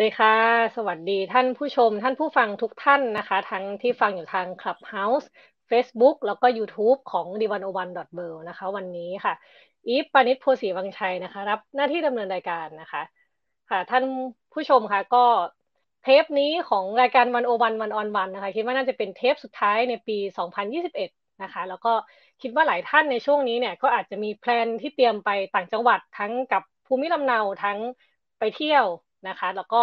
ดีค่ะ สวัสดีท่านผู้ชม ท่านผู้ฟังทุกท่านนะคะ ทั้งที่ฟังอยู่ทาง Clubhouse Facebook แล้วก็ YouTube ของ d 1 0 1 w o r นะคะ วันนี้ค่ะ อีฟปาณิส โพธิ์ศรีวังชัยนะคะ รับหน้าที่ดำเนินรายการนะคะ ค่ะ ท่านผู้ชมค่ะก็เทปนี้ของรายการ101 One-on-One นะคะ คิดว่าน่าจะเป็นเทปสุดท้ายในปี 2021 นะคะ แล้วก็คิดว่าหลายท่านในช่วงนี้เนี่ยก็อาจจะมี plan ที่เตรียมไปต่างจังหวัดทั้งกลับภูมิลำเนาทั้งไปเที่ยว นะคะ แล้วก็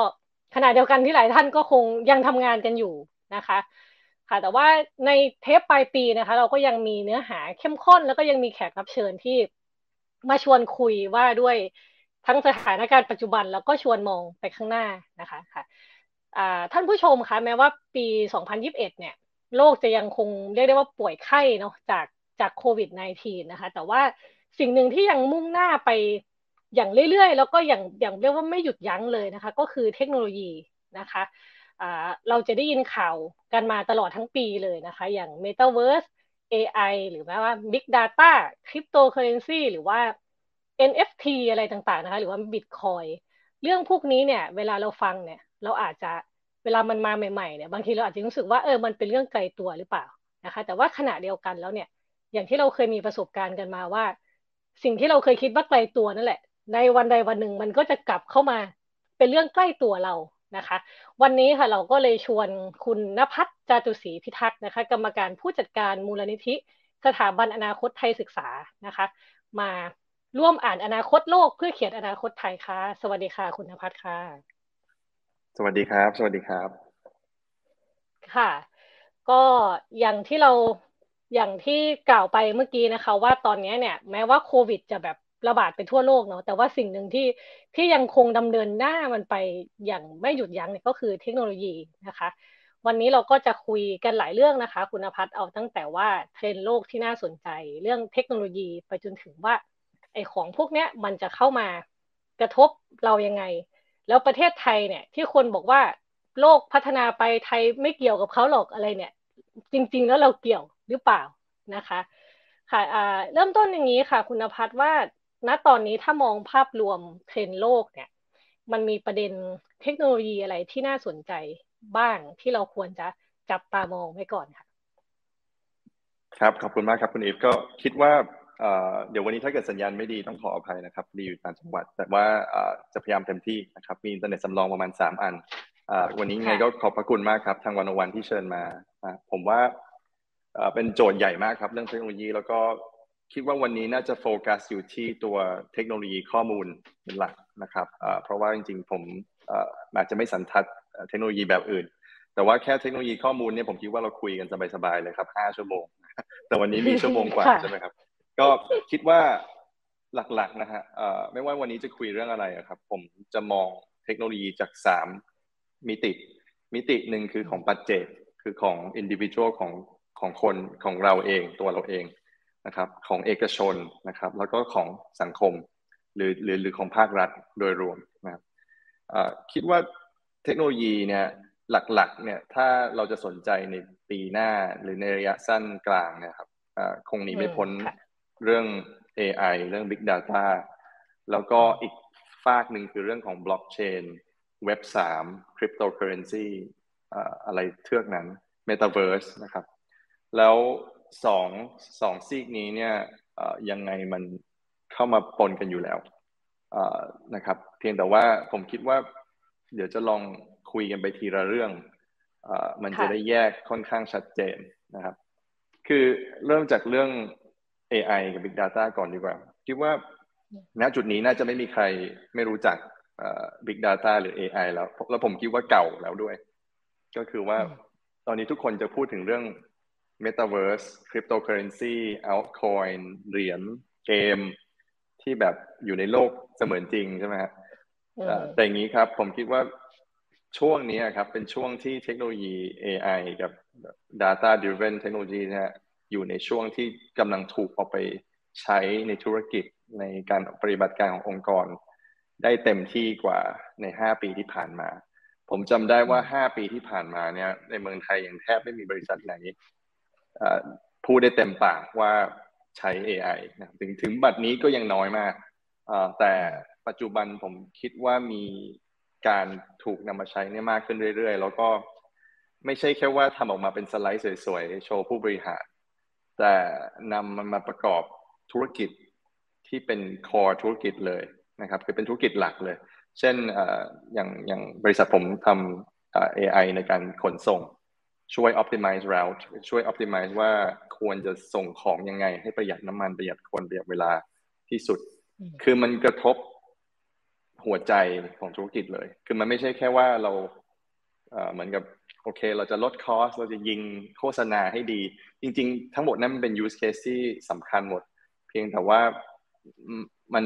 ขณะเดียวกันที่หลายท่านก็คงยังทำงานกันอยู่นะคะ ค่ะแต่ว่าในเทปปลายปีนะคะ เราก็ยังมีเนื้อหาเข้มข้น แล้วก็ยังมีแขกรับเชิญที่มาชวนคุยว่าด้วยทั้งสถานการณ์ปัจจุบันแล้วก็ชวนมองไปข้างหน้านะคะค่ะท่านผู้ชมคะแม้ว่าปี 2021 เนี่ย โลกจะยังคงเรียกได้ว่าป่วยไข้เนาะจากจากโควิด -19 นะคะ แต่ว่าสิ่งหนึ่งที่ยังมุ่งหน้าไป อย่างเรื่อยๆ แล้วก็อย่างอย่างเรียกว่าไม่หยุดยั้งเลยนะคะ ก็คือเทคโนโลยีนะคะเราจะได้ยินข่าวกันมาตลอดทั้งปีเลยนะคะ อย่าง Metaverse AI หรือแม้ว่า Big Data Cryptocurrency หรือว่า NFT อะไรต่างๆนะคะ หรือว่า Bitcoin เรื่องพวกนี้เนี่ย เวลาเราฟังเนี่ย เราอาจจะเวลามันมาใหม่ๆเนี่ยบางทีเราอาจจะรู้สึกว่าเออมันเป็นเรื่องไกลตัวหรือเปล่านะคะ แต่ว่าขณะเดียวกันแล้วเนี่ย อย่างที่เราเคยมีประสบการณ์กันมาว่า สิ่งที่เราเคยคิดว่าไกลตัวนั่นแหละ ในวันใดวันหนึ่งมันก็จะกลับเข้ามาเป็นเรื่องใกล้ตัวเรานะคะ วันนี้ค่ะเราก็เลยชวนคุณนภัสจาตุศรีพิทักษ์นะคะ กรรมการผู้จัดการมูลนิธิ สถาบันอนาคตไทยศึกษานะคะ มาร่วมอ่านอนาคตโลกเพื่อเขียนอนาคตไทยค่ะ สวัสดีค่ะ คุณนภัสค่ะ สวัสดีครับ สวัสดีครับ ค่ะ ก็อย่างที่เราอย่างที่กล่าวไปเมื่อกี้นะคะ ว่าตอนนี้เนี่ย แม้ว่าโควิดจะแบบ ระบาดไปทั่วโลกเนาะแต่ว่าสิ่งหนึ่งที่ที่ยังคงดำเนินหน้ามันไปอย่างไม่หยุดยั้งเนี่ยก็คือเทคโนโลยีนะคะ วันนี้เราก็จะคุยกันหลายเรื่องนะคะ คุณพัฒน์เอาตั้งแต่ว่าเทรนโลกที่น่าสนใจ เรื่องเทคโนโลยีไปจนถึงว่าไอของพวกเนี้ยมันจะเข้ามากระทบเรายังไง แล้วประเทศไทยเนี่ย ที่คนบอกว่าโลกพัฒนาไปไทยไม่เกี่ยวกับเขาหรอกอะไรเนี่ย จริง ๆ แล้วเราเกี่ยวหรือเปล่านะคะ ค่ะเริ่มต้นอย่างนี้ค่ะ คุณพัฒน์ว่า ณตอนนี้ถ้ามองภาพรวมเทรนโลกเนี่ย มันมีประเด็นเทคโนโลยีอะไรที่น่าสนใจบ้างที่เราควรจะจับตามองไว้ก่อนค่ะ ครับ ขอบคุณมากครับคุณอีฟก็คิดว่าเดี๋ยววันนี้ถ้าเกิดสัญญาณไม่ดีต้องขออภัยนะครับพอดีอยู่ต่างจังหวัด แต่ว่าจะพยายามเต็มที่นะครับ มีอินเทอร์เน็ตสำรองประมาณสามอันวันนี้ไงก็ขอบพระคุณมากครับทางวันวันที่เชิญมา ผมว่าเป็นโจทย์ใหญ่มากครับ เรื่องเทคโนโลยีแล้วก็ คิดว่าวันนี้น่าจะโฟกัสอยู่ที่ตัวเทคโนโลยีข้อมูลเป็นหลักนะครับเพราะว่าจริงๆ ผมอาจจะไม่สันทัดเทคโนโลยีแบบอื่น แต่ว่าแค่เทคโนโลยีข้อมูลเนี่ยผมคิดว่าเราคุยกันสบายๆเลยครับห้าชั่วโมง แต่วันนี้มีชั่วโมงกว่าใช่ไหมครับ ก็คิดว่าหลักๆนะฮะไม่ว่าวันนี้จะคุยเรื่องอะไรครับ ผมจะมองเทคโนโลยีจากสามมิติ มิติหนึ่งคือของปัจเจกคือของอินดิวิชวลของของคนของเราเองตัวเราเอง นะครับของเอกชนนะครับแล้วก็ของสังคมหรือหรือหรือของภาครัฐโดยรวมนะครับคิดว่าเทคโนโลยีเนี่ยหลักๆเนี่ยถ้าเราจะสนใจในปีหน้าหรือในระยะสั้นกลางเนี่ยครับคงหนีไม่พ้นเรื่อง AI เรื่อง Big Data แล้วก็อีกฝากหนึ่งคือเรื่องของบล็อกเชนเว็บสามคริปโตเคอเรนซีอะไรเทือกนั้น Metaverse นะครับ แล้ว สองสองซีกนี้เนี่ยยังไงมันเข้ามาปนกันอยู่แล้วนะครับ เพียงแต่ว่าผมคิดว่า เดี๋ยวจะลองคุยกันไปทีละเรื่องอมันจะได้แยกค่อนข้างชัดเจนนะครับ คือเริ่มจากเรื่อง AI กับ Big Data ก่อนดีกว่า คิดว่าณจุดนี้น่าจะไม่มีใครไม่รู้จัก Big Data หรือ AI แล้ว แล้วผมคิดว่าเก่าแล้วด้วย ก็คือว่าตอนนี้ทุกคนจะพูดถึงเรื่อง Metaverse Cryptocurrency Altcoin เหรียญเกม ที่แบบอยู่ในโลกเสมือนจริงใช่ไหมฮะแต่อย่างนี้ครับผมคิดว่าช่วงนี้ครับ เป็นช่วงที่เทคโนโลยี AI กับ Data Driven Technology นะอยู่ในช่วงที่กำลังถูกออกไปใช้ในธุรกิจในการปฏิบัติการขององค์กร ได้เต็มที่กว่าใน 5 ปีที่ผ่านมา ผมจำได้ว่า 5 ปีที่ผ่านมาเนี่ย ในเมืองไทยยังแทบไม่มีบริษัทไหน พูดได้เต็มปากว่าใช้ AI นะถึงถึงบัดนี้ก็ยังน้อยมาก แต่ปัจจุบันผมคิดว่ามีการถูกนำมาใช้เนี่ยมากขึ้นเรื่อยๆ แล้วก็ไม่ใช่แค่ว่าทำออกมาเป็นสไลด์สวยๆ โชว์ผู้บริหาร แต่นำมันมาประกอบธุรกิจที่เป็น core ธุรกิจเลยนะครับคือเป็นธุรกิจหลักเลย เช่นอย่างอย่างบริษัทผมทำ AI ในการขนส่ง ช่วย optimize route ช่วย optimize ว่าควรจะส่งของยังไง ให้ประหยัดน้ำมันประหยัดคนประหยัดเวลาที่สุด คือมันกระทบหัวใจของธุรกิจเลย คือมันไม่ใช่แค่ว่าเราเหมือนกับโอเค เราจะลดคอสเราจะยิงโฆษณาให้ดี จริง ๆ ทั้งหมดนั้นมันเป็น use case ที่สำคัญหมด เพียงแต่ว่ามัน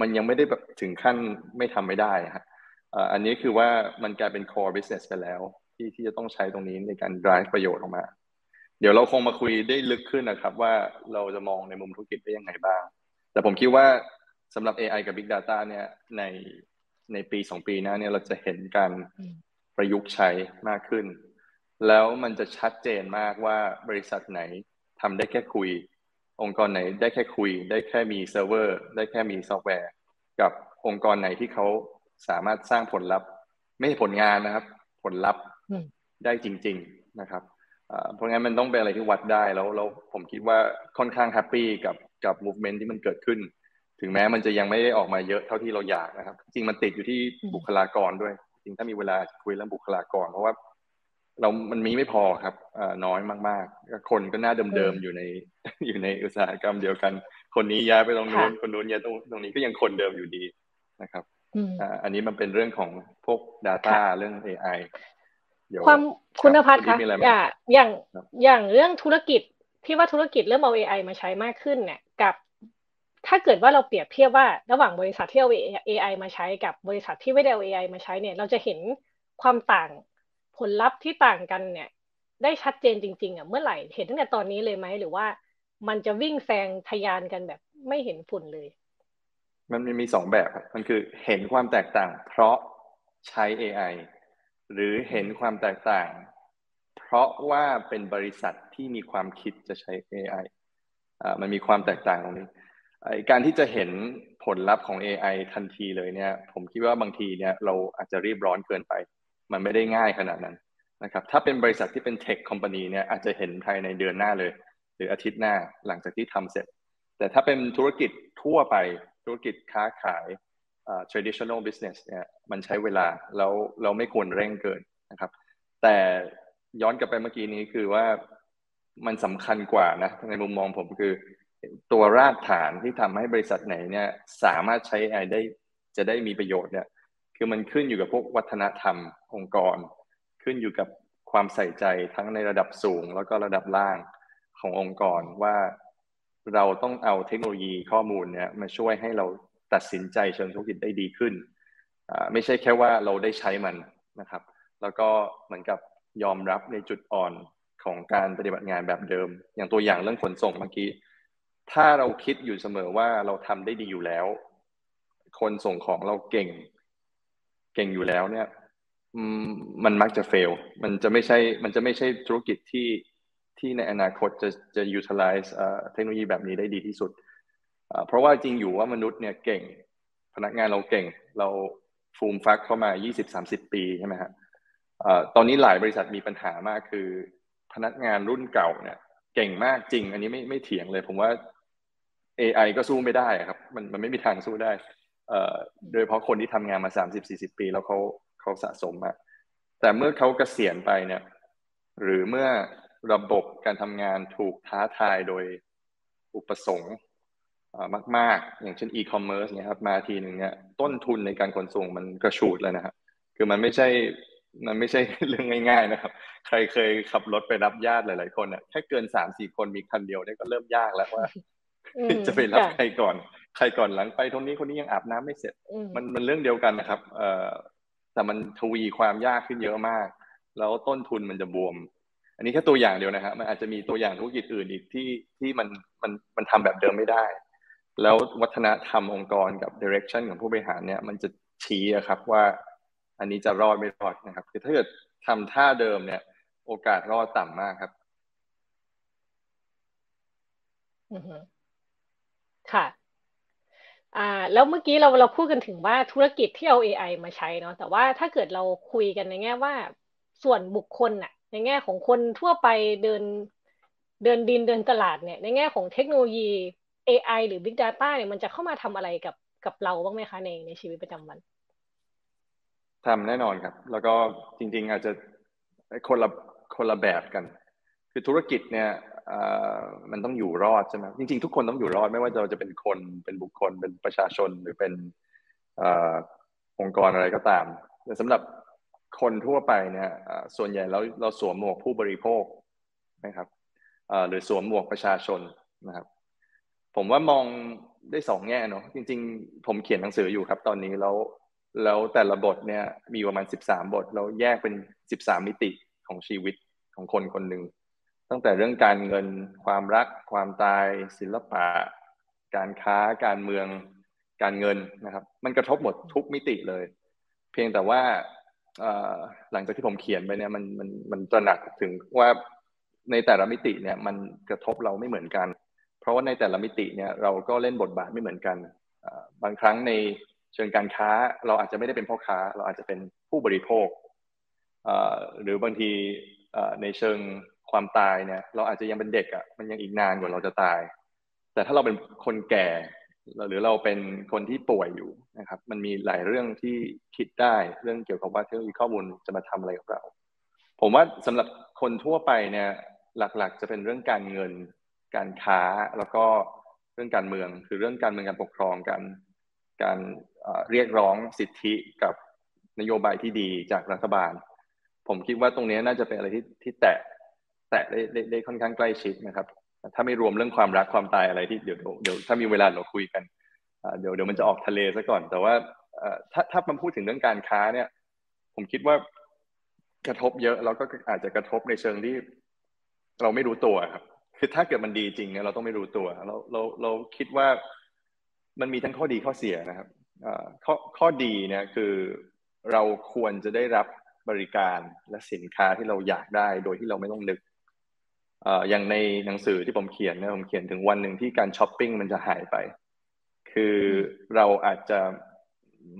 มันยังไม่ได้แบบถึงขั้นไม่ทำไม่ได้ฮะอันนี้คือว่ามันกลายเป็น core business ไปแล้ว ที่ที่จะต้องใช้ตรงนี้ในการ drive ประโยชน์ออกมา เดี๋ยวเราคงมาคุยได้ลึกขึ้นนะครับ ว่าเราจะมองในมุมธุรกิจได้ยังไงบ้าง แต่ผมคิดว่าสำหรับ AI กับ Big Data เนี่ยในในปีสองปีหน้าเนี่ยเราจะเห็นการประยุกต์ใช้มากขึ้น แล้วมันจะชัดเจนมากว่าบริษัทไหนทำได้แค่คุย องค์กรไหนได้แค่คุย ได้แค่มีเซิร์ฟเวอร์ ได้แค่มีซอฟต์แวร์ กับองค์กรไหนที่เขาสามารถสร้างผลลัพธ์ ไม่ใช่ผลงานนะครับ ผลลัพธ์ ได้จริง ๆนะครับเพราะงั้นมันต้องเป็นอะไรที่วัดได้แล้วแล้วผมคิดว่าค่อนข้าง happy กับกับ movement ที่มันเกิดขึ้น ถึงแม้มันจะยังไม่ได้ออกมาเยอะเท่าที่เราอยากนะครับ จริงมันติดอยู่ที่บุคลากรด้วย จริงถ้ามีเวลาคุยเรื่องบุคลากร เพราะว่าเรามันมีไม่พอครับน้อยมากๆ คนก็หน้าเดิมๆอยู่ในอยู่ในอุตสาหกรรมเดียวกัน คนนี้ย้ายไปตรงนู้นคนนู้นย้ายตรงตรงนี้ก็ยังคนเดิมอยู่ดีนะครับอันนี้มันเป็นเรื่องของพวก Data เรื่อง AI ความคุณพัฒน์คะอย่างอย่างอย่างเรื่องธุรกิจที่ว่าธุรกิจเริ่มเอา AI มาใช้มากขึ้นเนี่ยกับถ้าเกิดว่าเราเปรียบเทียบว่าระหว่างบริษัทที่เอา AI มาใช้กับบริษัทที่ไม่ได้เอา AI มาใช้เนี่ย เราจะเห็นความต่างผลลัพธ์ที่ต่างกันเนี่ย ได้ชัดเจนจริง ๆอะเมื่อไหร่เห็นตั้งแต่ตอนนี้เลยไหมหรือว่ามันจะวิ่งแซงทยานกันแบบไม่เห็นฝุ่นเลย มันมีสองแบบครับมันคือเห็นความแตกต่าง เพราะใช้ AI หรือเห็นความแตกต่าง เพราะว่าเป็นบริษัทที่มีความคิดจะใช้ AI อ่ามันมีความแตกต่างตรงนี้การที่จะเห็นผลลัพธ์ของ AI ทันทีเลยเนี่ย ผมคิดว่าบางทีเนี่ยเราอาจจะรีบร้อนเกินไป มันไม่ได้ง่ายขนาดนั้นนะครับถ้าเป็นบริษัทที่เป็นเทคคอมพานีเนี่ยอาจจะเห็นภายในเดือนหน้าเลย หรืออาทิตย์หน้าหลังจากที่ทำเสร็จ แต่ถ้าเป็นธุรกิจทั่วไปธุรกิจค้าขาย traditional business เนี่ยมันใช้เวลาแล้วเราไม่ควรเร่งเกินนะครับ แต่ย้อนกลับไปเมื่อกี้นี้คือว่ามันสำคัญกว่านะในมุมมองผมคือ ตัวรากฐานที่ทำให้บริษัทไหนเนี่ยสามารถใช้ AI ได้จะได้มีประโยชน์เนี่ยคือมันขึ้นอยู่กับพวกวัฒนธรรมองค์กร ขึ้นอยู่กับความใส่ใจทั้งในระดับสูงแล้วก็ระดับล่างขององค์กรว่าเราต้องเอาเทคโนโลยีข้อมูลเนี่ยมาช่วยให้เรา ตัดสินใจเชิงธุรกิจได้ดีขึ้น ไม่ใช่แค่ว่าเราได้ใช้มันนะครับ แล้วก็เหมือนกับยอมรับในจุดอ่อนของการปฏิบัติงานแบบเดิม อย่างตัวอย่างเรื่องขนส่งเมื่อกี้ ถ้าเราคิดอยู่เสมอว่าเราทำได้ดีอยู่แล้ว คนส่งของเราเก่ง เก่งอยู่แล้วเนี่ยมันมักจะเฟล มันจะไม่ใช่ มันจะไม่ใช่ธุรกิจที่ที่ในอนาคตจะจะ utilize เทคโนโลยีแบบนี้ได้ดีที่สุด เพราะว่าจริงอยู่ว่ามนุษย์เนี่ยเก่ง พนักงานเราเก่ง เราฟูมฟักเข้ามา 20-30 ปีใช่ไหมฮะตอนนี้หลายบริษัทมีปัญหามากคือ พนักงานรุ่นเก่าเนี่ย เก่งมากจริง อันนี้ไม่ไม่เถียงเลย ผมว่า AI ก็สู้ไม่ได้ครับ มันมันไม่มีทางสู้ได้ โดยเพราะคนที่ทำงานมาสามสิบสี่สิบปี แล้วเขาเขาสะสมอะแต่เมื่อเขาเกษียณไปเนี่ย หรือเมื่อระบบการทำงานถูกท้าทายโดยอุปสงค์ มาก ๆ อย่างเช่นอีคอมเมิร์ซเนี่ยครับมาทีหนึ่งเนี่ยต้นทุนในการขนส่งมันกระชูดเลยนะครับคือมันไม่ใช่มันไม่ใช่เรื่องง่ายๆนะครับ ใครเคยขับรถไปรับญาติหลาย ๆ คนเนี่ยแค่เกินสามสี่คนมีคันเดียวเนี่ยก็เริ่มยากแล้วว่าจะไปรับใครก่อน ใครก่อนหลังไปตรงนี้คนนี้ยังอาบน้ำไม่เสร็จ มันมันเรื่องเดียวกันนะครับ เอ่อแต่มันทวีความยากขึ้นเยอะมาก แล้วต้นทุนมันจะบวม อันนี้แค่ตัวอย่างเดียวนะครับมันอาจจะมีตัวอย่างธุรกิจอื่นอีกที่ที่มันมันมันทำแบบเดิมไม่ได้ แล้ววัฒนธรรมองค์กรกับดิเรกชันของผู้บริหารเนี่ยมันจะชี้ครับว่าอันนี้จะรอดไม่รอดนะครับ คือถ้าเกิดทำท่าเดิมเนี่ย โอกาสรอดต่ำมากครับค่ะอ่าแล้วเมื่อกี้เราเราพูดกันถึงว่าธุรกิจที่เอา AI มาใช้เนาะแต่ว่าถ้าเกิดเราคุยกันในแง่ว่าส่วนบุคคลน่ะ ในแง่ของคนทั่วไปเดินเดินดินเดินตลาดเนี่ย ในแง่ของเทคโนโลยี AI หรือ Big Data เนี่ยมันจะเข้ามาทำอะไรกับกับเราบ้างไหมคะในในชีวิตประจำวันทำแน่นอนครับ แล้วก็จริง ๆ อาจจะคนละคนละแบบกัน คือธุรกิจเนี่ยมันต้องอยู่รอดใช่ไหมจริง ๆ ทุกคนต้องอยู่รอดไม่ว่าเราจะเป็นคนเป็นบุคคลเป็นประชาชนหรือเป็นอองค์กรอะไรก็ตามแต่สำหรับคนทั่วไปเนี่ยส่วนใหญ่เราเราสวมหมวกผู้บริโภคนะครับหรือสวมหมวกประชาชนนะครับ ผมว่ามองได้สองแง่เนาะจริง ๆ ผมเขียนหนังสืออยู่ครับตอนนี้แล้วแล้วแต่ละบทเนี่ยมีประมาณสิบสามบทเราแยกเป็นสิบสามมิติของชีวิตของคนคนหนึ่งตั้งแต่เรื่องการเงินความรัก ความตาย ศิลปะ การค้าการเมืองการเงินนะครับ มันกระทบหมดทุกมิติเลย เพียงแต่ว่าหลังจากที่ผมเขียนไปเนี่ยมันมันมันตระหนักถึงว่าในแต่ละมิติเนี่ยมันกระทบเราไม่เหมือนกัน เพราะว่าในแต่ละมิติเนี่ยเราก็เล่นบทบาทไม่เหมือนกัน บางครั้งในเชิงการค้าเราอาจจะไม่ได้เป็นพ่อค้า เราอาจจะเป็นผู้บริโภค หรือบางทีในเชิงความตายเนี่ยเราอาจจะยังเป็นเด็กอะ่ะมันยังอีกนานกว่าเราจะตาย แต่ถ้าเราเป็นคนแก่หรือเราเป็นคนที่ป่วยอยู่นะครับ มันมีหลายเรื่องที่คิดได้เรื่องเกี่ยวกับว่าเทคโนโลยีข้อมูลจะมาทำอะไรกับเรา ผมว่าสำหรับคนทั่วไปเนี่ยหลักๆ จะเป็นเรื่องการเงิน การค้าแล้วก็เรื่องการเมืองคือเรื่องการเมืองการปกครองกันการเรียกร้องสิทธิกับนโยบายที่ดีจากรัฐบาล ผมคิดว่าตรงนี้น่าจะเป็นอะไรที่ที่แตะแตะได้ได้ได้ค่อนข้างใกล้ชิดนะครับ ถ้าไม่รวมเรื่องความรักความตายอะไรที่เดี๋ยวเดี๋ยวถ้ามีเวลาเราคุยกันเดี๋ยวเดี๋ยวมันจะออกทะเลซะก่อน แต่ว่าถ้าถ้ามันพูดถึงเรื่องการค้าเนี่ย ผมคิดว่ากระทบเยอะแล้วก็อาจจะกระทบในเชิงที่เราไม่รู้ตัวครับ คือถ้าเกิดมันดีจริงเนี่ยเราต้องไม่รู้ตัวเราเราเราคิดว่ามันมีทั้งข้อดีข้อเสียนะครับข้อข้อดีเนี่ยคือเราควรจะได้รับบริการและสินค้าที่เราอยากได้โดยที่เราไม่ต้องนึกอย่างในหนังสือที่ผมเขียนเนี่ยผมเขียนถึงวันหนึ่งที่การช้อปปิ้งมันจะหายไป คือเราอาจจะ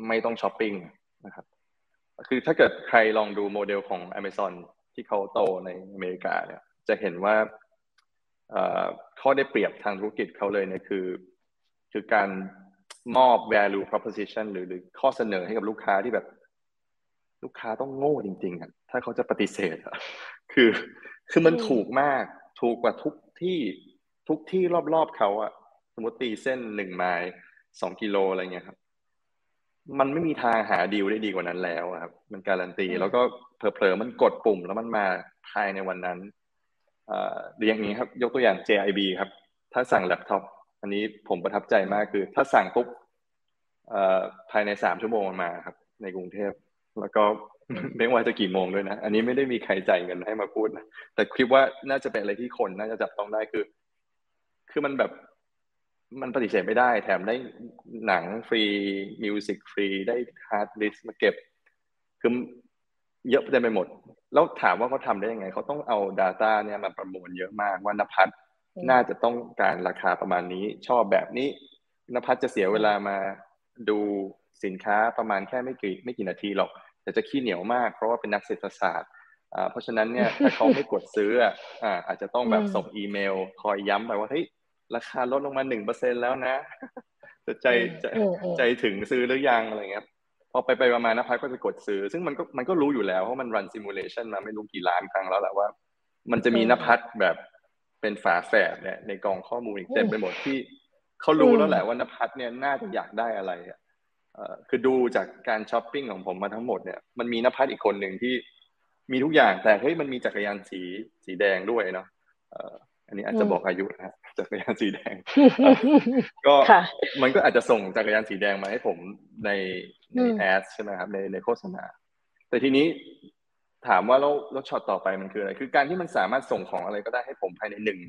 ไม่ต้องช้อปปิ้งนะครับ คือถ้าเกิดใครลองดูโมเดลของ Amazon ที่เขาโตในอเมริกาเนี่ย จะเห็นว่า ข้อได้เปรียบทางธุรกิจเขาเลยเนี่ยคือ คือการมอบ value proposition หรือหรือข้อเสนอให้กับลูกค้าที่แบบ ลูกค้าต้องโง่จริงๆอะถ้าเขาจะปฏิเสธอะคือ คือมันถูกมากถูกกว่าทุกที่ทุกที่รอบๆเขาอะสมมติตีเส้นหนึ่งไมล์สองกิโลอะไรเงี้ยครับ มันไม่มีทางหาดีลได้ดีกว่านั้นแล้วครับ มันการันตี แล้วก็เผลอๆมันกดปุ่มแล้วมันมาภายในวันนั้น เอ่ออย่างนี้ครับยกตัวอย่าง JIB ครับ ถ้าสั่งแล็ปท็อปอันนี้ผมประทับใจมากคือ ถ้าสั่งปุ๊บภายในสามชั่วโมงมาครับ ในกรุงเทพ แล้วก็ไม่ว่าจะกี่โมงด้วยนะ อันนี้ไม่ได้มีใครจ่ายเงินให้มาพูดนะ แต่คิดว่าน่าจะเป็นอะไรที่คนน่าจะจับต้องได้คือ คือมันแบบมันปฏิเสธไม่ได้ แถมได้หนังฟรี music ฟรี ได้ hard disk มาเก็บ คือเยอะเต็มไปหมด แล้วถามว่าเขาทำได้ยังไง เขาต้องเอา Data เนี่ยมาประมวลเยอะมากว่านภัทรน่าจะต้องการราคาประมาณนี้ ชอบแบบนี้นภัสจะเสียเวลามาดูสินค้าประมาณแค่ไม่กี่ไม่กี่นาทีหรอกแต่จะขี้เหนียวมาก เพราะว่าเป็นนักเศรษฐศาสตร์เพราะฉะนั้นเนี่ยถ้าเขาไม่กดซื้ออ่าอาจจะต้องแบบส่งอีเมล คอยย้ำไปว่าเฮ้ยราคาลดลงมาหนึ่งเปอร์เซ็นแล้วนะจะใจใจใจถึงซื้อหรือยังอะไรเงี้ย พอไปไปประมาณนะพักก็จะกดซื้อ ซึ่งมันก็มันก็รู้อยู่แล้วเพราะมันรันซิมูเลชันมาไม่รู้กี่ล้านครั้งแล้วแหละว่า มันจะมีนภัสแบบเป็นฝาแฝดเนี่ยในกองข้อมูลอีกเต็มไปหมดที่เขารู้แล้วแหละว่านภัสเนี่ยน่าจะอยากได้อะไรอะคือดูจากการช้อปปิ้งของผมมาทั้งหมดเนี่ยมันมีนภัสอีกคนหนึ่งที่มีทุกอย่างแต่เฮ้ยมันมีจักรยานสีสีแดงด้วยเนาะอันนี้อาจจะบอกอายุนะจักรยานสีแดง ก็มันก็อาจจะส่งจักรยานสีแดงมาให้ผมใน ในแอดใช่ไหมครับในในโฆษณา แต่ทีนี้ถามว่าแล้วแล้วช็อตต่อไปมันคืออะไร คือการที่มันสามารถส่งของอะไรก็ได้ให้ผมภายในหนึ่ง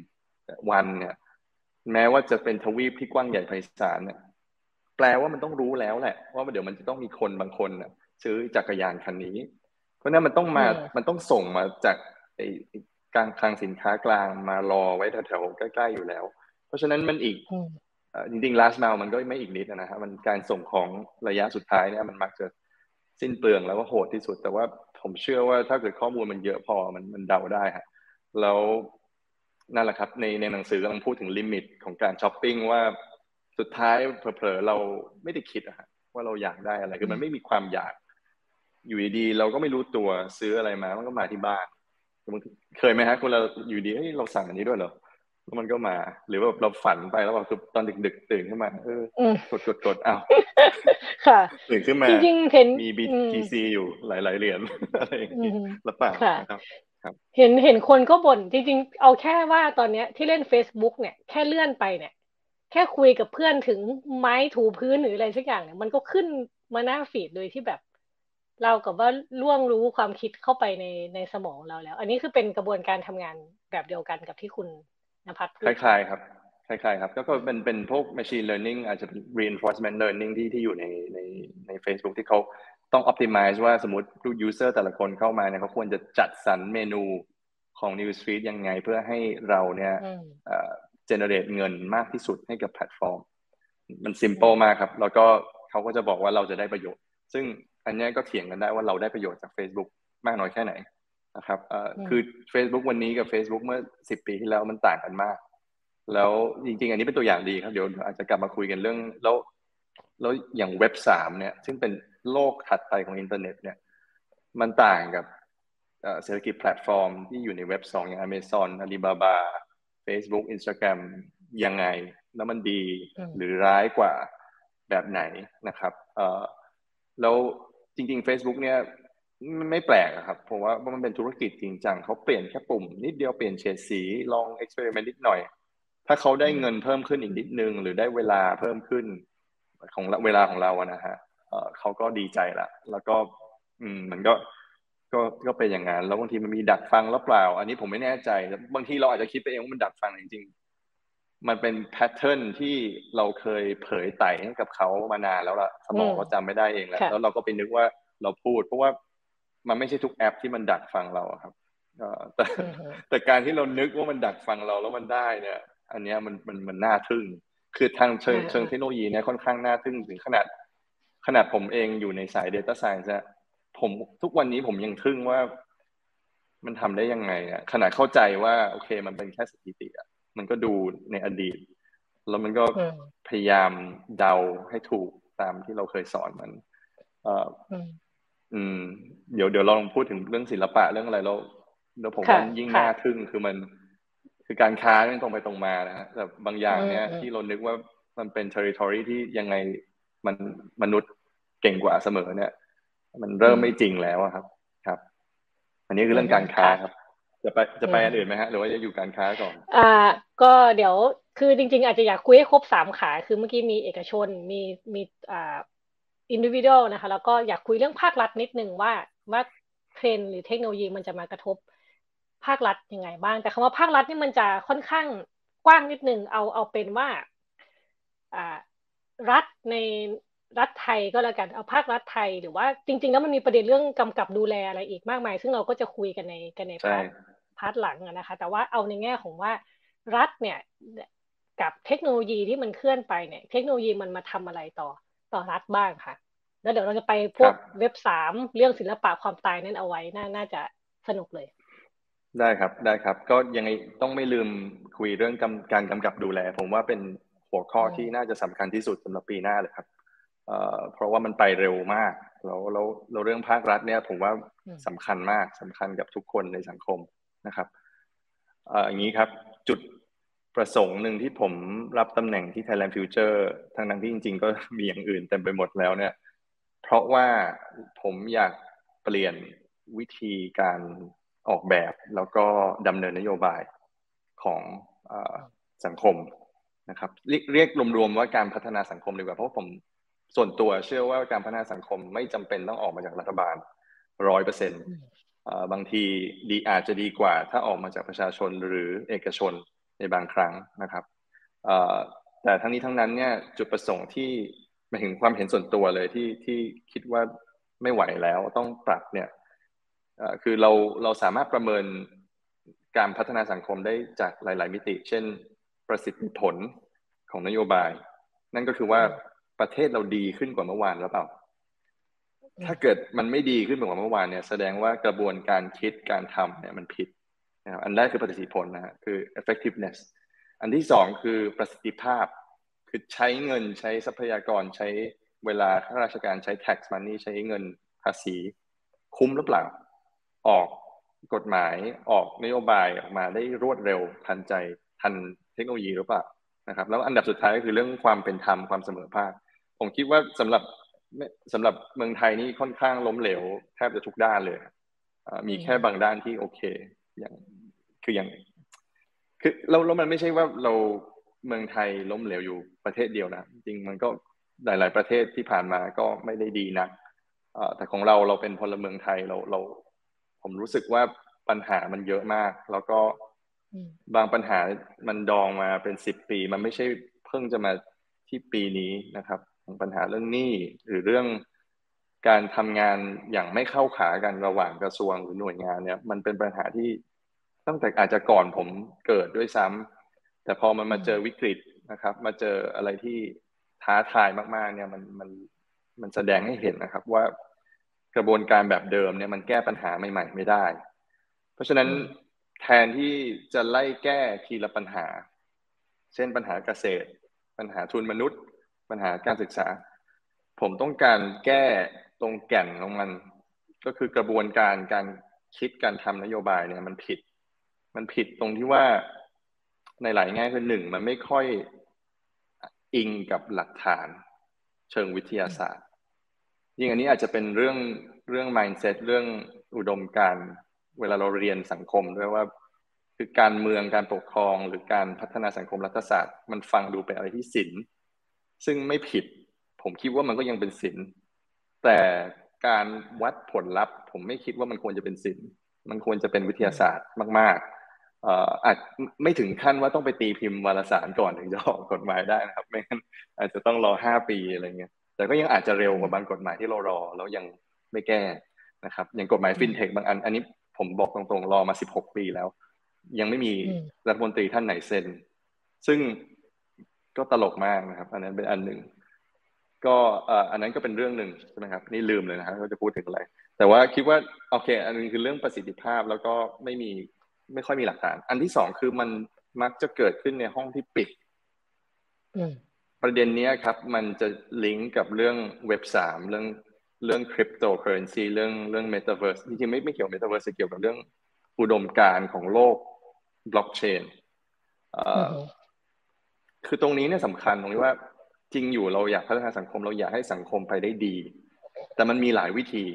วันเนี่ยแม้ว่าจะเป็นทวีปที่กว้างใหญ่ไพศาลเนี่ยแปลว่ามันต้องรู้แล้วแหละ ว่าเดี๋ยวมันจะต้องมีคนบางคนซื้อจักรยานคันนี้ เพราะนั้นมันต้องมามันต้องส่งมาจากไอ้กลางคลังสินค้ากลางมารอไว้แถวๆใกล้ๆอยู่แล้ว เพราะฉะนั้นมันอีก จริงๆ last mile มันก็ไม่อีกนิดนะฮะมันการส่งของระยะสุดท้ายเนี่ยมันมักจะสิ้นเปลืองแล้วก็โหดที่สุด แต่ว่าผมเชื่อว่าถ้าเกิดข้อมูลมันเยอะพอมันมันเดาได้ฮะแล้วนั่นแหละครับในในหนังสือกำลังพูดถึง limit ของการช้อปปิ้งว่าสุดท้ายเผลอๆเราไม่ได้คิดอะฮะว่าเราอยากได้อะไรคือมันไม่มีความอยาก อยู่ดีๆเราก็ไม่รู้ตัวซื้ออะไรมามันก็มาที่บ้านเคยไหมฮะคนเราอยู่ดีเฮ้ยเราสั่งอันนี้ด้วยเหรอ แล้วมันก็มา หรือว่าเราฝันไปแล้วแบบตอนดึกๆตื่นขึ้นมาเออกดกดกดอ้าวค่ะตื่นขึ้นมาจริงๆเห็นมี BTC อยู่หลายๆเหรียญอะไรอย่างนี้หรือเปล่าครับเห็นเห็นคนก็บ่นจริงๆ เอาแค่ว่าตอนเนี้ยที่เล่น Facebook เนี่ยแค่เลื่อนไปเนี่ย แค่คุยกับเพื่อนถึงไม้ถูพื้นหรืออะไรสักอย่างเนี่ย มันก็ขึ้นมาหน้าฟีดโดยที่แบบ เรากับว่าล่วงรู้ความคิดเข้าไปในในสมองเราแล้ว อันนี้คือเป็นกระบวนการทำงานแบบเดียวกันกับที่คุณ นภัสคล้ายๆครับคล้ายๆครับก็เป็นเป็นพวก machine learning อาจจะเป็น reinforcement learning ที่ที่อยู่ในในใน Facebook ที่เขาต้อง optimize ว่าสมมติลูก user แต่ละคนเข้ามาเนี่ยเขาควรจะจัดสรรเมนูของ newsfeed ยังไงเพื่อให้เราเนี่ย generate เงินมากที่สุดให้กับแพลตฟอร์ม มัน simple มากครับ แล้วก็เขาก็จะบอกว่าเราจะได้ประโยชน์ ซึ่งอันนี้ก็เถียงกันได้ว่าเราได้ประโยชน์จาก Facebook มากน้อยแค่ไหน นะครับคือ Facebook วันนี้กับ Facebook เมื่อ10ปีที่แล้วมันต่างกันมาก แล้วจริง ๆ อันนี้เป็นตัวอย่างดีครับเดี๋ยวอาจจะกลับมาคุยกันเรื่องแล้วแล้วอย่างเว็บสามเนี่ยซึ่งเป็นโลกถัดไปของอินเทอร์เน็ตเนี่ยมันต่างกับเศรษฐกิจแพลตฟอร์มที่อยู่ในเว็บสองอย่าง Amazon Alibaba Facebook Instagram ยังไง แล้วมันดีหรือร้ายกว่าแบบไหนนะครับแล้วจริง ๆ Facebook เนี่ย ไม่แปลกครับเพราะว่ามันเป็นธุรกิจจริงจังเขาเปลี่ยนแค่ปุ่ม นิดเดียวเปลี่ยนเฉดสีลอง experiment นิดหน่อย ถ้าเขาได้เงินเพิ่มขึ้นอีกนิดนึง หรือได้เวลาเพิ่มขึ้น ของเวลาของเราอะนะฮะเขาก็ดีใจละแล้วก็อืมมันก็ก็ก็เป็นอย่างนั้นแล้วบางทีมันมีดักฟังหรือเปล่า อันนี้ผมไม่แน่ใจบางทีเราอาจจะคิดไปเองว่ามันดักฟังจริงๆมันเป็น pattern ที่เราเคยเผยไต๋ให้กับเขามานานแล้วล่ะสมองเราจำไม่ได้เองแล้วแล้วเราก็ไปนึกว่าเราพูด เพราะว่า มันไม่ใช่ทุกแอปที่มันดักฟังเราครับแต่แต่การที่เรานึกว่ามันดักฟังเราแล้วมันได้เนี่ย อันนี้มันมันมันน่าทึ่ง คือทางเชิงเชิงเทคโนโลยีเนี่ยค่อนข้างน่าทึ่งถึงขนาดขนาดผมเองอยู่ในสาย Data Science ะผมทุกวันนี้ผมยังทึ่งว่า มันทำได้ยังไงอะขนาดเข้าใจว่าโอเค มันเป็นแค่สถิติอะมันก็ดูในอดีต แล้วมันก็พยายามเดาให้ถูกตามที่เราเคยสอนมันเอ่ออืมเดี๋ยวเดี๋ยวลองพูดถึงเรื่องศิลปะเรื่องอะไรแล้วเดี๋ยวผมว่ายิ่งน่าทึ่งคือมัน คือการค้ามันตรงไปตรงมานะฮะแต่บางอย่างเนี้ยที่เรานึกว่ามันเป็น territory ที่ยังไงมันมนุษย์เก่งกว่าเสมอเนี่ย มันเริ่มไม่จริงแล้วครับ ครับ อันนี้คือเรื่องการค้าครับ จะไปจะไปอันอื่นไหมฮะหรือว่าจะอยู่การค้าก่อน อ่า ก็เดี๋ยวคือจริง ๆ อาจจะอยากคุยให้ครบสามขา คือเมื่อกี้มีเอกชนมีมีอ่า อินดิวิเดลนะคะ แล้วก็อยากคุยเรื่องภาครัฐนิดนึงว่าว่าเทรนหรือเทคโนโลยีมันจะมากระทบภาครัฐยังไงบ้าง แต่คำว่าภาครัฐนี่มันจะค่อนข้างกว้างนิดนึงเอาเอาเป็นว่าอ่ารัฐในรัฐไทยก็แล้วกันเอาภาครัฐไทยหรือว่าจริง ๆ แล้วมันมีประเด็นเรื่องกำกับดูแลอะไรอีกมากมาย ซึ่งเราก็จะคุยกันในกันใน part part หลังนะคะ แต่ว่าเอาในแง่ของว่ารัฐเนี่ยกับเทคโนโลยีที่มันเคลื่อนไปเนี่ย เทคโนโลยีมันมาทำอะไรต่อต่อรัฐบ้างค่ะ แล้วเดี๋ยวเราจะไปพวกเว็บสามเรื่องศิลปะความตายนั่นเอาไว้น่าน่าจะสนุกเลย ได้ครับได้ครับ ก็ยังไงต้องไม่ลืมคุยเรื่องการกำกับดูแล ผมว่าเป็นหัวข้อที่น่าจะสำคัญที่สุดสำหรับปีหน้าเลยครับเพราะว่ามันไปเร็วมาก แล้วแล้วเราเรื่องภาครัฐเนี่ย ผมว่าสำคัญมากสำคัญกับทุกคนในสังคมนะครับอย่างนี้ครับจุดประสงค์หนึ่งที่ผมรับตำแหน่งที่ Thailand Future ทั้งนั้นที่จริง ๆ ก็มีอย่างอื่นเต็มไปหมดแล้วเนี่ยเพ ราะว่าผมอยากเปลี่ยนวิธีการออกแบบแล้วก็ดำเนินนโยบายของอสังคมนะครับ เรียกรวมๆว่าการพัฒนาสังคมดีกว่าเพราะผมส่วนตัวเชื่อว่าการพัฒนาสังคมไม่จำเป็นต้องออกมาจากรัฐบาลร้อยเปอร์เซ็นต์บางทีดีอาจจะดีกว่า ถ้าออกมาจากประชาชนหรือเอกชนในบางครั้งนะครับแต่ทั้งนี้ทั้งนั้นเนี่ยจุดประสงค์ที่ มาถึงความเห็นส่วนตัวเลยที่ที่คิดว่าไม่ไหวแล้วต้องปรับเนี่ยคือเราเราสามารถประเมินการพัฒนาสังคมได้จากหลาย ๆ มิติ เช่นประสิทธิผลของนโยบาย นั่นก็คือว่าประเทศเราดีขึ้นกว่าเมื่อวานหรือเปล่า ถ้าเกิดมันไม่ดีขึ้นกว่าเมื่อวานเนี่ย แสดงว่ากระบวนการคิดการทำเนี่ยมันผิดนะครับอันแรกคือประสิทธิผลนะฮะคือ effectiveness อันที่สองคือประสิทธิภาพ คือใช้เงินใช้ทรัพยากรใช้เวลาข้าราชการใช้ tax money ใช้เงินภาษี คุ้มหรือเปล่า ออกกฎหมายออกนโยบายออกมาได้รวดเร็วทันใจทันเทคโนโลยีหรือเปล่านะครับ แล้วอันดับสุดท้ายก็คือเรื่องความเป็นธรรมความเสมอภาคผมคิดว่าสำหรับสำหรับเมืองไทยนี่ค่อนข้างล้มเหลวแทบจะทุกด้านเลยมีแค่บางด้านที่โอเค อย่างคืออย่างคือเราแล้วมันไม่ใช่ว่าเรา เมืองไทยล้มเหลวอยู่ประเทศเดียวนะจริงมันก็หลาย ๆ ประเทศที่ผ่านมาก็ไม่ได้ดีนะแต่ของเราเราเป็นพลเมืองไทยเราเรา ผมรู้สึกว่าปัญหามันเยอะมาก แล้วก็บางปัญหามันดองมาเป็นสิบปี มันไม่ใช่เพิ่งจะมาที่ปีนี้นะครับปัญหาเรื่องหนี้หรือเรื่องการทำงานอย่างไม่เข้าขากันระหว่างกระทรวงหรือหน่วยงานเนี่ย มันเป็นปัญหาที่ตั้งแต่อาจจะก่อนผมเกิดด้วยซ้ำ แต่พอมันมาเจอวิกฤตนะครับ มาเจออะไรที่ท้าทายมากๆ เนี่ยมันมันมันแสดงให้เห็นนะครับ ว่ากระบวนการแบบเดิมเนี่ยมันแก้ปัญหาใหม่ ๆ ไม่ได้ เพราะฉะนั้นแทนที่จะไล่แก้ทีละปัญหา เช่นปัญหาเกษตร ปัญหาทุนมนุษย์ ปัญหาการศึกษา ผมต้องการแก้ตรงแก่นของมัน ก็คือกระบวนการการคิดการทำนโยบายเนี่ยมันผิด มันผิดตรงที่ว่า ในหลายแง่คือหนึ่งมันไม่ค่อยอิงกับหลักฐานเชิงวิทยาศาสตร์ยิ่งอันนี้อาจจะเป็นเรื่องเรื่อง mindset เรื่องอุดมการเวลาเราเรียนสังคมด้วยว่าคือการเมืองการปกครอง หรือการพัฒนาสังคมรัฐศาสตร์ มันฟังดูเป็นอะไรที่ศิลซึ่งไม่ผิด ผมคิดว่ามันก็ยังเป็นศิลแต่การวัดผลลัพธ์ ผมไม่คิดว่ามันควรจะเป็นศิลมันควรจะเป็นวิทยาศาสตร์มาก อาจไม่ถึงขั้นว่าต้องไปตีพิมพ์วารสารก่อนถึงจะออกกฎหมายได้นะครับ ไม่งั้นอาจจะต้องรอห้าปีอะไรเงี้ยแต่ก็ยังอาจจะเร็วกว่าบางกฎหมายที่เรารอแล้วยังไม่แก้นะครับ อย่างกฎหมายฟินเทคบางอัน อันนี้ผมบอกตรงๆรอมาสิบหกปีแล้ว ยังไม่มีรัฐมนตรีท่านไหนเซ็น ซึ่งก็ตลกมากนะครับ อันนั้นเป็นอันหนึ่งก็อันนั้นก็เป็นเรื่องหนึ่งใช่ไหมครับนี่ลืมเลยนะครับว่าจะพูดถึงอะไร แต่ว่าคิดว่าโอเค อันนึงคือเรื่องประสิทธิภาพแล้วก็ไม่มี ไม่ค่อยมีหลักฐาน อันที่สองคือมันมักจะเกิดขึ้นในห้องที่ปิดประเด็นนี้ครับ มันจะลิงก์กับเรื่องเว็บสามเรื่องเรื่องคริปโตเคอเรนซีเรื่องเรื่องเมตาเวิร์สจริงๆไม่ไม่เกี่ยวเมตาเวิร์สเกี่ยวกับเรื่องอุดมการณ์ของโลกบล็อกเชนคือตรงนี้เนี่ยสำคัญตรงที่ว่าจริงอยู่เราอยากพัฒนาสังคมเราอยากให้สังคมไปได้ดี แต่มันมีหลายวิธี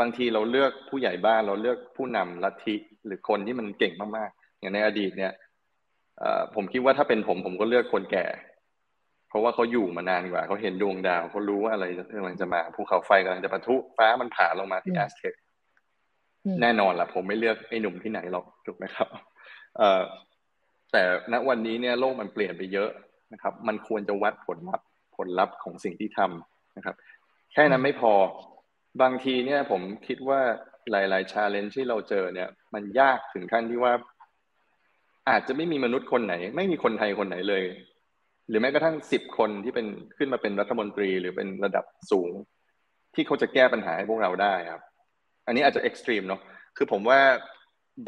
บางทีเราเลือกผู้ใหญ่บ้านเราเลือกผู้นำลัทธิหรือคนที่มันเก่งมากๆ อย่างในอดีตเนี่ยผมคิดว่าถ้าเป็นผมผมก็เลือกคนแก่ เพราะว่าเขาอยู่มานานกว่าเขาเห็นดวงดาวเขารู้ว่าอะไรกำลังจะมาภูเขาไฟกำลังจะปะทุฟ้ามันผ่าลงมาที่แอสเท็กแน่นอนละผมไม่เลือกไอ้หนุ่มที่ไหนหรอกถูกไหมครับแต่ณวันนี้เนี่ยโลกมันเปลี่ยนไปเยอะนะครับ มันควรจะวัดผลลัพธ์ผลลัพธ์ของสิ่งที่ทำนะครับ แค่นั้นไม่พอ บางทีเนี่ยผมคิดว่าหลายๆ challenge ที่เราเจอเนี่ย มันยากถึงขั้นที่ว่า อาจจะไม่มีมนุษย์คนไหน ไม่มีคนไทยคนไหนเลย หรือแม้กระทั่งสิบคนที่เป็นขึ้นมาเป็นรัฐมนตรีหรือเป็นระดับสูง ที่เขาจะแก้ปัญหาให้พวกเราได้ครับ อันนี้อาจจะ extreme เนาะคือผมว่า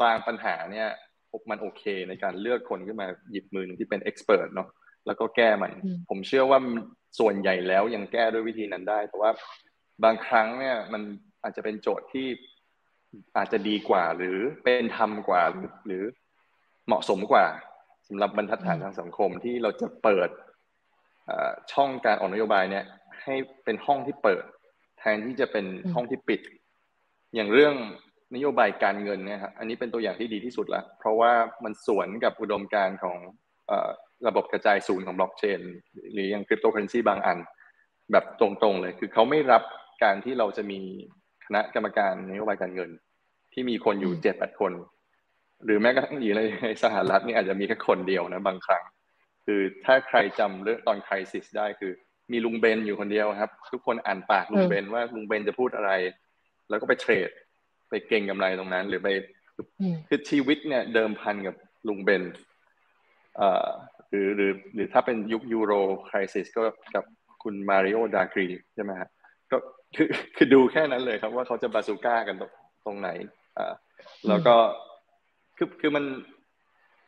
บางปัญหาเนี่ยมันโอเคในการเลือกคนขึ้นมาหยิบมือหนึ่งที่เป็น expert เนาะแล้วก็แก้มัน ผมเชื่อว่าส่วนใหญ่แล้วยังแก้ด้วยวิธีนั้นได้ แต่ว่า บางครั้งเนี่ยมันอาจจะเป็นโจทย์ที่อาจจะดีกว่า หรือเป็นธรรมกว่าหรือเหมาะสมกว่าสำหรับบรรทัดฐานทางสังคมที่เราจะเปิดช่องการออกนโยบายเนี่ย ให้เป็นห้องที่เปิด แทนที่จะเป็นห้องที่ปิด อย่างเรื่องนโยบายการเงินเนี่ยครับอันนี้เป็นตัวอย่างที่ดีที่สุดล้วเพราะว่ามันสวนกับอุดมการณ์ของระบบกระจายศูนย์ของบล็อกเชน หรืออย่างคริปโตเคอเรนซีบางอัน แบบตรงๆเลย คือเขาไม่รับ การที่เราจะมีคณะกรรมการนโยบายการเงิน ที่มีคนอยู่เจ็ดแปดคน หรือแม้กระทั่งอยู่ในสหรัฐนี่อาจจะมีแค่คนเดียวนะบางครั้ง คือถ้าใครจำเรื่องตอนคริสิสได้คือ มีลุงเบนอยู่คนเดียวครับ ทุกคนอ่านปากลุงเบนว่าลุงเบนจะพูดอะไร แล้วก็ไปเทรด ไปเก่งกำไรตรงนั้น หรือไปคือชีวิตเนี่ยเดิมพันกับลุงเบนหรือหรือหรือถ้าเป็นยุคยูโรคริสิสก็กับคุณมาริโอดากรีใช่ไหมฮะก็ คือคือดูแค่นั้นเลยครับว่าเขาจะบาซูก้ากันตรงตรงไหน อ่า แล้วก็คือคือมัน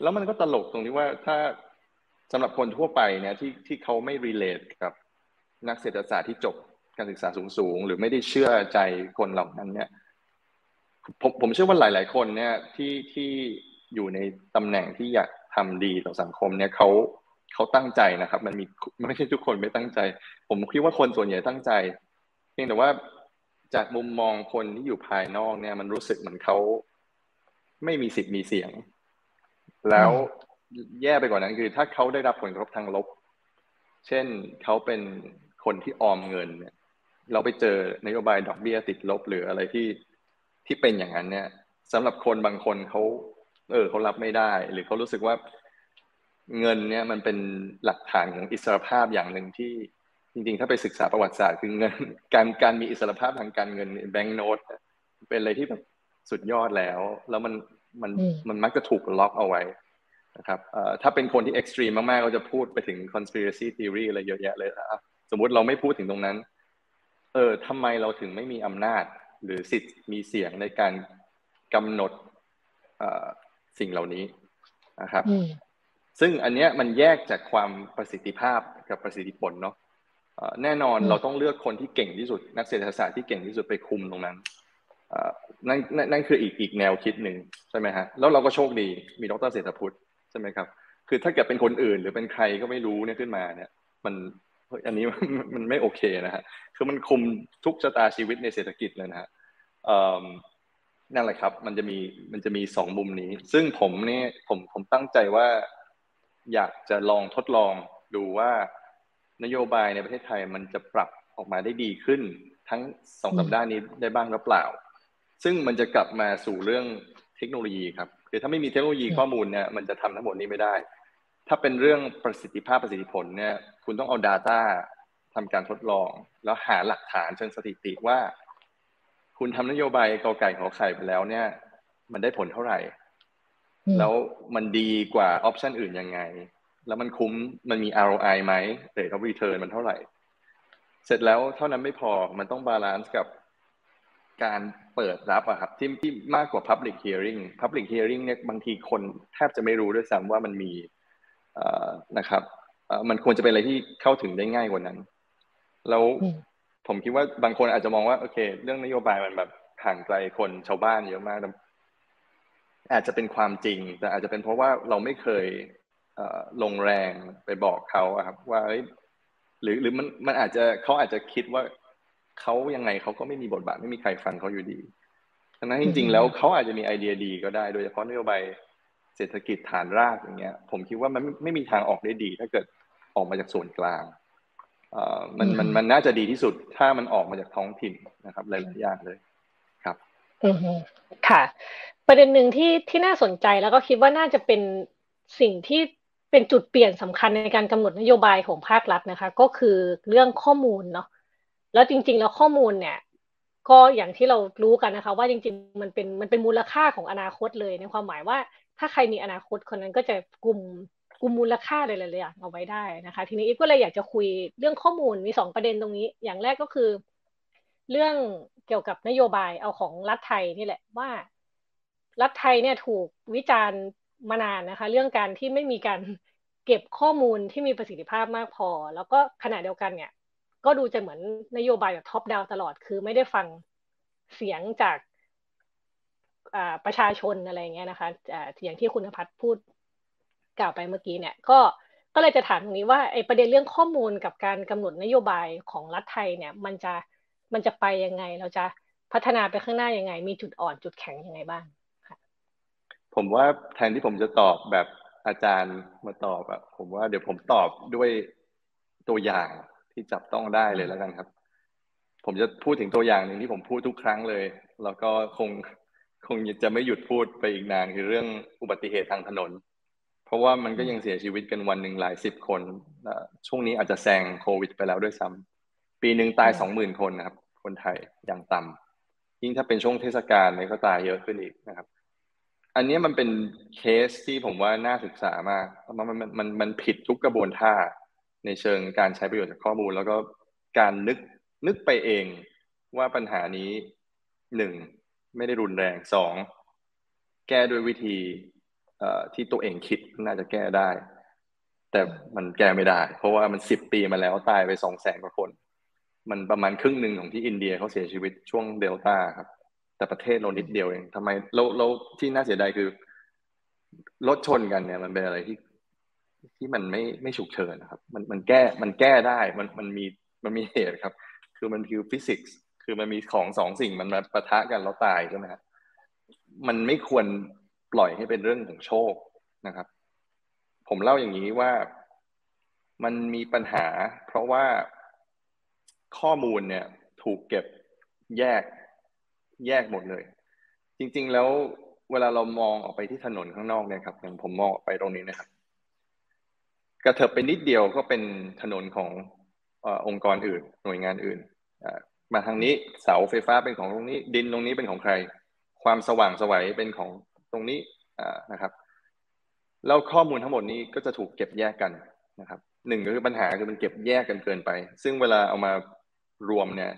แล้วมันก็ตลกตรงที่ว่าถ้าสำหรับคนทั่วไปเนี่ยที่ที่เขาไม่รีเลทกับ นักเศรษฐศาสตร์ที่จบการศึกษาสูงๆ หรือไม่ได้เชื่อใจคนเหล่านั้น เนี่ยผมผมเชื่อว่าหลาย ๆ คนเนี่ยที่ที่อยู่ในตำแหน่งที่อยากทำดีต่อสังคมเนี่ยเขาเขาตั้งใจนะครับ มันมีไม่ใช่ทุกคนไม่ตั้งใจ ผมคิดว่าคนส่วนใหญ่ตั้งใจ พียงแต่ว่าจากมุมมองคนที่อยู่ภายนอกเนี่ย มันรู้สึกเหมือนเขาไม่มีสิทธิ์มีเสียง แล้วแย่ไปกว่านั้นคือ ถ้าเขาได้รับผลกระทบทางลบ เช่นเขาเป็นคนที่ออมเงินเนี่ย เราไปเจอนโยบายดอกเบี้ยติดลบหรืออะไรที่ที่เป็นอย่างนั้นเนี่ยสำหรับคนบางคนเขาเออเขารับไม่ได้ หรือเขารู้สึกว่าเงินเนี่ยมันเป็นหลักฐานของอิสรภาพอย่างหนึ่งที่ จริงๆ ถ้าไปศึกษาประวัติศาสตร์คือเงินการการมีอิสรภาพทางการเงินแบงก์โนตเป็นอะไรที่แบบสุดยอดแล้ว แล้วมันมันมันมักจะถูกล็อกเอาไว้นะครับถ้าเป็นคนที่เอ็กซ์ตรีมมากๆก็จะพูดไปถึง conspiracy theory อะไรเยอะแยะเลยนะสมมุติเราไม่พูดถึงตรงนั้น เออทำไมเราถึงไม่มีอำนาจ หรือสิทธิ์มีเสียงในการกำหนดสิ่งเหล่านี้นะครับ ซึ่งอันเนี้ยมันแยกจากความประสิทธิภาพกับประสิทธิผลเนาะ แน่นอนเราต้องเลือกคนที่เก่งที่สุด นักเศรษฐศาสตร์ที่เก่งที่สุดไปคุมตรงนั้นนั่นนั่นคืออีกอีกแนวคิดหนึ่งใช่ไหมฮะแล้วเราก็โชคดีมีดรเศรษฐพุทธใช่ไหมครับ คือถ้าเกิดเป็นคนอื่นหรือเป็นใครก็ไม่รู้เนี่ยขึ้นมาเนี่ยมันอันนี้มันไม่โอเคนะฮะคือมันคุมทุกชะตาชีวิตในเศรษฐกิจเลยนะฮะนั่นแหละครับ มันจะมีมันจะมีสองมุมนี้ ซึ่งผมเนี่ยผมผมตั้งใจว่า อยากจะลองทดลองดูว่า นโยบายในประเทศไทยมันจะปรับออกมาได้ดีขึ้น ทั้งสองสัปดาห์นี้ได้บ้างหรือเปล่า ซึ่งมันจะกลับมาสู่เรื่องเทคโนโลยีครับคือถ้าไม่มีเทคโนโลยีข้อมูลเนี่ยมันจะทำทั้งหมดนี้ไม่ได้ ถ้าเป็นเรื่องประสิทธิภาพประสิทธิผลเนี่ยคุณต้องเอา Data ทำการทดลอง แล้วหาหลักฐานเชิงสถิติว่า คุณทำนโยบายกอไก่ขอไข่ไปแล้วเนี่ย มันได้ผลเท่าไหร่ แล้วมันดีกว่าออปชันอื่นยังไง แล้วมันคุ้มมันมี ROI ไหม rate of return มันเท่าไหร่ เสร็จแล้วเท่านั้นไม่พอมันต้อง balance กับการเปิดรับอะครับที่ที่มากกว่า public hearing public hearing เนี่ยบางทีคนแทบจะไม่รู้ด้วยซ้ำว่ามันมีนะครับมันควรจะเป็นอะไรที่เข้าถึงได้ง่ายกว่านั้น แล้วผมคิดว่าบางคนอาจจะมองว่าโอเค เรื่องนโยบายมันแบบห่างไกลคนชาวบ้านเยอะมาก อาจจะเป็นความจริง แต่อาจจะเป็นเพราะว่าเราไม่เคย ลงแรงไปบอกเขาครับ ว่าหรือหรือมันมันอาจจะเขาอาจจะคิดว่าเขายังไงเขาก็ไม่มีบทบาทไม่มีใครฟังเขาอยู่ดีดังนั้นจริง ๆ แล้วเขาอาจจะมีไอเดียดีก็ได้ โดยเฉพาะนโยบายเศรษฐกิจฐานรากอย่างเงี้ย ผมคิดว่ามันไม่มีทางออกได้ดี ถ้าเกิดออกมาจากส่วนกลางมันมันมันน่าจะดีที่สุดถ้ามันออกมาจากท้องถิ่นนะครับหลายๆอย่างเลยครับอืค่ะ ประเด็นหนึ่งที่ที่น่าสนใจแล้วก็คิดว่าน่าจะเป็นสิ่งที่ เป็นจุดเปลี่ยนสำคัญในการกำหนดนโยบายของภาครัฐนะคะ ก็คือเรื่องข้อมูลเนาะแล้วจริง ๆ แล้วข้อมูลเนี่ย ก็อย่างที่เรารู้กันนะคะ ว่าจริง ๆ มันเป็นมันเป็นมูลค่าของอนาคตเลยในความหมายว่า ถ้าใครมีอนาคตคนนั้นก็จะกลุ่มกลุ่มมูลค่าอะไรหลายๆอย่างเอาไว้ได้นะคะ ทีนี้อีกก็เลยอยากจะคุยเรื่องข้อมูลมีสองประเด็นตรงนี้ อย่างแรกก็คือ เรื่องเกี่ยวกับนโยบายเอาของรัฐไทยนี่แหละว่ารัฐไทยเนี่ยถูกวิจารณ์ มานานนะคะ เรื่องการที่ไม่มีการเก็บข้อมูลที่มีประสิทธิภาพมากพอ แล้วก็ขณะเดียวกันเนี่ย ก็ดูจะเหมือนนโยบายแบบท็อปดาวตลอดคือไม่ได้ฟังเสียงจากประชาชนอะไรเงี้ยนะคะอย่างที่คุณพัฒน์พูดกล่าวไปเมื่อกี้เนี่ย ก็ก็เลยจะถามตรงนี้ว่าไอ้ประเด็นเรื่องข้อมูลกับการกำหนดนโยบายของรัฐไทยเนี่ย มันจะมันจะไปยังไง เราจะพัฒนาไปข้างหน้ายังไง มีจุดอ่อนจุดแข็งยังไงบ้าง ผมว่าแทนที่ผมจะตอบแบบอาจารย์มาตอบอะผมว่าเดี๋ยวผมตอบด้วยตัวอย่างที่จับต้องได้เลยแล้วกันครับ ผมจะพูดถึงตัวอย่างหนึ่งที่ผมพูดทุกครั้งเลย แล้วก็คงคงจะไม่หยุดพูดไปอีกนานคือเรื่องอุบัติเหตุทางถนน เพราะว่ามันก็ยังเสียชีวิตกันวันหนึ่งหลายสิบคนช่วงนี้อาจจะแซงโควิด ไปแล้วด้วยซ้ำปีหนึ่งตายสองหมื่นคนนะครับ คนไทยอย่างต่ำยิ่งถ้าเป็นช่วงเทศกาลเนี่ยก็ตายเยอะขึ้นอีกนะครับ อันนี้มันเป็นเคสที่ผมว่าน่าศึกษามากมันมันมันมันผิดทุกกระบวนท่าในเชิงการใช้ประโยชน์จากข้อมูล แล้วก็การนึกนึกไปเองว่าปัญหานี้หนึ่งไม่ได้รุนแรงสองแก้ด้วยวิธีที่ตัวเองคิดน่าจะแก้ได้ แต่มันแก้ไม่ได้ เพราะว่ามันสิบปีมาแล้วตายไปสองแสนกว่าคน มันประมาณครึ่งหนึ่งของที่อินเดียเขาเสียชีวิตช่วงเดลต้าครับ แต่ประเทศเรานิดเดียวเองทำไมเราเราที่น่าเสียดายคือรถชนกันเนี่ยมันเป็นอะไรที่ ที่มันไม่ไม่ฉุกเฉินนะครับ มันมันแก้มันแก้ได้มันมันมีมันมีเหตุครับ คือมันคือฟิสิกส์คือมันมีของสองสิ่งมันมาปะทะกันแล้วตายใช่ไหมครับมันไม่ควรปล่อยให้เป็นเรื่องของโชคนะครับ ผมเล่าอย่างนี้ว่ามันมีปัญหา เพราะว่าข้อมูลเนี่ย ถูกเก็บแยก แยกหมดเลย จริง ๆ แล้วเวลาเรามองออกไปที่ถนนข้างนอกเนี่ยครับอย่างผมมองออกไปตรงนี้นะครับ กระเถิบไปนิดเดียวก็เป็นถนนของอองค์กรอื่น หน่วยงานอื่นมาทางนี้เสาไฟฟ้าเป็นของตรงนี้ ดินตรงนี้เป็นของใคร ความสว่างสวัยเป็นของตรงนี้นะครับแล้วข้อมูลทั้งหมดนี้ก็จะถูกเก็บแยกกันนะครับหนึ่งก็คือปัญหาคือมันเก็บแยกกันเกินไป ซึ่งเวลาเอามารวมเนี่ย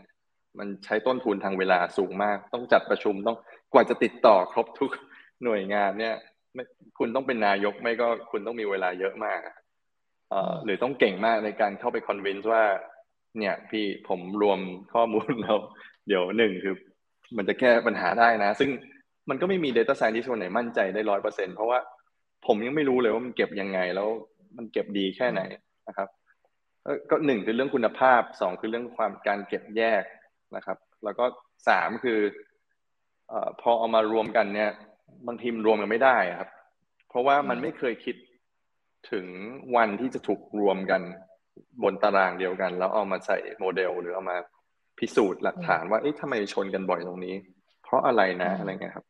มันใช้ต้นทุนทางเวลาสูงมาก ต้องจัดประชุมต้องกว่าจะติดต่อครบทุกหน่วยงานเนี่ยคุณต้องเป็นนายกไม่ก็คุณต้องมีเวลาเยอะมากหรือต้องเก่งมากในการเข้าไปคอนวินส์ว่า เนี่ยพี่ผมรวมข้อมูลแล้วเดี๋ยวหนึ่งคือมันจะแก้ปัญหาได้นะ ซึ่งมันก็ไม่มี Data Scientist คนไหนมั่นใจได้ร้อยเปอร์เซ็นเพราะว่าผมยังไม่รู้เลยว่ามันเก็บยังไงแล้วมันเก็บดีแค่ไหนนะครับ ก็หนึ่งคือเรื่องคุณภาพสองคือเรื่องความการเก็บแยก นะครับ แล้วก็สามคืออพอเอามารวมกันเนี่ยบางทีมรวมกันไม่ได้ครับ เพราะว่ามันไม่เคยคิดถึงวันที่จะถูกรวมกันบนตารางเดียวกัน แล้วเอามาใส่โมเดลหรือเอามาพิสูจน์หลักฐานว่าเอ๊ะทำไมชนกันบ่อยตรงนี้ เพราะอะไรนะอะไรเงี้ยครับ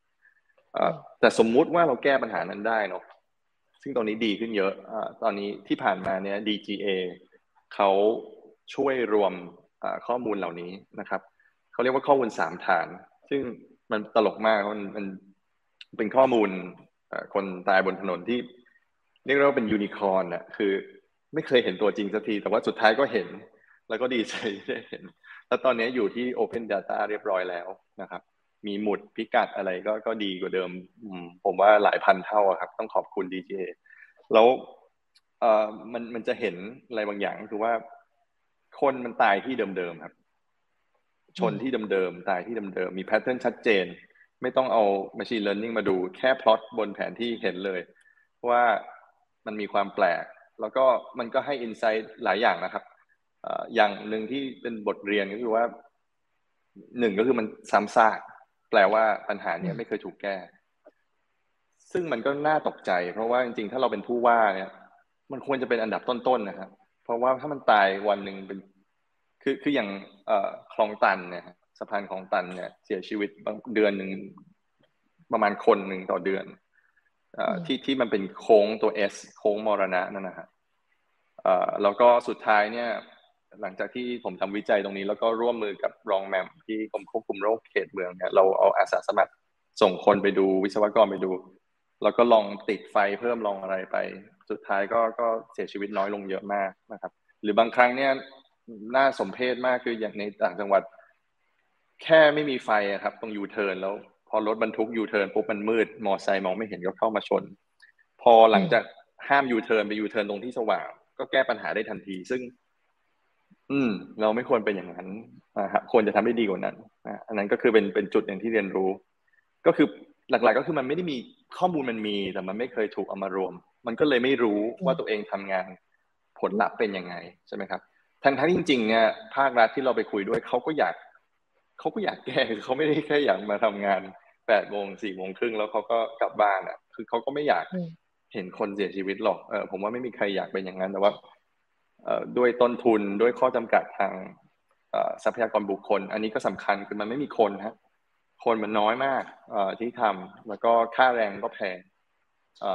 แต่สมมุติว่าเราแก้ปัญหานั้นได้เนาะซึ่งตอนนี้ดีขึ้นเยอะอตอนนี้ที่ผ่านมาเนี่ย DGA เขาช่วยรวมข้อมูลเหล่านี้นะครับ เขาเรียกว่าข้อมูลสามฐาน ซึ่งมันตลกมากมันมันเป็นข้อมูลคนตายบนถนนที่เรียกว่าเป็นยูนิคอร์นอะคือไม่เคยเห็นตัวจริงสักที แต่ว่าสุดท้ายก็เห็น แล้วก็ดีใจได้เห็น แล้วตอนนี้อยู่ที่ Open Data เรียบร้อยแล้วนะครับ มีหมุดพิกัดอะไรก็ก็ดีกว่าเดิม ผมว่าหลายพันเท่าครับ ต้องขอบคุณ DJA แล้วเอ่อมันมันจะเห็นอะไรบางอย่างคือว่า คนมันตายที่เดิมๆครับ ชนที่เดิมๆตายที่เดิมๆมีแพทเทิร์นชัดเจน ไม่ต้องเอา Machine Learning มาดูแค่พลอตบนแผนที่เห็นเลย ว่ามันมีความแปลก แล้วก็มันก็ให้อินไซต์หลายอย่างนะครับอย่างหนึ่งที่เป็นบทเรียนก็คือว่าหนึ่งก็คือมันซ้ำซากแปลว่าปัญหาเนี้ยไม่เคยถูกแก้ ซึ่งมันก็น่าตกใจ เพราะว่าจริงๆ ถ้าเราเป็นผู้ว่าเนี่ย มันควรจะเป็นอันดับต้นๆนะครับเพราะว่าถ้ามันตายวันหนึ่งเป็น คือคืออย่างเอ่อคลองตันเนี่ยสะพานคลองตันเนี่ยเสียชีวิตบางเดือนหนึ่งประมาณคนหนึ่งต่อเดือนอที่ที่มันเป็นโค้งตัว S โค้งมรณะนั่นนะฮะแล้วก็สุดท้ายเนี่ย หลังจากที่ผมทำวิจัยตรงนี้ แล้วก็ร่วมมือกับรองแมมที่กรมควบคุมโรคเขตเมืองเนี่ยเราเอาอาสาสมัครส่งคนไปดูวิศวกรไปดู แล้วก็ลองติดไฟเพิ่มลองอะไรไป สุดท้ายก็ก็เสียชีวิตน้อยลงเยอะมากนะครับ หรือบางครั้งเนี่ย น่าสมเพชมากคืออย่างในต่างจังหวัด แค่ไม่มีไฟครับ ตรงยูเทิร์นแล้ว พอรถบรรทุกยูเทิร์นปุ๊บมันมืด มอไซค์มองไม่เห็นก็เข้ามาชน พอหลังจากห้ามยูเทิร์นไปยูเทิร์นตรงที่สว่าง ก็แก้ปัญหาได้ทันที ซึ่ง อืม เราไม่ควรเป็นอย่างนั้นนะครับควรจะทำได้ดีกว่านั้นอันนั้นก็คือเป็นเป็นจุดหนึ่งที่เรียนรู้ ก็คือหลักๆก็คือมันไม่ได้มีข้อมูลมันมีแต่มันไม่เคยถูกเอามารวม มันก็เลยไม่รู้ว่าตัวเองทำงานผลลัพธ์เป็นยังไงใช่ไหมครับ ทั้งทั้งจริงๆเนี่ยภาครัฐที่เราไปคุยด้วยเขาก็อยากเขาก็อยากแก้เขาไม่ได้แค่อยากมาทำงานแปดโมงสี่โมงครึ่งแล้วเขาก็กลับบ้านอะ คือเขาก็ไม่อยากเห็นคนเสียชีวิตหรอกเออผมว่าไม่มีใครอยากเป็นอย่างนั้นแต่ว่าด้วยต้นทุนด้วยข้อจำกัดทางทรัพยากรบุคคล อันนี้ก็สำคัญคือมันไม่มีคนฮะคนมันน้อยมากที่ทำแล้วก็ค่าแรงก็แพง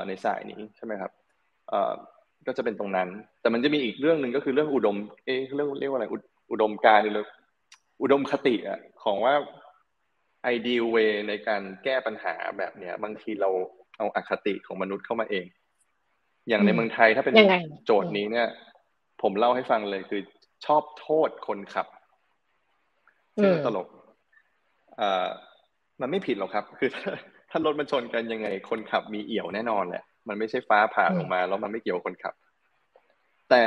ในสายนี้ใช่ไหมครับ ก็จะเป็นตรงนั้น แต่มันจะมีอีกเรื่องหนึ่งก็คือเรื่องอุดม เอ๊เรื่องเรียกว่าอะไรอุดมการหรืออุดมคติอะของว่าไอเดียเวในการแก้ปัญหาแบบเนี้ย บางทีเราเอาอาคติของมนุษย์เข้ามาเอง อย่างในเมืองไทยถ้าเป็นโจทย์นี้เนี่ย ผมเล่าให้ฟังเลยคือชอบโทษคนขับซึ่งตลกอ่ามันไม่ผิดหรอกครับ คือถ้ารถมันชนกันยังไง คนขับมีเอี่ยวแน่นอนแหละ มันไม่ใช่ฟ้าผ่าลงมา แล้วมันไม่เกี่ยวคนขับ แต่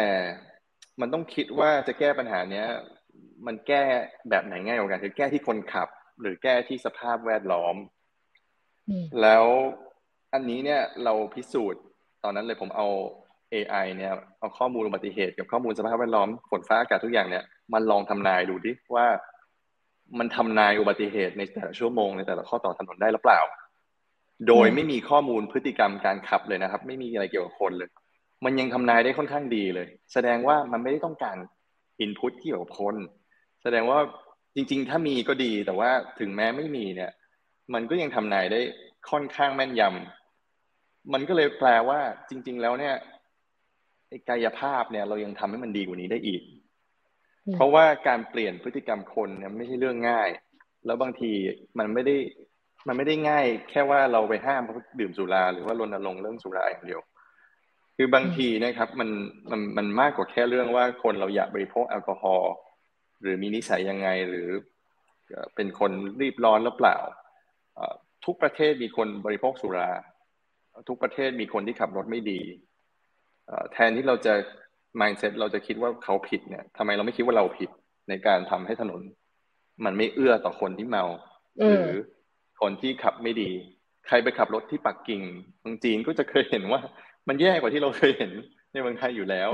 มันต้องคิดว่าจะแก้ปัญหาเนี้ย มันแก้แบบไหนง่ายกว่ากันคือแก้ที่คนขับ หรือแก้ที่สภาพแวดล้อม แล้วอันนี้เนี่ยเราพิสูจน์ตอนนั้นเลยผมเอา AI เนี่ยเอาข้อมูลอุบัติเหตุกับข้อมูลสภาพแวดล้อมฝนฟ้าอากาศทุกอย่างเนี่ยมันลองทำนายดูดิว่า มันทำนายอุบัติเหตุในแต่ละชั่วโมงในแต่ละข้อต่อถนนได้หรือเปล่า โดยไม่มีข้อมูลพฤติกรรมการขับเลยนะครับ ไม่มีอะไรเกี่ยวกับคนเลย มันยังทำนายได้ค่อนข้างดีเลย แสดงว่ามันไม่ได้ต้องการอินพุตที่เกี่ยวกับคนแสดงว่าจริง ๆ ถ้ามีก็ดีแต่ว่าถึงแม้ไม่มีเนี่ย มันก็ยังทำนายได้ค่อนข้างแม่นยำมันก็เลยแปลว่า จริง ๆ แล้วเนี่ยกายภาพเนี่ย เรายังทำให้มันดีกว่านี้ได้อีก เพราะว่าการเปลี่ยนพฤติกรรมคนเนี่ยไม่ใช่เรื่องง่าย แล้วบางทีมันไม่ได้ มันไม่ได้ง่าย แค่ว่าเราไปห้ามเขาดื่มสุราหรือว่ารณรงค์เรื่องสุราอย่างเดียว คือบางทีนะครับมันมันมันมากกว่าแค่เรื่องว่าคนเราอยากบริโภคแอลกอฮอล์หรือมีนิสัยยังไงหรือเป็นคนรีบร้อนหรือเปล่า ทุกประเทศมีคนบริโภคสุรา ทุกประเทศมีคนที่ขับรถไม่ดีแทนที่เราจะ mindset เราจะคิดว่าเขาผิดเนี่ยทำไมเราไม่คิดว่าเราผิดในการทำให้ถนน มันไม่เอื้อต่อคนที่เมา หรือ คนที่ขับไม่ดี ใครไปขับรถที่ปักกิ่งเมืองจีนก็จะเคยเห็นว่า มันแย่กว่าที่เราเคยเห็นในเมืองไทยอยู่แล้ว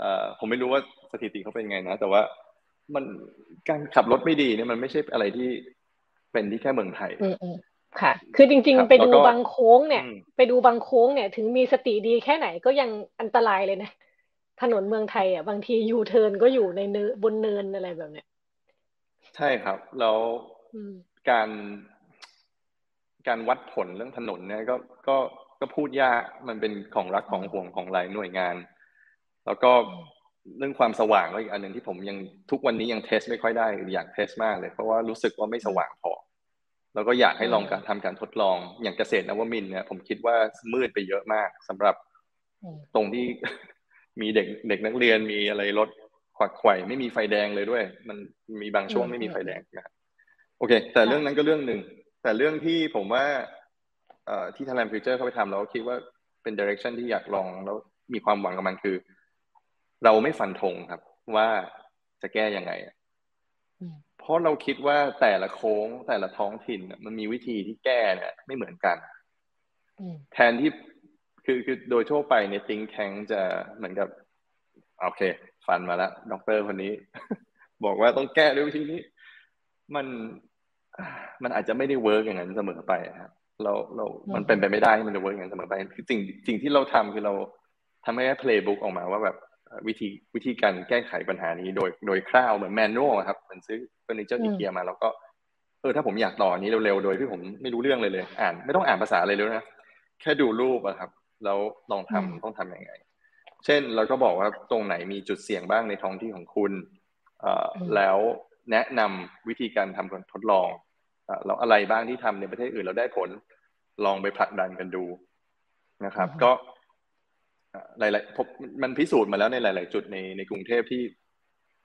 อ่าผมไม่รู้ว่าสถิติเขาเป็นไงนะ แต่ว่ามันการขับรถไม่ดีเนี่ยมันไม่ใช่อะไรที่เป็นที่แค่เมืองไทยค่ะ คือจริง ๆ ไปดูบางโค้งเนี่ย ไปดูบางโค้งเนี่ย ถึงมีสติดีแค่ไหนก็ยังอันตรายเลยนะ ถนนเมืองไทยอะบางทียูเทิร์นก็อยู่ในเนื้อบนเนินอะไรแบบเนี้ย ใช่ครับ แล้วการ การวัดผลเรื่องถนนเนี่ยก็ก็ก็พูดยากมันเป็นของรักของห่วงของหลายหน่วยงาน แล้วก็เรื่องความสว่างก็อีกอันหนึ่งที่ผมยังทุกวันนี้ยังเทสไม่ค่อยได้อยากเทสมากเลย เพราะว่ารู้สึกว่าไม่สว่างพอแล้วก็อยากให้ลองการทำการทดลองอย่างเกษตรนวมินเนี่ยผมคิดว่ามืดไปเยอะมากสำหรับตรงที่มีเด็กเด็กนักเรียนมีอะไรรถขวักไขว่ไม่มีไฟแดงเลยด้วย มันมีบางช่วงไม่มีไฟแดงนะโอเค แต่เรื่องนั้นก็เรื่องหนึ่ง แต่เรื่องที่ผมว่าเอ่อที่ทางแลมฟิวเจอร์เข้าไปทำแล้วคิดว่าเป็นดิเรกชันที่อยากลองแล้วมีความหวังกับมันคือ เราไม่ฟันธงครับ ว่าจะแก้ยังไงเพราะเราคิดว่าแต่ละโค้งแต่ละท้องถิ่นมันมีวิธีที่แก้เนี่ยไม่เหมือนกันแทนที่คือคือโดยทั่วไปในติงแทงจะเหมือนกับโอเค ฟันมาแล้วดอกเตอร์คนนี้ บอกว่าต้องแก้ด้วยวิธีนี้ มัน มันอาจจะไม่ได้ work อย่างนั้นเสมอไปครับเราเรา มันเป็นไปไม่ได้มันจะ work อย่างนั้นเสมอไปคือสิ่งสิ่งที่เราทำคือเราทำให้ playbook ออกมาว่าแบบวิธีวิธีการแก้ไขปัญหานี้โดยโดยคร่าวเหมือน manual ครับเหมือนซื้อเฟอร์นิเจอร์อีเกียมาแล้วก็เออถ้าผมอยากต่อนี้เร็วๆโดยที่ผมไม่รู้เรื่องเลยเลย อ่านไม่ต้องอ่านภาษาเลยเลยนะแค่ดูรูปอะครับ แล้วลองทำต้องทำยังไง เช่นเราก็บอกว่าตรงไหนมีจุดเสี่ยงบ้างในท้องที่ของคุณแล้วแนะนำวิธีการทำการทดลอง แล้วอะไรบ้างที่ทำในประเทศอื่นเราได้ผลลองไปผลักดันกันดูนะครับ ก็หลายๆผมมันพิสูจน์มาแล้วในหลาย ๆ จุดในในกรุงเทพที่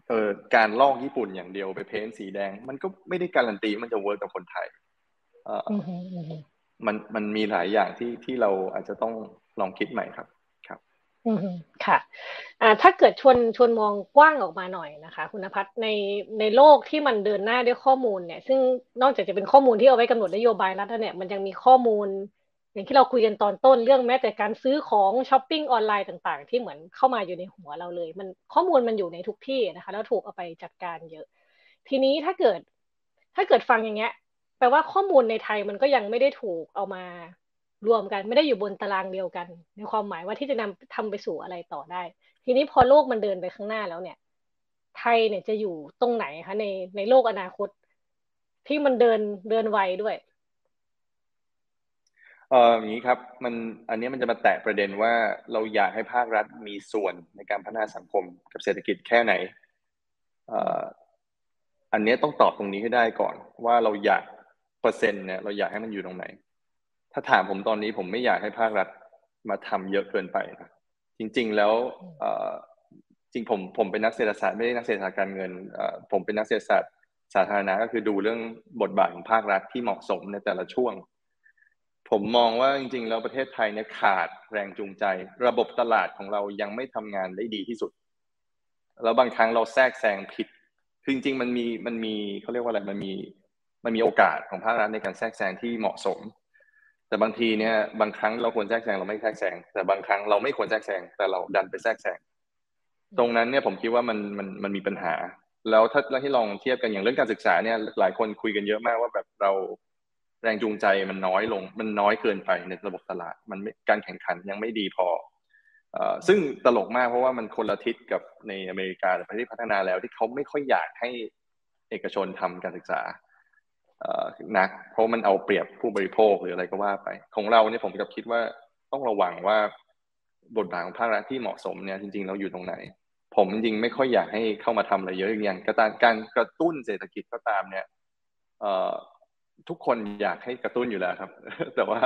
เออการลอกญี่ปุ่นอย่างเดียวไปเพ้นสีแดง มันก็ไม่ได้การันตีมันจะเวิร์กกับคนไทยมันมันมีหลายอย่างที่ที่เราอาจจะต้องลองคิดใหม่ครับ อืมค่ะอ่าถ้าเกิดชวนชวนมองกว้างออกมาหน่อยนะคะ คุณพัฒน์ในในโลกที่มันเดินหน้าด้วยข้อมูลเนี่ย ซึ่งนอกจากจะเป็นข้อมูลที่เอาไว้กำหนดนโยบายรัฐเนี่ยมันยังมีข้อมูล อย่างที่เราคุยกันตอนต้นเรื่องแม้แต่การซื้อของช้อปปิ้งออนไลน์ต่างๆ ที่เหมือนเข้ามาอยู่ในหัวเราเลย มันข้อมูลมันอยู่ในทุกที่นะคะ แล้วถูกเอาไปจัดการเยอะ ทีนี้ถ้าเกิด ถ้าเกิดฟังอย่างเงี้ยแปลว่าข้อมูลในไทยมันก็ยังไม่ได้ถูกเอามา รวมกันไม่ได้อยู่บนตารางเดียวกัน ในความหมายว่าที่จะนำทำไปสู่อะไรต่อได้ ทีนี้พอโลกมันเดินไปข้างหน้าแล้วเนี่ย ไทยเนี่ยจะอยู่ตรงไหนคะในในโลกอนาคต ที่มันเดินเดินไวด้วยเอออย่างนี้ครับมันอันนี้มันจะมาแตะประเด็นว่าเราอยากให้ภาครัฐมีส่วนในการพัฒนาสังคมกับเศรษฐกิจแค่ไหนเอ่ออันนี้ต้องตอบตรงนี้ให้ได้ก่อน ว่าเราอยากเปอร์เซ็นต์เนี่ยเราอยากให้มันอยู่ตรงไหน ถ้าถามผมตอนนี้ผมไม่อยากให้ภาครัฐมาทำเยอะเกินไปนะจริง ๆ แล้วจริงผมผมเป็นนักเศรษฐศาสตร์ไม่ได้นักเศรษฐศาสตร์การเงินผมเป็นนักเศรษฐศาสตร์สาธารณะก็คือดูเรื่องบทบาทของภาครัฐที่เหมาะสมในแต่ละช่วง ผมมองว่าจริง ๆ แล้วประเทศไทยเนี่ยขาดแรงจูงใจ ระบบตลาดของเรายังไม่ทำงานได้ดีที่สุด แล้วบางครั้งเราแทรกแซงผิดคือจริงๆมันมีมันมีเขาเรียกว่าอะไรมันมีมันมีโอกาสของภาครัฐในการแทรกแซงที่เหมาะสม แต่บางทีเนี่ยบางครั้งเราควรแทรกแซงเราไม่แทรกแซงแต่บางครั้งเราไม่ควรแทรกแซงแต่เราดันไปแทรกแซงตรงนั้นเนี่ยผมคิดว่ามันมันมันมีปัญหา แล้วถ้าเราที่ลองเทียบกันอย่างเรื่องการศึกษาเนี่ยหลายคนคุยกันเยอะมากว่าแบบเราแรงจูงใจมันน้อยลง มันน้อยเกินไปในระบบตลาด มันการแข่งขันยังไม่ดีพอซึ่งตลกมากเพราะว่ามันคนละทิศกับในอเมริกาประเทศพัฒนาแล้วที่เขาไม่ค่อยอยากให้เอกชนทำการศึกษา นัก เพราะมันเอาเปรียบผู้บริโภคหรืออะไรก็ว่าไป ของเราเนี่ยผมกับคิดว่าต้องระวังว่าบทบาทของภาครัฐที่เหมาะสมเนี่ยจริง ๆ เราอยู่ตรงไหน ผมจริงไม่ค่อยอยากให้เข้ามาทำอะไรเยอะอย่างกระการกระตุ้นเศรษฐกิจก็ตามเนี่ยทุกคนอยากให้กระตุ้นอยู่แล้วครับ แต่ว่า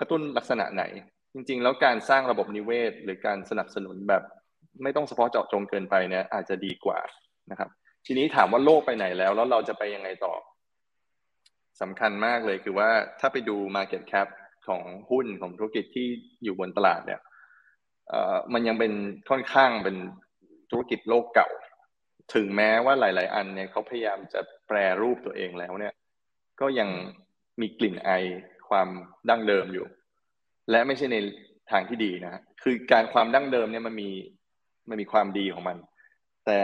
กระตุ้นลักษณะไหน จริง ๆ แล้วการสร้างระบบนิเวศ หรือการสนับสนุนแบบไม่ต้องเฉพาะเจาะจงเกินไปเนี่ยอาจจะดีกว่านะครับ ทีนี้ถามว่าโลกไปไหนแล้ว แล้วเราจะไปยังไงต่อ สำคัญมากเลยคือว่าถ้าไปดู Market Cap ของหุ้นของธุรกิจที่อยู่บนตลาดเนี่ยมันยังเป็นค่อนข้างเป็นธุรกิจโลกเก่า ถึงแม้ว่าหลาย ๆ อันเนี่ยเขาพยายามจะแปรรูปตัวเองแล้วเนี่ย ก็ยังมีกลิ่นไอความดั้งเดิมอยู่ และไม่ใช่ในทางที่ดีนะ คือการความดั้งเดิมเนี่ยมันมีมันมีความดีของมัน แต่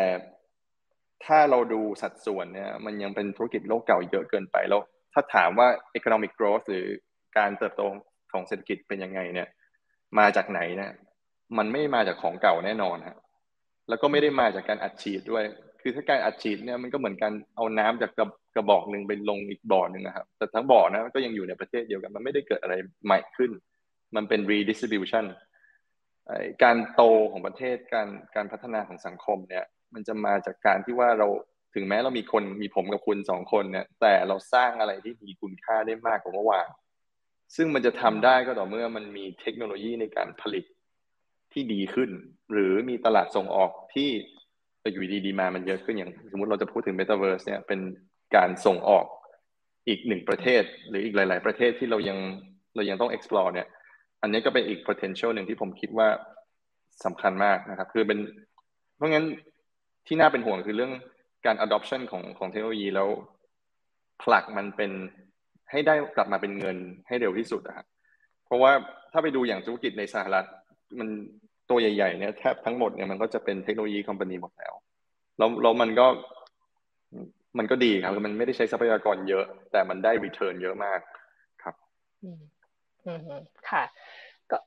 ถ้าเราดูสัดส่วนเนี่ย มันยังเป็นธุรกิจโลกเก่าเยอะเกินไปแล้ว ถ้าถามว่า economic growth หรือการเติบโตของเศรษฐกิจเป็นยังไงเนี่ย มาจากไหนเนี่ยมันไม่มาจากของเก่าแน่นอนฮะแล้วก็ไม่ได้มาจากการอัดฉีดด้วย คือถ้าการอัดฉีดเนี่ยมันก็เหมือนการเอาน้ำจากกระบอกหนึ่งไปลงอีกบ่อหนึ่งนะครับ แต่ทั้งบ่อนะก็ยังอยู่ในประเทศเดียวกัน มันไม่ได้เกิดอะไรใหม่ขึ้น มันเป็น redistribution การโตของประเทศการการพัฒนาของสังคมเนี่ย มันจะมาจากการที่ว่าเรา ถึงแม้เรามีคนมีผมกับคุณสองคนเนี่ย แต่เราสร้างอะไรที่มีคุณค่าได้มากกว่าเมื่อวานซึ่งมันจะทำได้ก็ต่อเมื่อมันมีเทคโนโลยีในการผลิตที่ดีขึ้น หรือมีตลาดส่งออกที่อยู่ดีดีมามันเยอะขึ้นอย่างสมมติเราจะพูดถึง Metaverse เนี่ยเป็นการส่งออกอีกหนึ่งประเทศ หรืออีกหลาย ๆ ประเทศที่เรายังเรายังต้อง explore เนี่ย อันนี้ก็เป็นอีก potential หนึ่งที่ผมคิดว่าสำคัญมากนะครับ คือเป็นเพราะงั้นที่น่าเป็นห่วงคือเรื่อง การ adoption ของของเทคโนโลยีแล้วผลักมันเป็นให้ได้กลับมาเป็นเงินให้เร็วที่สุดนะครับเพราะว่าถ้าไปดูอย่างธุรกิจในสหรัฐ มันตัวใหญ่ๆเนี่ยแทบทั้งหมดเนี่ยมันก็จะเป็นเทคโนโลยีคอมพานีหมดแล้วแล้วแล้วมันก็มันก็ดีครับมันไม่ได้ใช้ทรัพยากรเยอะ แต่มันได้รีเทิร์นเยอะมากครับอืมอืมค่ะ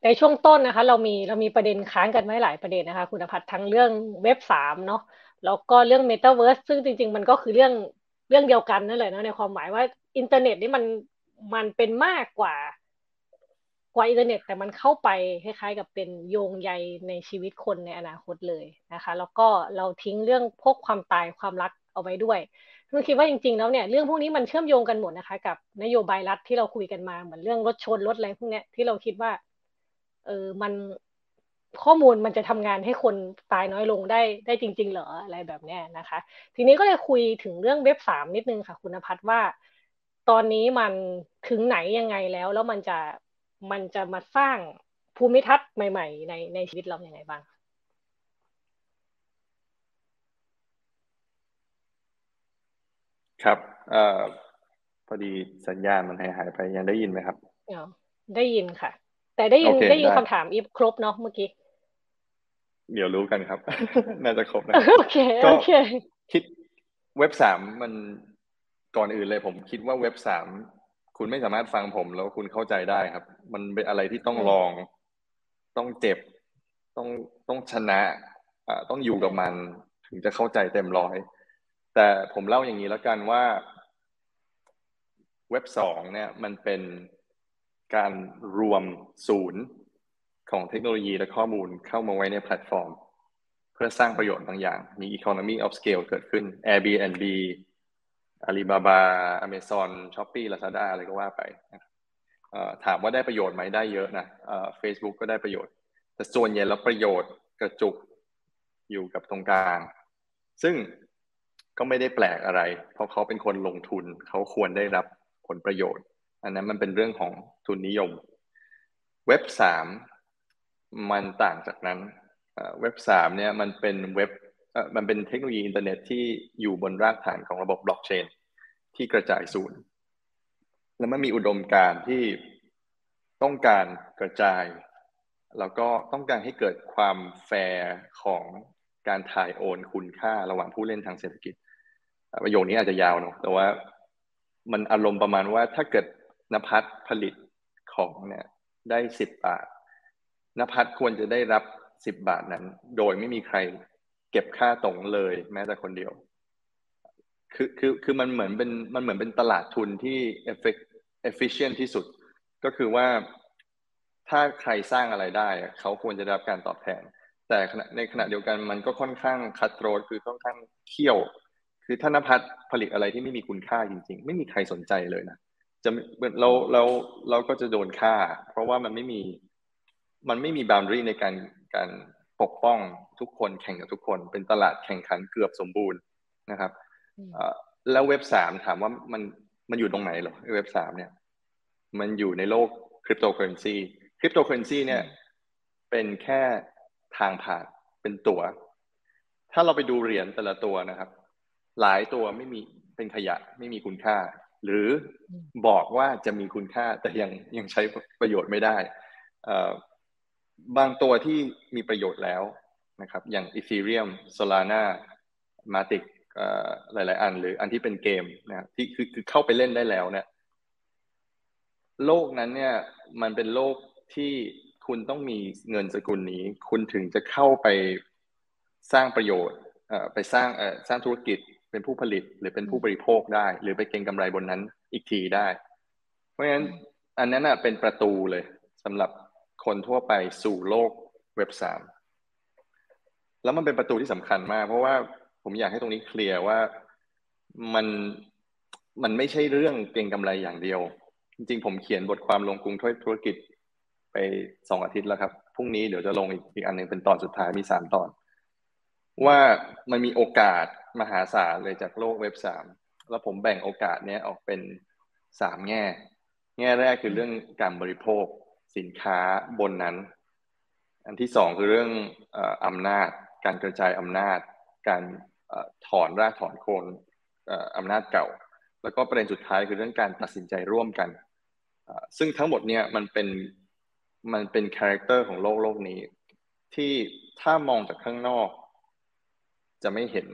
ในช่วงต้นนะคะ เรามีเรามีประเด็นค้างกันไว้หลายประเด็นนะคะ คุณพัฒทั้งเรื่องเว็บสามเนาะ แล้วก็เรื่องเมตาเวิร์สซึ่งจริง ๆ มันก็คือเรื่องเรื่องเดียวกันนั่นแหละนะในความหมายว่าอินเทอร์เน็ตนี่มันมันเป็นมากกว่า กว่าอินเทอร์เน็ต แต่มันเข้าไปคล้ายๆ กับเป็นโยงใยในชีวิตคนในอนาคตเลยนะคะ แล้วก็เราทิ้งเรื่องพวกความตายความรักเอาไว้ด้วยคือคิดว่าจริงๆแล้วเนี่ยเรื่องพวกนี้มันเชื่อมโยงกันหมดนะคะ กับนโยบายรัฐที่เราคุยกันมาเหมือนเรื่องรถชนรถอะไรพวกเนี้ยที่เราคิดว่าเออมัน ข้อมูลมันจะทำงานให้คนตายน้อยลงได้ได้จริง ๆ เหรออะไรแบบนี้นะคะ ทีนี้ก็เลยคุยถึงเรื่องเว็บสามนิดนึงค่ะ คุณพัฒน์ว่า ตอนนี้มันถึงไหนยังไงแล้ว แล้วมันจะมันจะมาสร้างภูมิทัศน์ใหม่ ๆ ในในชีวิตเราอย่างไรบ้างครับเอ่อพอดีสัญญาณมันหายหายไปยังได้ยินไหมครับอ๋อได้ยินค่ะ แต่ได้ยินได้ยินคำถามอีฟครบเนาะเมื่อกี้ เดี๋ยวรู้กันครับ น่าจะครบนะโอเคโอเคคิดเว็บสามมันก่อนอื่นเลยผมคิดว่าเว็บสามคุณไม่สามารถฟังผมแล้วคุณเข้าใจได้ครับ มันเป็นอะไรที่ต้องลอง ต้องเจ็บ ต้องต้องชนะอ่าต้องอยู่กับมัน ถึงจะเข้าใจเต็มร้อย แต่ผมเล่าอย่างนี้แล้วกันว่า เว็บสองเนี่ย มันเป็นการรวมศูนย์ ของเทคโนโลยีและข้อมูลเข้ามาไว้ในแพลตฟอร์ม เพื่อสร้างประโยชน์บางอย่าง มี economy of scale เกิดขึ้น Airbnb Alibaba Amazon Shopee Lazada อะไรก็ว่าไปถามว่าได้ประโยชน์ไหมได้เยอะนะเฟซบุ๊กก็ได้ประโยชน์ แต่ส่วนใหญ่แล้วประโยชน์กระจุกอยู่กับตรงกลาง ซึ่งก็ไม่ได้แปลกอะไร เพราะเขาเป็นคนลงทุนเขาควรได้รับผลประโยชน์ อันนั้นมันเป็นเรื่องของทุนนิยม เว็บสาม มันต่างจากนั้นเว็บสามเนี่ยมันเป็นเว็บมันเป็นเทคโนโลยีอินเทอร์เน็ตที่อยู่บนรากฐานของระบบบล็อกเชนที่กระจายศูนย์ แล้วมันมีอุดมการที่ต้องการกระจาย แล้วก็ต้องการให้เกิดความแฟร์ของการถ่ายโอนคุณค่าระหว่างผู้เล่นทางเศรษฐกิจ ประโยคนี้อาจจะยาวเนาะแต่ว่ามันอารมณ์ประมาณว่าถ้าเกิดนภัสผลิตของเนี่ยได้สิบบาท นภัสควรจะได้รับสิบบาทนั้น โดยไม่มีใครเก็บค่าตรงเลย แม้แต่คนเดียว คือคือคือมันเหมือนเป็นมันเหมือนเป็นตลาดทุนที่ effect efficient ที่สุด ก็คือว่าถ้าใครสร้างอะไรได้ เขาควรจะได้รับการตอบแทน แต่ในขณะเดียวกันมันก็ค่อนข้างคัดโรดคือค่อนข้างเขี้ยว คือถ้านภัสผลิตอะไรที่ไม่มีคุณค่าจริง ๆ ไม่มีใครสนใจเลยนะจะเราเราเราก็จะโดนค่า เพราะว่ามันไม่มี มันไม่มีบาวน์ดรีในการการปกป้องทุกคนแข่งกับทุกคน เป็นตลาดแข่งขันเกือบสมบูรณ์นะครับแล้วเว็บสามถามว่ามันมันอยู่ตรงไหนหรอเว็บสามเนี่ย มันอยู่ในโลก cryptocurrency cryptocurrency เนี่ย เป็นแค่ทางผ่านเป็นตัวถ้าเราไปดูเหรียญแต่ละตัวนะครับ หลายตัวไม่มีเป็นขยะไม่มีคุณค่า หรือบอกว่าจะมีคุณค่าแต่ยังยังใช้ประโยชน์ไม่ได้ บางตัวที่มีประโยชน์แล้วนะครับ อย่าง Ethereum Solana Matic หลาย ๆ อัน หรืออันที่เป็นเกมนะที่คือคือเข้าไปเล่นได้แล้วเนี่ยโลกนั้นเนี่ยมันเป็นโลกที่คุณต้องมีเงินสกุลนี้ คุณถึงจะเข้าไปสร้างประโยชน์ไปสร้างสร้างธุรกิจเป็นผู้ผลิตหรือเป็นผู้บริโภคได้ หรือไปเก็งกำไรบนนั้นอีกทีได้ เพราะฉะนั้นอันนั้นเป็นประตูเลยสำหรับ คนทั่วไปสู่โลกเว็บสามแล้วมันเป็นประตูที่สำคัญมาก เพราะว่าผมอยากให้ตรงนี้เคลียร์ว่ามันมันไม่ใช่เรื่องเก็งกำไรอย่างเดียว จริงๆ ผมเขียนบทความลงกรุงธุรกิจไปสองอาทิตย์แล้วครับพรุ่งนี้เดี๋ยวจะลงอีกอีกอันหนึ่งเป็นตอนสุดท้ายมีสามตอน ว่ามันมีโอกาสมหาศาลเลยจากโลกเว็บสามแล้วผมแบ่งโอกาสเนี้ยออกเป็นสามแง่ แง่แรกคือเรื่องการบริโภค สินค้าบนนั้น อันที่สองคือเรื่องอำนาจ การกระจายอำนาจ การถอนรากถอนโคนอำนาจเก่า แล้วก็ประเด็นสุดท้ายคือเรื่องการตัดสินใจร่วมกัน ซึ่งทั้งหมดเนี่ยมันเป็นมันเป็น character ของโลกโลกนี้ ที่ถ้ามองจากข้างนอก จะไม่เห็น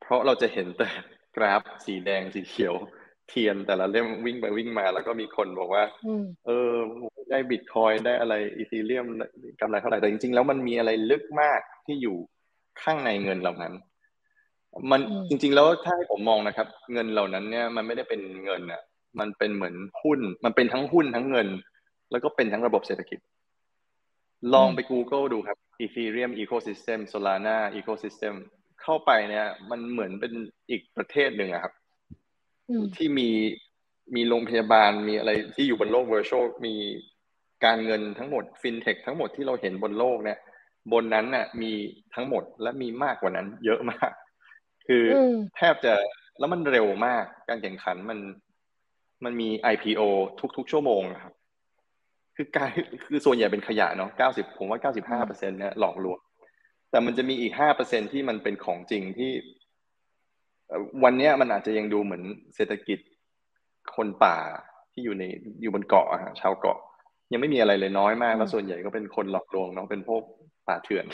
เพราะเราจะเห็นแต่กราฟสีแดงสีเขียว เทียนแต่ละเล่มวิ่งไปวิ่งมาแล้วก็มีคนบอกว่าเออได้บิตคอยได้อะไรอีทีเรียมกำไรเท่าไหร่แต่จริง ๆ แล้วมันมีอะไรลึกมากที่อยู่ข้างในเงินเหล่านั้น มันจริง ๆ แล้วถ้าให้ผมมองนะครับ เงินเหล่านั้นเนี่ยมันไม่ได้เป็นเงินอะ มันเป็นเหมือนหุ้น มันเป็นทั้งหุ้นทั้งเงิน แล้วก็เป็นทั้งระบบเศรษฐกิจ ลองไป Google ดูครับ Ethereum Ecosystem Solana Ecosystem เข้าไปเนี่ย มันเหมือนเป็นอีกประเทศหนึ่งอะครับ ที่มีมีโรงพยาบาลมีอะไรที่อยู่บนโลก virtual มีการเงินทั้งหมดฟินเทคทั้งหมดที่เราเห็นบนโลกเนี่ย บนนั้นน่ะ มีทั้งหมดและมีมากกว่านั้น เยอะมาก คือแทบจะแล้วมันเร็วมากการแข่งขันมัน มันมี IPO ทุก ๆ ชั่วโมงครับ คือการคือส่วนใหญ่เป็นขยะเนาะเก้าสิบผมว่าเก้าสิบห้าเปอร์เซ็นเนี่ยหลอกลวงแต่มันจะมีอีกห้าเปอร์เซ็นที่มันเป็นของจริงที่ วันนี้มันอาจจะยังดูเหมือนเศรษฐกิจคนป่าที่อยู่ในอยู่บนเกาะชาวเกาะ ยังไม่มีอะไรเลยน้อยมาก แล้วส่วนใหญ่ก็เป็นคนหลอกลวงเนาะเป็นพวกป่าเถื่อน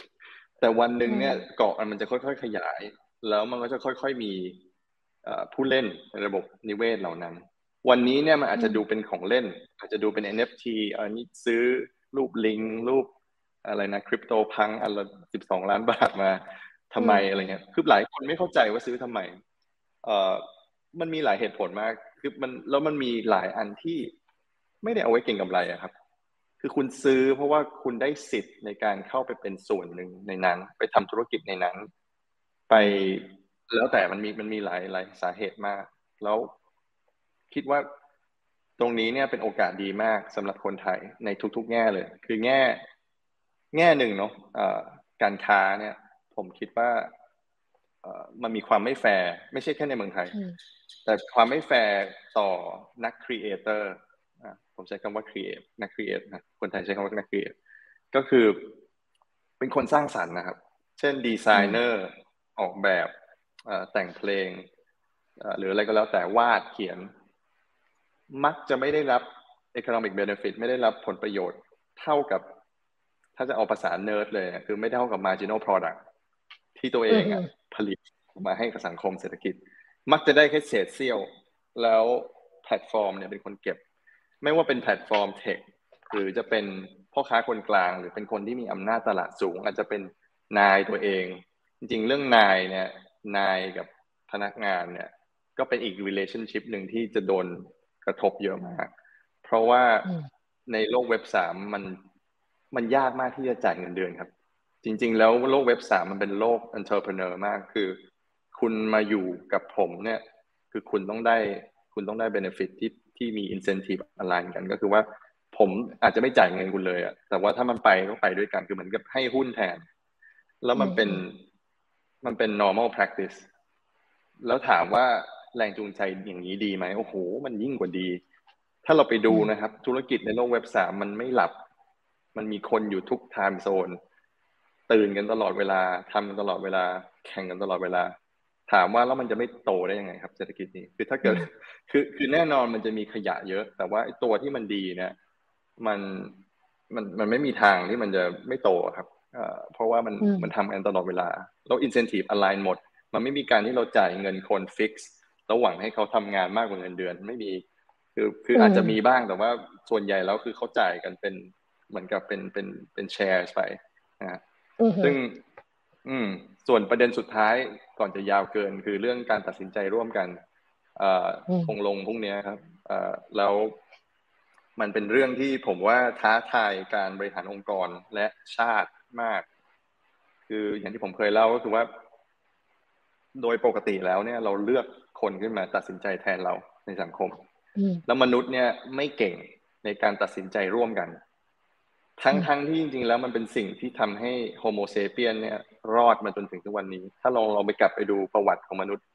แต่วันหนึ่งเนี่ยเกาะมันจะค่อยๆขยาย แล้วมันก็จะค่อยๆมีผู้เล่นในระบบนิเวศเหล่านั้น วันนี้เนี่ยมันอาจจะดูเป็นของเล่น อาจจะดูเป็น NFT อันนี้ซื้อรูปลิงรูปอะไรนะคริปโตพังอันละสิบสองล้านบาทมา ทำไมอะไรเงี้ยคือหลายคนไม่เข้าใจว่าซื้อทำไม เอ่อมันมีหลายเหตุผลมาก คือมันแล้วมันมีหลายอันที่ไม่ได้เอาไว้เก่งกำไรอะครับ คือคุณซื้อเพราะว่าคุณได้สิทธิ์ในการเข้าไปเป็นส่วนหนึ่งในนั้น ไปทำธุรกิจในนั้น ไปแล้วแต่มันมีมันมีหลายหลายสาเหตุมาก แล้วคิดว่าตรงนี้เนี่ยเป็นโอกาสดีมากสำหรับคนไทยในทุก ๆ แง่เลย คือแง่ แง่หนึ่งเนาะการค้าเนี่ย ผมคิดว่ามันมีความไม่แฟร์ไม่ใช่แค่ในเมืองไทย แต่ความไม่แฟร์ต่อนัก creator ผมใช้คำว่า create นัก create นะคนไทยใช้คำว่านัก createก็คือเป็นคนสร้างสรรค์นะครับ เช่นดีไซเนอร์ออกแบบแต่งเพลงหรืออะไรก็แล้วแต่วาดเขียน มักจะไม่ได้รับ economic benefit ไม่ได้รับผลประโยชน์เท่ากับ ถ้าจะเอาภาษาเนิร์ดเลย คือไม่เท่ากับ marginal product ที่ตัวเองผลิตมาให้กับสังคมเศรษฐกิจ มักจะได้แค่เศษเสี้ยว แล้วแพลตฟอร์มเนี่ยเป็นคนเก็บ ไม่ว่าเป็นแพลตฟอร์มเทคหรือจะเป็นพ่อค้าคนกลาง หรือเป็นคนที่มีอำนาจตลาดสูง อาจจะเป็นนายตัวเอง จริงๆ เรื่องนายเนี่ยนายกับพนักงานเนี่ย ก็เป็นอีก relationship หนึ่งที่จะโดนกระทบเยอะมาก เพราะว่าในโลกเว็บสามมันมันยากมากที่จะจ่ายเงินเดือนครับ จริง ๆ แล้วโลกเว็บสามมันเป็นโลก entrepreneur มากคือ คุณมาอยู่กับผมเนี่ย คือคุณต้องได้คุณต้องได้ benefit ที่ที่มี incentive อะไรกันก็คือว่าผมอาจจะไม่จ่ายเงินคุณเลยอะแต่ว่าถ้ามันไปก็ไปด้วยกันคือเหมือนกับให้หุ้นแทน แล้วมันเป็นมันเป็น normal practice แล้วถามว่าแรงจูงใจอย่างนี้ดีไหมโอ้โห มันยิ่งกว่าดี ถ้าเราไปดูนะครับ ธุรกิจในโลกเว็บสามมันไม่หลับ มันมีคนอยู่ทุกไทม์โซน ตื่นกันตลอดเวลาทำกันตลอดเวลา แข่งกันตลอดเวลา ถามว่าแล้วมันจะไม่โตได้ยังไงครับ เศรษฐกิจนี้ คือถ้าเกิด คือ คือแน่นอนมันจะมีขยะเยอะ แต่ว่าตัวที่มันดีเนี่ย มัน มัน มันไม่มีทางที่มันจะไม่โตครับเพราะว่ามัน มันทำกันตลอดเวลา แล้วอินเซนティブอ l i g n หมด มันไม่มีการที่เราจ่ายเงินคนฟิกซ์แล้วหวังให้เขาทำงานมากกว่าเงินเดือนไม่มี คือคืออาจจะมีบ้างแต่ว่าส่วนใหญ่แล้วคือเขาจ่ายกันเป็นเหมือนกับเป็นเป็นเป็นแชร์ไปนะ ซึ่ง อืม ส่วนประเด็นสุดท้ายก่อนจะยาวเกิน คือเรื่องการตัดสินใจร่วมกันเอ่อคงลงพรุ่งนี้ครับเอ่อแล้วมันเป็นเรื่องที่ผมว่าท้าทายการบริหารองค์กรและชาติมาก คืออย่างที่ผมเคยเล่าก็คือว่า โดยปกติแล้วเนี่ย เราเลือกคนขึ้นมาตัดสินใจแทนเราในสังคม แล้วมนุษย์เนี่ยไม่เก่งในการตัดสินใจร่วมกัน ทั้งทั้งที่จริงๆแล้วมันเป็นสิ่งที่ทำให้โฮโมเซเปียนเนี่ยรอดมาจนถึงทุกวันนี้ ถ้าเราเราไปกลับไปดูประวัติของมนุษย์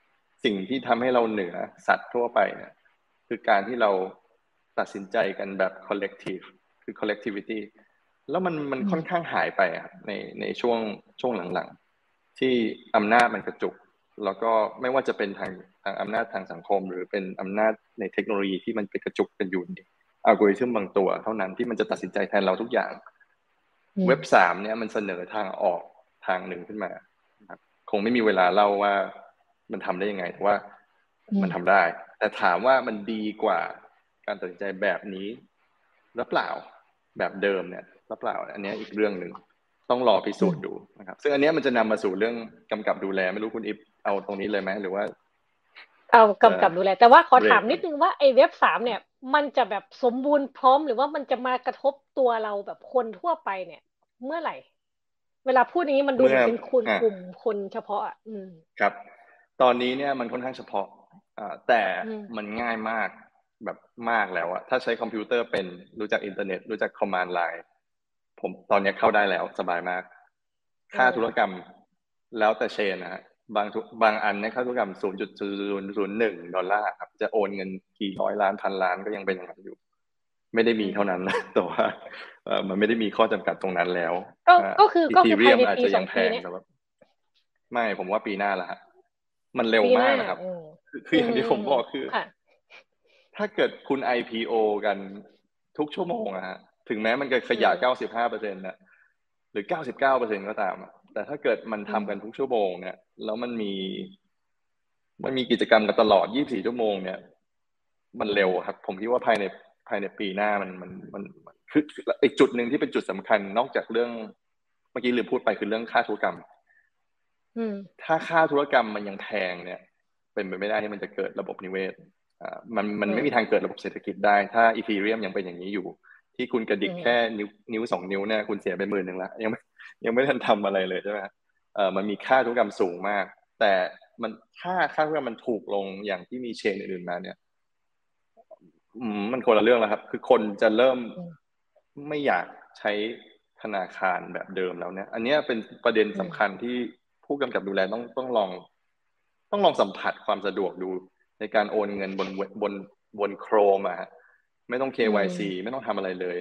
สิ่งที่ทำให้เราเหนือสัตว์ทั่วไปเนี่ยคือการที่เราตัดสินใจกันแบบ collective คือ collectivity แล้วมันมันค่อนข้างหายไปอะในในช่วงช่วงหลังๆ ที่อำนาจมันกระจุก แล้วก็ไม่ว่าจะเป็นทางทางอำนาจทางสังคม หรือเป็นอำนาจในเทคโนโลยีที่มันไปกระจุกกันอยู่ อัลกอริทึมบางตัว เท่านั้นที่มันจะตัดสินใจแทนเราทุกอย่าง เว็บสามเนี่ยมันเสนอทางออกทางหนึ่งขึ้นมาครับคงไม่มีเวลาเล่าว่ามันทำได้ยังไงแต่ว่ามันทำได้ แต่ถามว่ามันดีกว่าการตัดสินใจแบบนี้หรือเปล่าแบบเดิมเนี่ยหรือเปล่า อันนี้อีกเรื่องหนึ่งต้องรอพิสูจน์ดูนะครับ ซึ่งอันนี้มันจะนำมาสู่เรื่องกำกับดูแล ไม่รู้คุณอิฟเอาตรงนี้เลยไหมหรือว่า เอากำกับดูแล แต่ว่าขอถามนิดนึงว่าไอ้เว็บสามเนี่ย มันจะแบบสมบูรณ์พร้อมหรือว่ามันจะมากระทบตัวเราแบบคนทั่วไปเนี่ย เมื่อไหร่ เวลาพูดอย่างนี้มันดูเป็นคนกลุ่มคนเฉพาะอะอืมครับ ตอนนี้เนี่ยมันค่อนข้างเฉพาะอ่าแต่มันง่ายมากแบบมากแล้วอะถ้าใช้คอมพิวเตอร์เป็นรู้จักอินเทอร์เน็ต รู้จัก command line ผมตอนนี้เข้าได้แล้วสบายมาก ค่าธุรกรรมแล้วแต่ chain นะฮะ บางบางอันในค่าธุรกรรมศูนย์จุดศูนย์ศูนย์หนึ่งดอลลาร์ครับ จะโอนเงินกี่ร้อยล้านพันล้านก็ยังเป็นอย่างนั้นอยู่ ไม่ได้มีเท่านั้นนะแต่ว่าเออมันไม่ได้มีข้อจำกัดตรงนั้นแล้ว ก็ก็คือก็คือภายในปีสองปีนี้ไม่ผมว่าปีหน้าละฮะมันเร็วมากนะครับ คืออย่างที่ผมบอกคือ ถ้าเกิดคุณ IPO กันทุกชั่วโมงอะฮะถึงแม้มันจะขยะเก้าสิบห้าเปอร์เซ็นต์นะหรือเก้าสิบเก้าเปอร์เซ็นก็ตาม แต่ถ้าเกิดมันทำกันทุกชั่วโมงเนี่ย แล้วมันมี มันมีกิจกรรมกันตลอดยี่สี่ชั่วโมงเนี่ย มันเร็วครับ ผมคิดว่าภายในภายในปีหน้ามันมันมันคืออีกจุดหนึ่งที่เป็นจุดสำคัญนอกจากเรื่อง เมื่อกี้ลืมพูดไปคือเรื่องค่าธุรกรรมถ้าค่าธุรกรรมมันยังแพงเนี่ย เป็นไปไม่ได้ที่มันจะเกิดระบบนิเวศมันมันไม่มีทางเกิดระบบเศรษฐกิจได้ ถ้าอีทีเรียมยังเป็นอย่างนี้อยู่ ที่คุณกระดิกแค่นิ้วนิ้วสองนิ้วเนี่ยคุณเสียไปหมื่นหนึ่งละยังไม่ ยังไม่ทันทำอะไรเลยใช่ไหมเออมันมีค่าธุรกรรมสูงมาก แต่มันถ้าค่าธุรกรรมมันถูกลงอย่างที่มีเชนอื่นๆมาเนี่ยอืมมันคนละเรื่องแล้วครับ คือคนจะเริ่มไม่อยากใช้ธนาคารแบบเดิมแล้วเนี่ย อันนี้เป็นประเด็นสำคัญที่ผู้กำกับดูแลต้องต้องลอง ต้องลองสัมผัสความสะดวกดู ในการโอนเงินบนบนบนโครมอะไม่ต้อง KYC ไม่ต้องทำอะไรเลย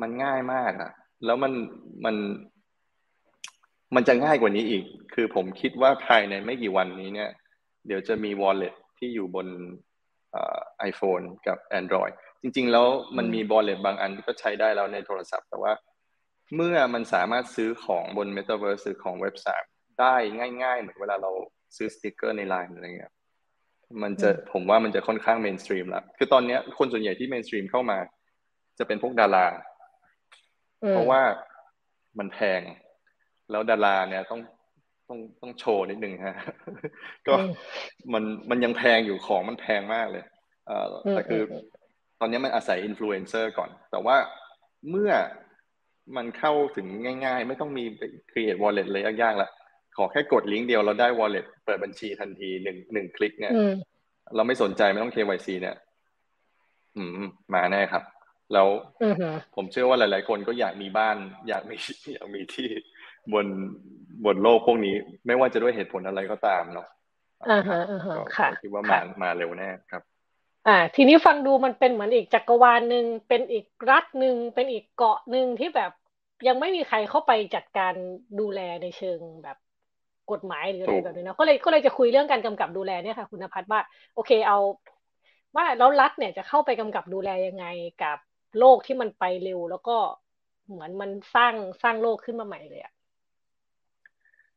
มันง่ายมากอะ แล้วมันมันมันจะง่ายกว่านี้อีก คือผมคิดว่าภายในไม่กี่วันนี้เนี่ย เดี๋ยวจะมี wallet ที่อยู่บนไอโฟนกับ Android จริง ๆ แล้วมันมี wallet บางอันก็ใช้ได้แล้วในโทรศัพท์ แต่ว่าเมื่อมันสามารถซื้อของบน Metaverse ซื้อของเว็บ3ได้ง่าย ๆ เหมือนเวลาเราซื้อสติกเกอร์ในไลน์อะไรเงี้ย มันจะผมว่ามันจะค่อนข้าง mainstream แล้ว คือตอนนี้คนส่วนใหญ่ที่ mainstream เข้ามา จะเป็นพวกดารา เพราะว่ามันแพง แล้วดาราเนี่ยต้องต้องต้องโชว์นิดนึงฮะ ก็มันมันยังแพงอยู่ของมันแพงมากเลยเอ่อแต่คือ ตอนนี้มันอาศัยอินฟลูเอนเซอร์ก่อน แต่ว่าเมื่อมันเข้าถึงง่าย ๆ ไม่ต้องมี create wallet เลยยากๆแล้วขอแค่กดลิงก์เดียวเราได้ wallet เปิดบัญชีทันทีหนึ่งหนึ่งคลิกเนี่ยเราไม่สนใจไม่ต้อง KYC เนี่ย อืม มาแน่ครับ แล้วผมเชื่อว่าหลาย ๆ คนก็อยากมีบ้าน อยากมีอยากมีที่บนบนโลกพวกนี้ ไม่ว่าจะด้วยเหตุผลอะไรก็ตามเนาะอ่าฮะอ่าฮะค่ะคิดว่ามามาเร็วแน่ครับ อ่า ทีนี้ฟังดูมันเป็นเหมือนอีกจักรวาลหนึ่งเป็นอีกรัฐหนึ่งเป็นอีกเกาะหนึ่งที่แบบยังไม่มีใครเข้าไปจัดการดูแลในเชิงแบบกฎหมายหรืออะไรแบบนี้นะก็เลยก็เลยจะคุยเรื่องการกำกับดูแลเนี่ยค่ะ คุณพัฒน์ว่า โอเคเอาว่าแล้วรัฐเนี่ยจะเข้าไปกำกับดูแลยังไงกับ โลกที่มันไปเร็ว แล้วก็เหมือนมันสร้างสร้างโลกขึ้นมาใหม่เลยอะ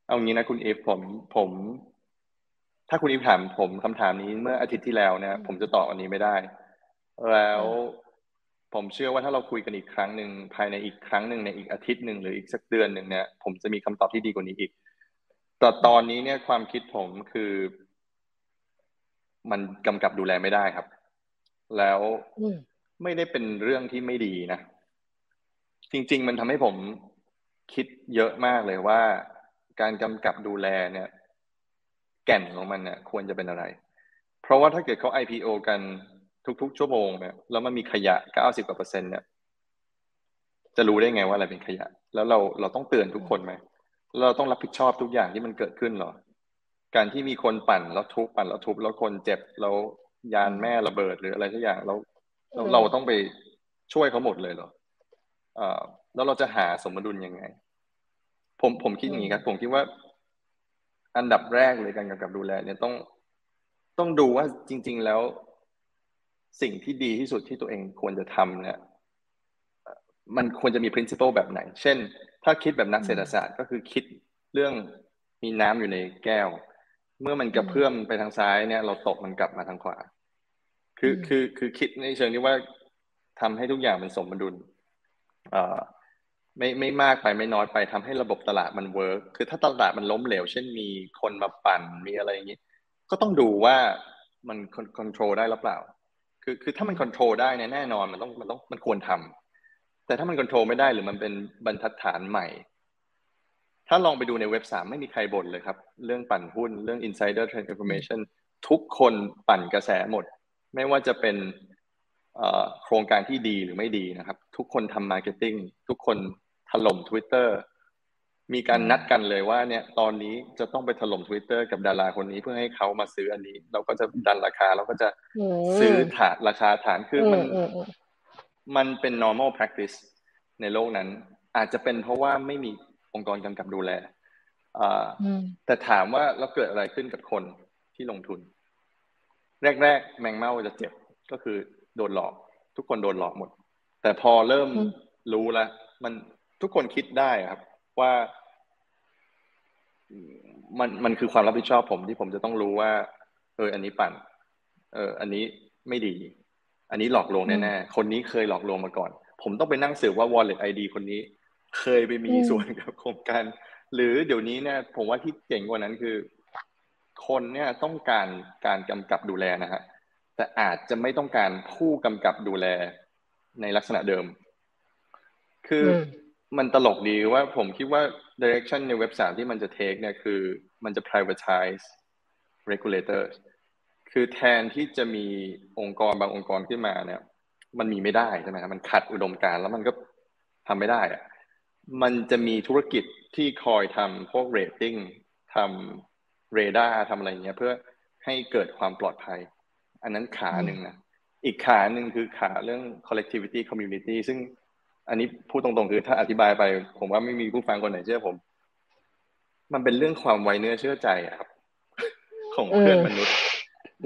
เอางี้นะคุณเอฟผมผม ถ้าคุณอีฟถามผมคำถามนี้เมื่ออาทิตย์ที่แล้วเนี่ยผมจะตอบอันนี้ไม่ได้ แล้วผมเชื่อว่าถ้าเราคุยกันอีกครั้งหนึ่งภายในอีกครั้งหนึ่งในอีกอาทิตย์หนึ่งหรืออีกสักเดือนหนึ่งเนี่ยผมจะมีคำตอบที่ดีกว่านี้อีกแต่ตอนนี้เนี่ยความคิดผมคือ มันกำกับดูแลไม่ได้ครับ แล้ว ไม่ได้เป็นเรื่องที่ไม่ดีนะ จริง ๆ มันทำให้ผมคิดเยอะมากเลยว่า การกำกับดูแลเนี่ย แก่นของมันเนี่ยควรจะเป็นอะไร เพราะว่าถ้าเกิดเขา IPO กันทุก ๆ ชั่วโมงเนี่ยแล้วมันมีขยะ 90กว่าเปอร์เซ็นต์เนี่ยจะรู้ได้ไงว่าอะไรเป็นขยะ แล้วเราเราต้องเตือนทุกคนไหมเราต้องรับผิดชอบทุกอย่างที่มันเกิดขึ้นหรอ การที่มีคนปั่นแล้วทุบปั่นแล้วทุบแล้วคนเจ็บแล้วยานแม่ระเบิดหรืออะไรทุกอย่างแล้ว เราต้องไปช่วยเขาหมดเลยเหรออ่าแล้วเราจะหาสมดุลยังไง ผมผมคิดอย่างนี้ครับ ผมคิดว่า อันดับแรกเลยการกำกับดูแล เนี่ยต้องต้องดูว่าจริง ๆ แล้ว สิ่งที่ดีที่สุดที่ตัวเองควรจะทำเนี่ยมันควรจะมี principle แบบไหน เช่น ถ้าคิดแบบนักเศรษฐศาสตร์ก็คือคิดเรื่องมีน้ำอยู่ในแก้ว เมื่อมันกระเพื่อมไปทางซ้ายเนี่ย เราตกมันกลับมาทางขวา คือคือคือคิดในเชิงที่ว่าทำให้ทุกอย่างมันสมดุลเอ่อไม่ไม่มากไปไม่น้อยไปทำให้ระบบตลาดมัน work คือถ้าตลาดมันล้มเหลว เช่นมีคนมาปั่นมีอะไรอย่างนี้ ก็ต้องดูว่ามัน control ได้หรือเปล่า คือคือถ้ามัน control ได้เนี่ยแน่นอนมันต้องมันต้องมันควรทำแต่ถ้ามัน control ไม่ได้หรือมันเป็นบรรทัดฐานใหม่ ถ้าลองไปดูในเว็บสามไม่มีใครบ่นเลยครับ เรื่องปั่นหุ้นเรื่อง insider trade information ทุกคนปั่นกระแสหมด ไม่ว่าจะเป็นโครงการที่ดีหรือไม่ดีนะครับ ทุกคนทำ marketing ทุกคนถล่ม Twitter มีการนัดกันเลยว่าเนี่ยตอนนี้จะต้องไปถล่ม Twitter กับดาราคนนี้เพื่อให้เขามาซื้ออันนี้ เราก็จะดันราคาเราก็จะซื้อฐานราคาฐานคือมันมันเป็น normal practice ในโลกนั้น อาจจะเป็นเพราะว่าไม่มีองค์กรกำกับดูแลแต่ถามว่าเราเกิดอะไรขึ้นกับคนที่ลงทุน แรก ๆ แมงเม่าจะเจ็บก็คือโดนหลอก ทุกคนโดนหลอกหมด แต่พอเริ่มรู้แล้วมันทุกคนคิดได้ครับ ว่า มันมันคือความรับผิดชอบผมที่ผมจะต้องรู้ว่า เออ อันนี้ปั่น เออ อันนี้ไม่ดี อันนี้หลอกลวงแน่ๆคนนี้เคยหลอกลวงมาก่อน ผมต้องไปนั่งสืบว่า wallet ID คนนี้ เคยไปมีส่วนกับโครงการ หรือเดี๋ยวนี้เนี่ยผมว่าที่เก่งกว่านั้นคือ คนเนี่ยต้องการการกำกับดูแลนะฮะแต่อาจจะไม่ต้องการผู้กำกับดูแลในลักษณะเดิม คือมันตลกดีว่าผมคิดว่า direction ในเว็บสามที่มันจะ take เนี่ยคือมันจะ privatize regulator คคือแทนที่จะมีองค์กรบางองค์กรขึ้นมาเนี่ย มันมีไม่ได้ใช่ไหมครับมันขัดอุดมการณ์แล้วมันก็ทำไม่ได้อะมันจะมีธุรกิจที่คอยทำพวกเรตติ้งทำ เรดาร์ทำอะไรเงี้ยเพื่อให้เกิดความปลอดภัย อันนั้นขาหนึ่งนะอีกขาหนึ่งคือขาเรื่อง collectivity community ซึ่งอันนี้พูดตรงๆคือถ้าอธิบายไป ผมว่าไม่มีผู้ฟังคนไหนเชื่อผม มันเป็นเรื่องความไวเนื้อเชื่อใจครับ ของเพื่อนมนุษย์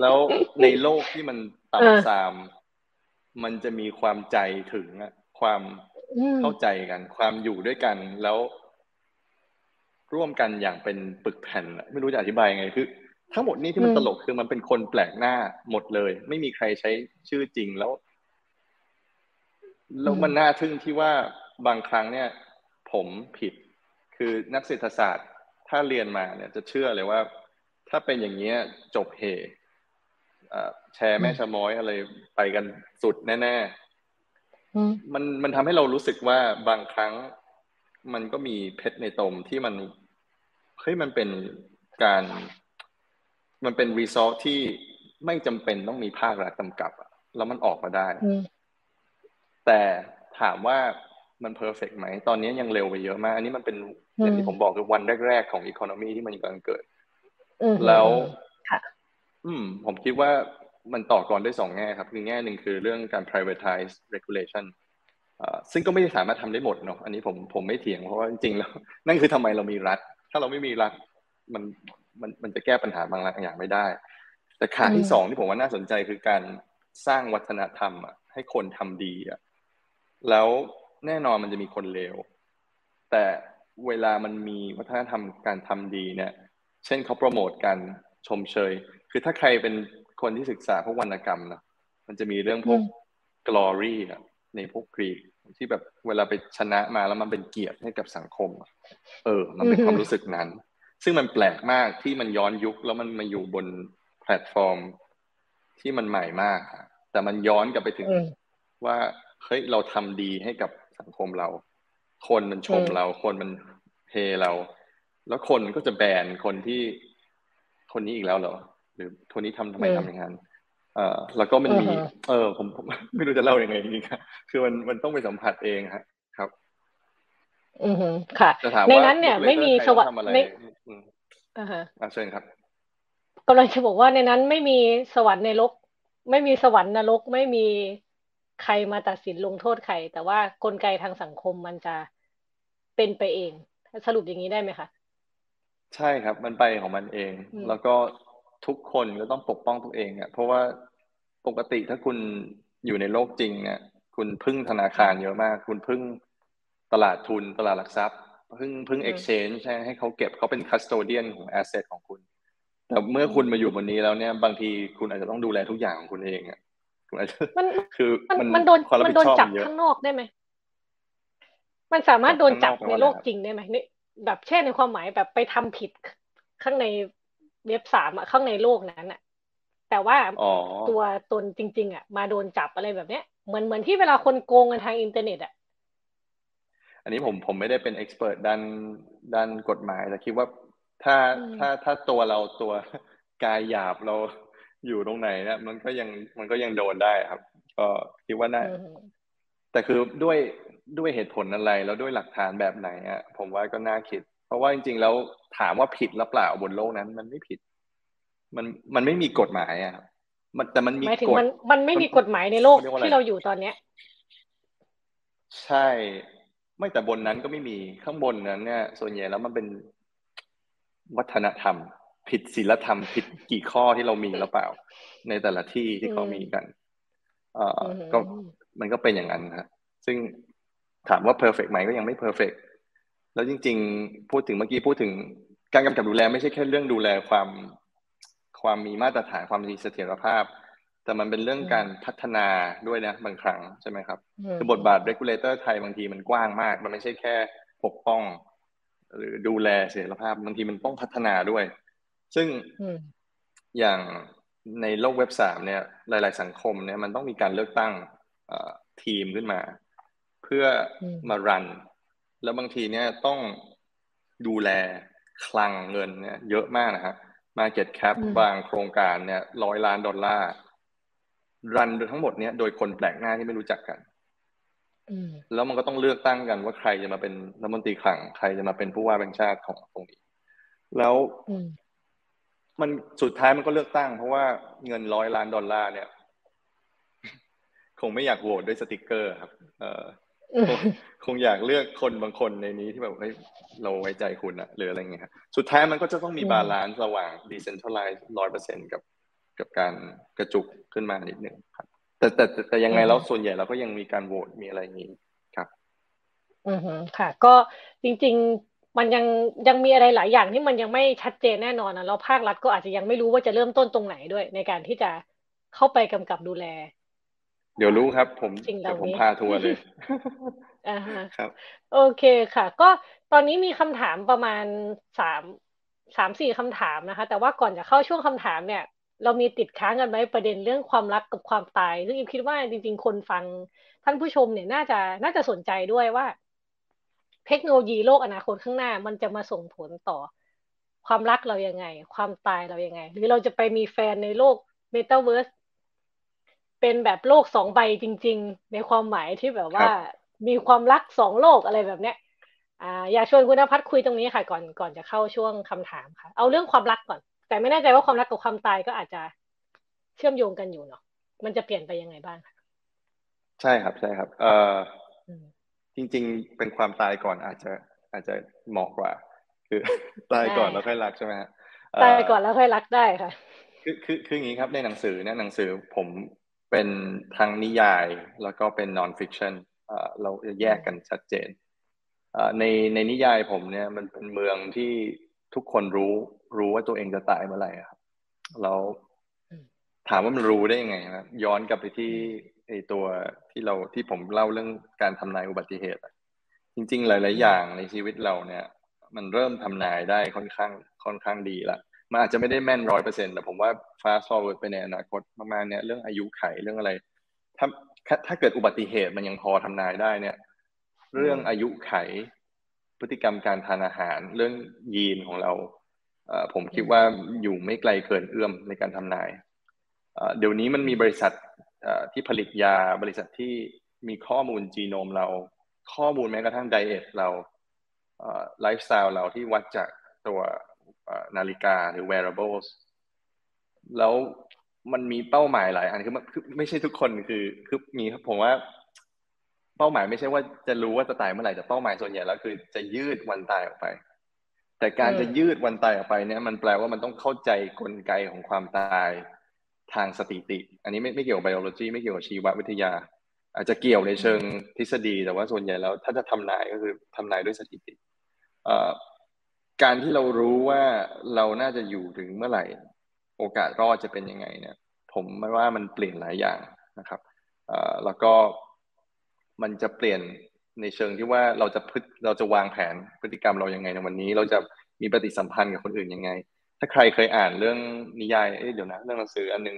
แล้วในโลกที่มันต่ำทราม มันจะมีความใจถึงอะความเข้าใจกัน ความอยู่ด้วยกันแล้ว ร่วมกันอย่างเป็นปึกแผ่น ไม่รู้จะอธิบายไงคือ ทั้งหมดนี้ที่มันตลกคือมันเป็นคนแปลกหน้าหมดเลย ไม่มีใครใช้ชื่อจริงแล้วแล้วมันน่าทึ่งที่ว่าบางครั้งเนี่ย ผมผิด คือนักเศรษฐศาสตร์ ถ้าเรียนมาเนี่ย จะเชื่อเลยว่า ถ้าเป็นอย่างเงี้ยจบเหแชร์แม่ชะม้อยอะไรไปกันสุดแน่ๆมันมันทำให้เรารู้สึกว่าบางครั้ง มันก็มีเพชรในตมที่มันเฮ้ยมันเป็นการ มันเป็นรีซอสที่ไม่จำเป็นต้องมีภาครัฐกำกับอะแล้วมันออกมาได้ แต่ถามว่ามันเพอร์เฟกไหม ตอนนี้ยังเร็วไปเยอะมาก อันนี้มันเป็นอย่างที่ผมบอกคือวันแรก ๆ ของอีโคโนมีที่มันกำลังเกิด แล้วอืม ผมคิดว่ามันต่อกรด้วยสองแง่ครับ คือแง่หนึ่งคือเรื่องการ privatize regulation ซึ่งก็ไม่ได้สามารถทำได้หมดเนาะอันนี้ผมผมไม่เถียงเพราะว่าจริงๆแล้วนั่นคือทำไมเรามีรัฐ ถ้าเราไม่มีรัฐมันมันมันจะแก้ปัญหาบางอย่างไม่ได้ แต่ขาที่สองที่ผมว่าน่าสนใจคือการสร้างวัฒนธรรมอะให้คนทำดีอะแล้วแน่นอนมันจะมีคนเลวแต่เวลามันมีวัฒนธรรมการทำดีเนี่ย เช่นเขาโปรโมทกันชมเชย คือถ้าใครเป็นคนที่ศึกษาพวกวรรณกรรมนะมันจะมีเรื่องพวก glory อะในพวกกรีก ที่แบบเวลาไปชนะมาแล้วมันเป็นเกียรติให้กับสังคม เออ มันเป็นความรู้สึกนั้น ซึ่งมันแปลกมากที่มันย้อนยุคแล้วมันมาอยู่บนแพลตฟอร์มที่มันใหม่มากแต่มันย้อนกลับไปถึงว่าเฮ้ยเราทำดีให้กับสังคมเรา คนมันชมเรา คนมันเฮเรา แล้วคนก็จะแบนคนที่คนนี้อีกแล้วเหรอ หรือคนนี้ทำทำไมทำอย่างนั้นเอ่อแล้วก็มันมี เออผมผมไม่รู้จะเล่ายังไงจริงๆคือมันมันต้องไปสัมผัสเองครับ อือค่ะในนั้นเนี่ยไม่มีสวรรค์ไม่อ่าฮะเชิญครับกำลังจะบอกว่าในนั้นไม่มีสวรรค์ในรกไม่มีสวรรค์นรกไม่มีใครมาตัดสินลงโทษใคร แต่ว่ากลไกทางสังคมมันจะเป็นไปเอง สรุปอย่างนี้ได้ไหมคะ ใช่ครับ มันไปของมันเอง แล้วก็ ทุกคนก็ต้องปกป้องตัวเองอะเพราะว่าปกติถ้าคุณอยู่ในโลกจริงเนี่ยคุณพึ่งธนาคารเยอะมาก คุณพึ่งตลาดทุนตลาดหลักทรัพย์พึ่งพึ่ง exchange ใช่ให้เขาเก็บเขาเป็น custodian ของ asset ของคุณแต่เมื่อคุณมาอยู่บนนี้แล้วเนี่ย บางทีคุณอาจจะต้องดูแลทุกอย่างของคุณเองอะคุณอาจจะมันคือมันมันโดนมันโดนจับข้างนอกได้ไหมมันสามารถโดนจับในโลกจริงได้ไหมนี่แบบเช่นในความหมายแบบไปทำผิดข้างใน เว็บสามอะข้างในโลกนั้นอะแต่ว่าตัวตนจริง ๆอะมาโดนจับอะไรแบบเนี้ยเหมือนเหมือนที่เวลาคนโกงกันทางอินเทอร์เน็ตอะอันนี้ผมผมไม่ได้เป็น expert ด้านด้านกฎหมายแต่คิดว่าถ้าถ้าถ้าตัวเราตัวกายหยาบเราอยู่ตรงไหนเนี่ยมันก็ยังมันก็ยังโดนได้ครับ ก็คิดว่าน่าแต่คือด้วยด้วยเหตุผลอะไรแล้วด้วยหลักฐานแบบไหนอะผมว่าก็น่าคิด เพราะว่าจริง ๆ แล้วถามว่าผิดหรือเปล่าบนโลกนั้น มันไม่ผิด มันมันไม่มีกฎหมายอะมันแต่มันมีกฎมันมันไม่มีกฎหมายในโลกที่เราอยู่ตอนเนี้ย ใช่ ไม่แต่บนนั้นก็ไม่มีข้างบนนั้นเนี่ย ส่วนใหญ่แล้วมันเป็นวัฒนธรรม ผิดศีลธรรม ผิดกี่ข้อที่เรามีหรือเปล่า ในแต่ละที่ที่เขามีกัน เอ่อก็มันก็เป็นอย่างนั้นครับซึ่งถามว่า perfect ไหมก็ยังไม่ perfect แล้วจริง ๆ พูดถึงเมื่อกี้พูดถึงการกำกับดูแลไม่ใช่แค่เรื่องดูแลความความมีมาตรฐานความมีเสถียรภาพ แต่มันเป็นเรื่องการพัฒนาด้วยนะบางครั้งใช่ไหมครับคือบทบาท regulator ไทยบางทีมันกว้างมาก มันไม่ใช่แค่ปกป้อง หรือดูแลเสถียรภาพบางทีมันต้องพัฒนาด้วย ซึ่งอย่างในโลกเว็บสามเนี่ยหลาย ๆ สังคมเนี่ยมันต้องมีการเลือกตั้งทีมขึ้นมา เพื่อมารัน แล้วบางทีเนี่ยต้องดูแลคลังเงินเนี่ยเยอะมากนะครับ Market Cap บางโครงการเนี่ยร้อยล้านดอลลาร์รันทั้งหมดเนี้ยโดยคนแปลกหน้าที่ไม่รู้จักกันแล้วมันก็ต้องเลือกตั้งกันว่าใครจะมาเป็นรัฐมนตรีคลังใครจะมาเป็นผู้ว่าแบงค์ชาติของตรงนี้ แล้วมันสุดท้ายมันก็เลือกตั้ง เพราะว่าเงินร้อยล้านดอลลาร์เนี่ย คงไม่อยากโหวตด้วยสติกเกอร์ครับ เออ คงอยากเลือกคนบางคนในนี้ที่แบบเฮ้ยเราไว้ใจคุณอะหรืออะไรเงี้ยสุดท้ายมันก็จะต้องมี balance ระหว่าง decentralize ร้อยเปอร์เซ็นกับกับการกระจุกขึ้นมานิดนึงครับ แต่แต่แต่ยังไงแล้วส่วนใหญ่เราก็ยังมีการโหวตมีอะไรอย่างนี้ครับ อือฮึค่ะ ก็จริง ๆมันยังยังมีอะไรหลายอย่างที่มันยังไม่ชัดเจนแน่นอนนะแล้วภาครัฐก็อาจจะยังไม่รู้ว่าจะเริ่มต้นตรงไหนด้วย ในการที่จะเข้าไปกำกับดูแล เดี๋ยวรู้ครับ ผมเดี๋ยวผมพาทัวร์เลยอ่าฮะครับ โอเคค่ะ ก็ตอนนี้มีคำถามประมาณสามสามสี่คำถามนะคะ แต่ว่าก่อนจะเข้าช่วงคำถามเนี่ย เรามีติดค้างกันไหมประเด็นเรื่องความรักกับความตาย ซึ่งอิมคิดว่าจริง ๆ คนฟังท่านผู้ชมเนี่ยน่าจะน่าจะสนใจด้วยว่า เทคโนโลยีโลกอนาคตข้างหน้า มันจะมาส่งผลต่อความรักเรายังไง ความตายเรายังไง หรือเราจะไปมีแฟนในโลกเมตาเวิร์ส เป็นแบบโลกสองใบจริง ๆ ในความหมายที่แบบว่ามีความรักสองโลกอะไรแบบเนี้ยอ่าอยากชวนคุณนภัทรคุยตรงนี้ค่ะก่อนก่อนจะเข้าช่วงคำถามค่ะ เอาเรื่องความรักก่อน แต่ไม่แน่ใจว่าความรักกับความตายก็อาจจะเชื่อมโยงกันอยู่เนาะมันจะเปลี่ยนไปยังไงบ้างคะใช่ครับใช่ครับเอ่อจริง ๆ เป็นความตายก่อนอาจจะอาจจะเหมาะกว่า คือตายก่อนแล้วค่อยรักใช่ไหมฮะตายก่อนแล้วค่อยรักได้ค่ะ คือคือคืออย่างนี้ครับในหนังสือเนี่ยหนังสือผม เป็นทั้งนิยายแล้วก็เป็นนอนฟิคชันเราจะแยกกันชัดเจนในในนิยายผมเนี่ยมันเป็นเมืองที่ทุกคนรู้รู้ว่าตัวเองจะตายเมื่อไหร่ครับแล้วถามว่ามันรู้ได้ยังไงครับย้อนกลับไปที่ไอตัวที่เราที่ผมเล่าเรื่องการทำนายอุบัติเหตุ จริง ๆ หลาย ๆ อย่างในชีวิตเราเนี่ย มันเริ่มทำนายได้ค่อนข้างค่อนข้างดีละ มันอาจจะไม่ได้แม่นร้อยเปอร์เซ็นต์แต่ผมว่า fast forward ไปในอนาคตประมาณเนี้ยเรื่องอายุไขเรื่องอะไร ถ้าถ้าเกิดอุบัติเหตุมันยังพอทำนายได้เนี่ย เรื่องอายุไขพฤติกรรมการทานอาหาร เรื่องยีนของเราผมคิดว่าอยู่ไม่ไกลเกินเอื้อมในการทำนายเดี๋ยวนี้มันมีบริษัทที่ผลิตยาบริษัทที่มีข้อมูลจีโนมเรา ข้อมูลแม้กระทั่ง diet เราไลฟ์สไตล์เราที่วัดจากตัว นาฬิกาหรือ wearables แล้วมันมีเป้าหมายหลายอันคือไม่ใช่ทุกคนคือคือมีผมว่า เป้าหมายไม่ใช่ว่าจะรู้ว่าจะตายเมื่อไหร่แต่เป้าหมายส่วนใหญ่แล้วคือจะยืดวันตายออกไป แต่การจะยืดวันตายออกไปเนี่ยมันแปลว่ามันต้องเข้าใจกลไกของความตายทางสถิติ อันนี้ไม่ไม่เกี่ยวกับไบโอโลจีไม่เกี่ยวกับชีววิทยา อาจจะเกี่ยวในเชิงทฤษฎี แต่ว่าส่วนใหญ่แล้วถ้าจะทำนายก็คือทำนายด้วยสถิติ การที่เรารู้ว่าเราน่าจะอยู่ถึงเมื่อไหร่ โอกาสรอดจะเป็นยังไงเนี่ย ผมไม่ว่ามันเปลี่ยนหลายอย่างนะครับแล้วก็มันจะเปลี่ยนในเชิงที่ว่าเราจะพเราจะวางแผนพฤติกรรมเรายังไงในวันนี้ เราจะมีปฏิสัมพันธ์กับคนอื่นยังไง ถ้าใครเคยอ่านเรื่องนิยายเอ้ยเดี๋ยวนะ เรื่องหนังสืออันนึง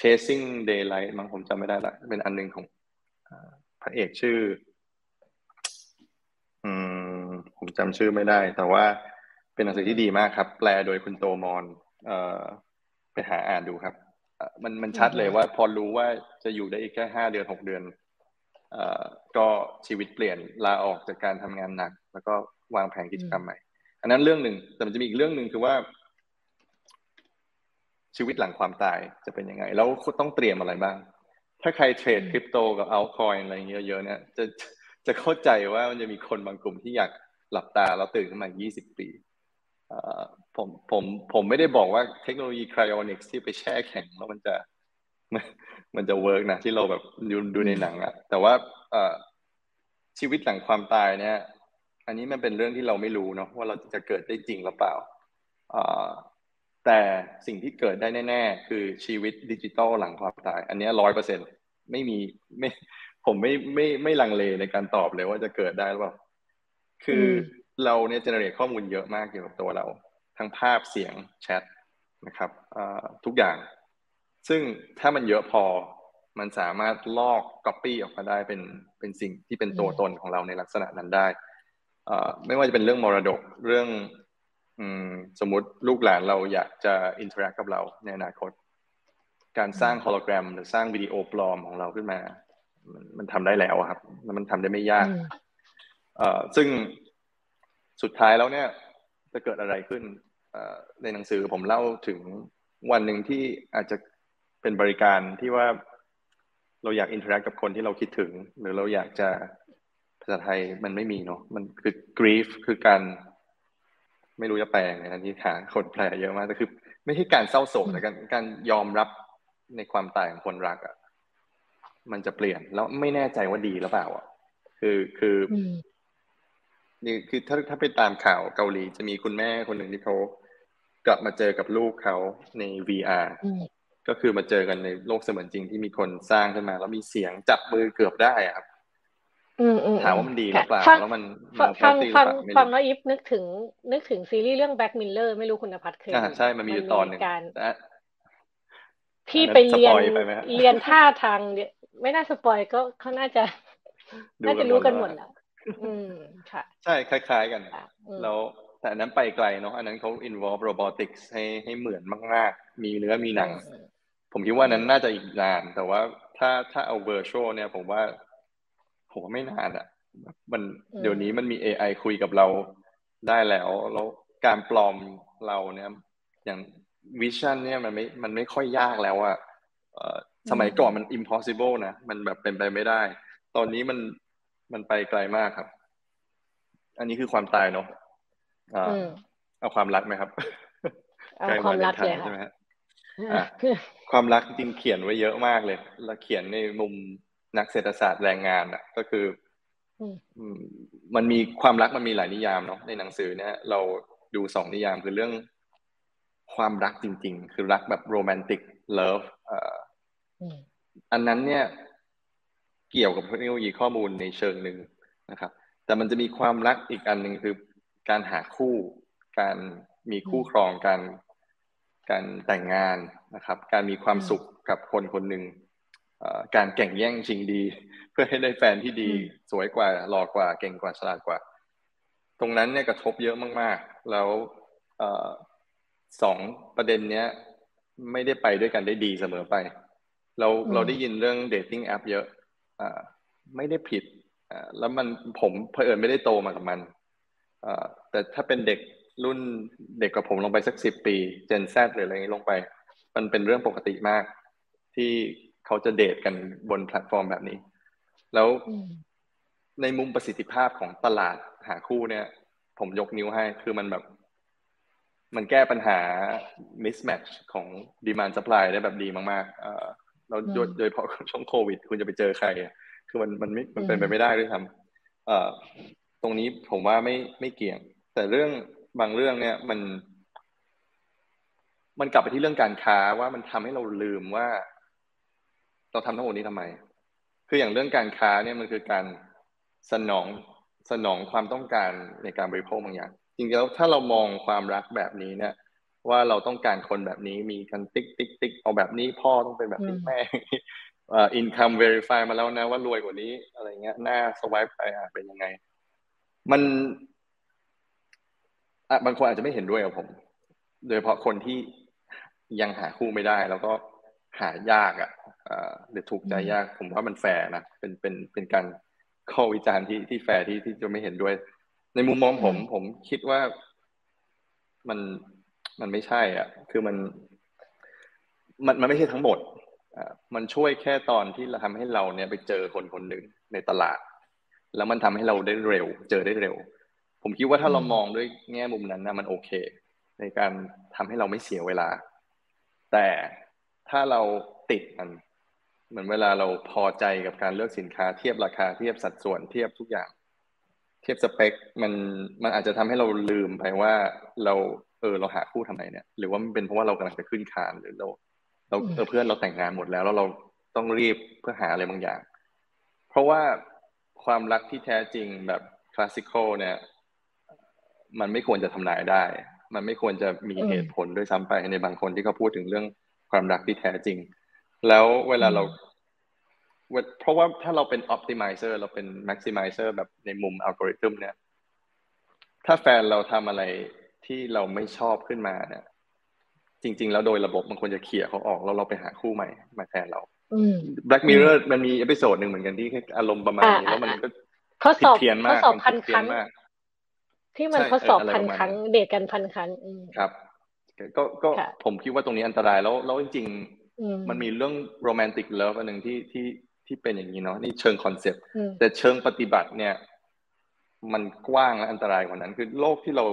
chasing daylight มั้งผมจำไม่ได้ละเป็นอันนึงของพระเอกชื่อ อืม ผมจำชื่อไม่ได้ แต่ว่าเป็นหนังสือที่ดีมากครับ แปลโดยคุณโตมอนเอ่อไปหาอ่านดูครับมันมันชัดเลยว่าพอรู้ว่าจะอยู่ได้อีกแค่ห้าเดือนหกเดือนก็ชีวิตเปลี่ยนลาออกจากการทำงานหนัก แล้วก็วางแผนกิจกรรมใหม่ อันนั้นเรื่องหนึ่งแต่มันจะมีอีกเรื่องหนึ่งคือว่า ชีวิตหลังความตายจะเป็นยังไง แล้วต้องเตรียมอะไรบ้าง ถ้าใครเทรดคริปโตกับเอัลคอยอะไรเยอะๆเนี่ยจะจะเข้าใจว่ามันจะมีคนบางกลุ่มที่อยาก หลับตาแล้วตื่นขึ้นมา 20 ปีผมผมผมไม่ได้บอกว่าเทคโนโลยี cryonics ที่ไปแช่แข็งแล้วมันจะมันจะ work นะที่เราแบบดูดูในหนังอะแต่ว่าชีวิตหลังความตายเนี่ย อันนี้มันเป็นเรื่องที่เราไม่รู้เนาะว่าเราจะเกิดได้จริงหรือเปล่าแต่สิ่งที่เกิดได้แน่ ๆ คือชีวิตดิจิตอลหลังความตาย อันนี้ร้อยเปอร์เซ็นไม่มีไม่ผมไม่ไม่ไม่ลังเลในการตอบเลยว่าจะเกิดได้หรือเปล่า คือเราเนี่ยเจเนเรตข้อมูลเยอะมากเกี่ยวกับตัวเรา ทั้งภาพเสียงแชทนะครับทุกอย่าง ซึ่งถ้ามันเยอะพอมันสามารถลอกก๊อปปี้ออกมาได้เป็นเป็นสิ่งที่เป็นตัวตนของเราในลักษณะนั้นได้ไม่ว่าจะเป็นเรื่องมรดกเรื่องอืมสมมุติลูกหลานเราอยากจะinteract กับเราในอนาคต การสร้างโฮโลแกรม หรือสร้างวิดีโอปลอมของเราขึ้นมา มันมันทำได้แล้วครับ แล้วมันทำได้ไม่ยากเอ่อ ซึ่งสุดท้ายแล้วเนี่ยจะเกิดอะไรขึ้นในหนังสือผมเล่าถึงวันหนึ่งที่อาจจะเป็นบริการที่ว่าเราอยาก interact กับคนที่เราคิดถึง หรือเราอยากจะภาษาไทยมันไม่มีเนาะมันคือ grief คือการ ไม่รู้จะแปลงไงอันนี้หาคนแปลเยอะมากแต่คือ ไม่ใช่การเศร้าโศกแต่การการยอมรับในความตายของคนรักอะ่ะมันจะเปลี่ยนแล้วไม่แน่ใจว่าดีหรือเปล่าอะคือคือ นี่คือถ้าถ้าไปตามข่าวเกาหลีจะมีคุณแม่คนหนึ่งที่เขากลับมาเจอกับลูกเขาใน VR ก็คือมาเจอกันในโลกเสมือนจริงที่มีคนสร้างขึ้นมา แล้วมีเสียงจับมือเกือบได้ครับถามว่ามันดีหรือเปล่าแล้วมันฟังฟังฟังแล้วอีฟนึกถึง นึกถึงซีรีส์เรื่อง Black Mirror ไม่รู้คุณพัฒน์เคยอ่าใช่มันมีอยู่ตอนหนึ่งที่ไปเลียนเลียนท่าทางไม่น่า spoil ก็เขาน่าจะ น่าจะรู้กันหมดแล้ว อืมค่ะ ใช่คล้าย ๆ กัน แล้วแต่อันนั้นไปไกลเนาะอันนั้นเขา involve robotics ให้ให้เหมือนมากๆ มีเนื้อมีหนัง ผมคิดว่านั้นน่าจะอีกนาน แต่ว่าถ้าถ้าเอา virtual เนี่ย ผมว่าผมว่าไม่นานอะ่ะมันเดี๋ยวนี้มันมี AI คุยกับเราได้แล้วแล้วการปลอมเราเนี่ยอย่างวิชั่นเนี่ยมันไม่มันไม่ค่อยยากแล้วอะสมัยก่อนมัน impossible นะ มันแบบเป็นไปไม่ได้ ตอนนี้มัน มันไปไกลมากครับ อันนี้คือความตายเนาะเอาความรักไหมครับเอาความรักเลยใช่ไหมฮะความรักจริงเขียนไว้เยอะมากเลย แล้วเขียนในมุมนักเศรษฐศาสตร์แรงงานอะ ก็คือมันมีความรักมันมีหลายนิยามเนาะในหนังสือเนี่ย เราดูสองนิยามคือเรื่องความรักจริง ๆ คือรักแบบ romantic love อันนั้นเนี่ย เกี่ยวกับเทคโนโลยีข้อมูลในเชิงหนึ่งนะครับ แต่มันจะมีความรักอีกอันหนึ่งคือการหาคู่ การมีคู่ครองการการแต่งงานนะครับ การมีความสุขกับคนคนหนึ่งการแข่งแย่งชิงดี เพื่อให้ได้แฟนที่ดีสวยกว่าหล่อกว่า เก่งกว่าฉลาดกว่า ตรงนั้นเนี่ยกระทบเยอะมาก ๆ แล้วสองประเด็นเนี้ยไม่ได้ไปด้วยกันได้ดีเสมอไป เราเราได้ยินเรื่องเดทติ้งแอปเยอะอ ไม่ได้ผิดแล้วมันผมเผอิญไม่ได้โตมากับมันแต่ถ้าเป็นเด็กรุ่นเด็กกับผมลงไปสักสิบปี เจนแซหรืออะไรนี้ลงไป มันเป็นเรื่องปกติมาก ที่เขาจะเดทกันบนแพลตฟอร์มแบบนี้ แล้วในมุมประสิทธิภาพของตลาดหาคู่เนี่ย ผมยกนิ้วให้คือมันแบบ มันแก้ปัญหา mismatch ของ demand supply ได้แบบดีมากๆ เออเราโดยเฉพาะช่วงโควิด คุณจะไปเจอใครคือมันมันไม่มันเป็นไปไม่ได้ด้วยทำเอ่อตรงนี้ผมว่าไม่ไม่เกี่ยง แต่เรื่องบางเรื่องเนี่ยมัน มันกลับไปที่เรื่องการค้าว่ามันทำให้เราลืมว่า เราทำทั้งหมดนี้ทำไม คืออย่างเรื่องการค้าเนี่ยมันคือการสนองสนองความต้องการในการบริโภคบางอย่างจริงๆแล้วถ้าเรามองความรักแบบนี้เนี่ย ว่าเราต้องการคนแบบนี้มีกันติ๊กติ๊กติ๊กเอาแบบนี้พ่อต้องเป็นแบบนี้แม่income verify มาแล้วนะว่ารวยกว่านี้ อะไรเงี้ยน่า swipe ไปอะเป็นยังไง มันอะบางคนอาจจะไม่เห็นด้วยกับผม โดยเฉพาะคนที่ยังหาคู่ไม่ได้ แล้วก็หายากอะหรือถูกใจยากผมว่ามันแฟร์นะเป็นเป็นเป็นการข้อวิจารณ์ที่ที่แฟร์ที่ที่จะไม่เห็นด้วย ในมุมมองผม ผมคิดว่ามัน มันไม่ใช่อะ คือมัน มันมันไม่ใช่ทั้งหมดอ่ามันช่วยแค่ตอนที่เราทำให้เราเนี่ยไปเจอคนคนหนึ่งในตลาด แล้วมันทำให้เราได้เร็ว เจอได้เร็ว ผมคิดว่าถ้าเรามองด้วยแง่มุมนั้นนะมันโอเค ในการทำให้เราไม่เสียเวลา แต่ถ้าเราติดมันเหมือนเวลาเราพอใจกับการเลือกสินค้าเทียบราคาเทียบสัดส่วนเทียบทุกอย่าง เทียบสเปค มันมันอาจจะทำให้เราลืมไปว่าเรา เออเราหาคู่ทำไมเนี่ย หรือว่ามันเป็นเพราะว่าเรากำลังจะขึ้นคานหรือเราเราเออเพื่อนเราแต่งงานหมดแล้ว แล้วเราต้องรีบเพื่อหาอะไรบางอย่าง เพราะว่าความรักที่แท้จริงแบบคลาสสิคอลเนี่ย มันไม่ควรจะทำนายได้ มันไม่ควรจะมีเหตุผลด้วยซ้ำไปในบางคนที่เขาพูดถึงเรื่องความรักที่แท้จริง แล้วเวลาเราเพราะว่าถ้าเราเป็น optimizer เราเป็น maximizer แบบในมุมอัลกอริทึมเนี่ย ถ้าแฟนเราทำอะไร ที่เราไม่ชอบขึ้นมาเนี่ยจริง ๆ แล้วโดยระบบมันควรจะเขี่ยเขาออกแล้วเราไปหาคู่ใหม่มาแทนเรา Black Mirror มันมี episode หนึ่งเหมือนกันที่อารมณ์ประมาณนี้แล้วมันก็ทดสอบทดสอบพันครั้งที่มันทดสอบพันครั้ง เดทกันพันครั้งครับก็ก็ผมคิดว่าตรงนี้อันตรายแล้วแล้วจริงๆมันมีเรื่อง romantic love อันหนึ่งที่ที่ที่เป็นอย่างนี้เนาะนี่เชิง conceptแต่เชิงปฏิบัติเนี่ย มันกว้างและอันตรายกว่านั้นคือโลกที่เรา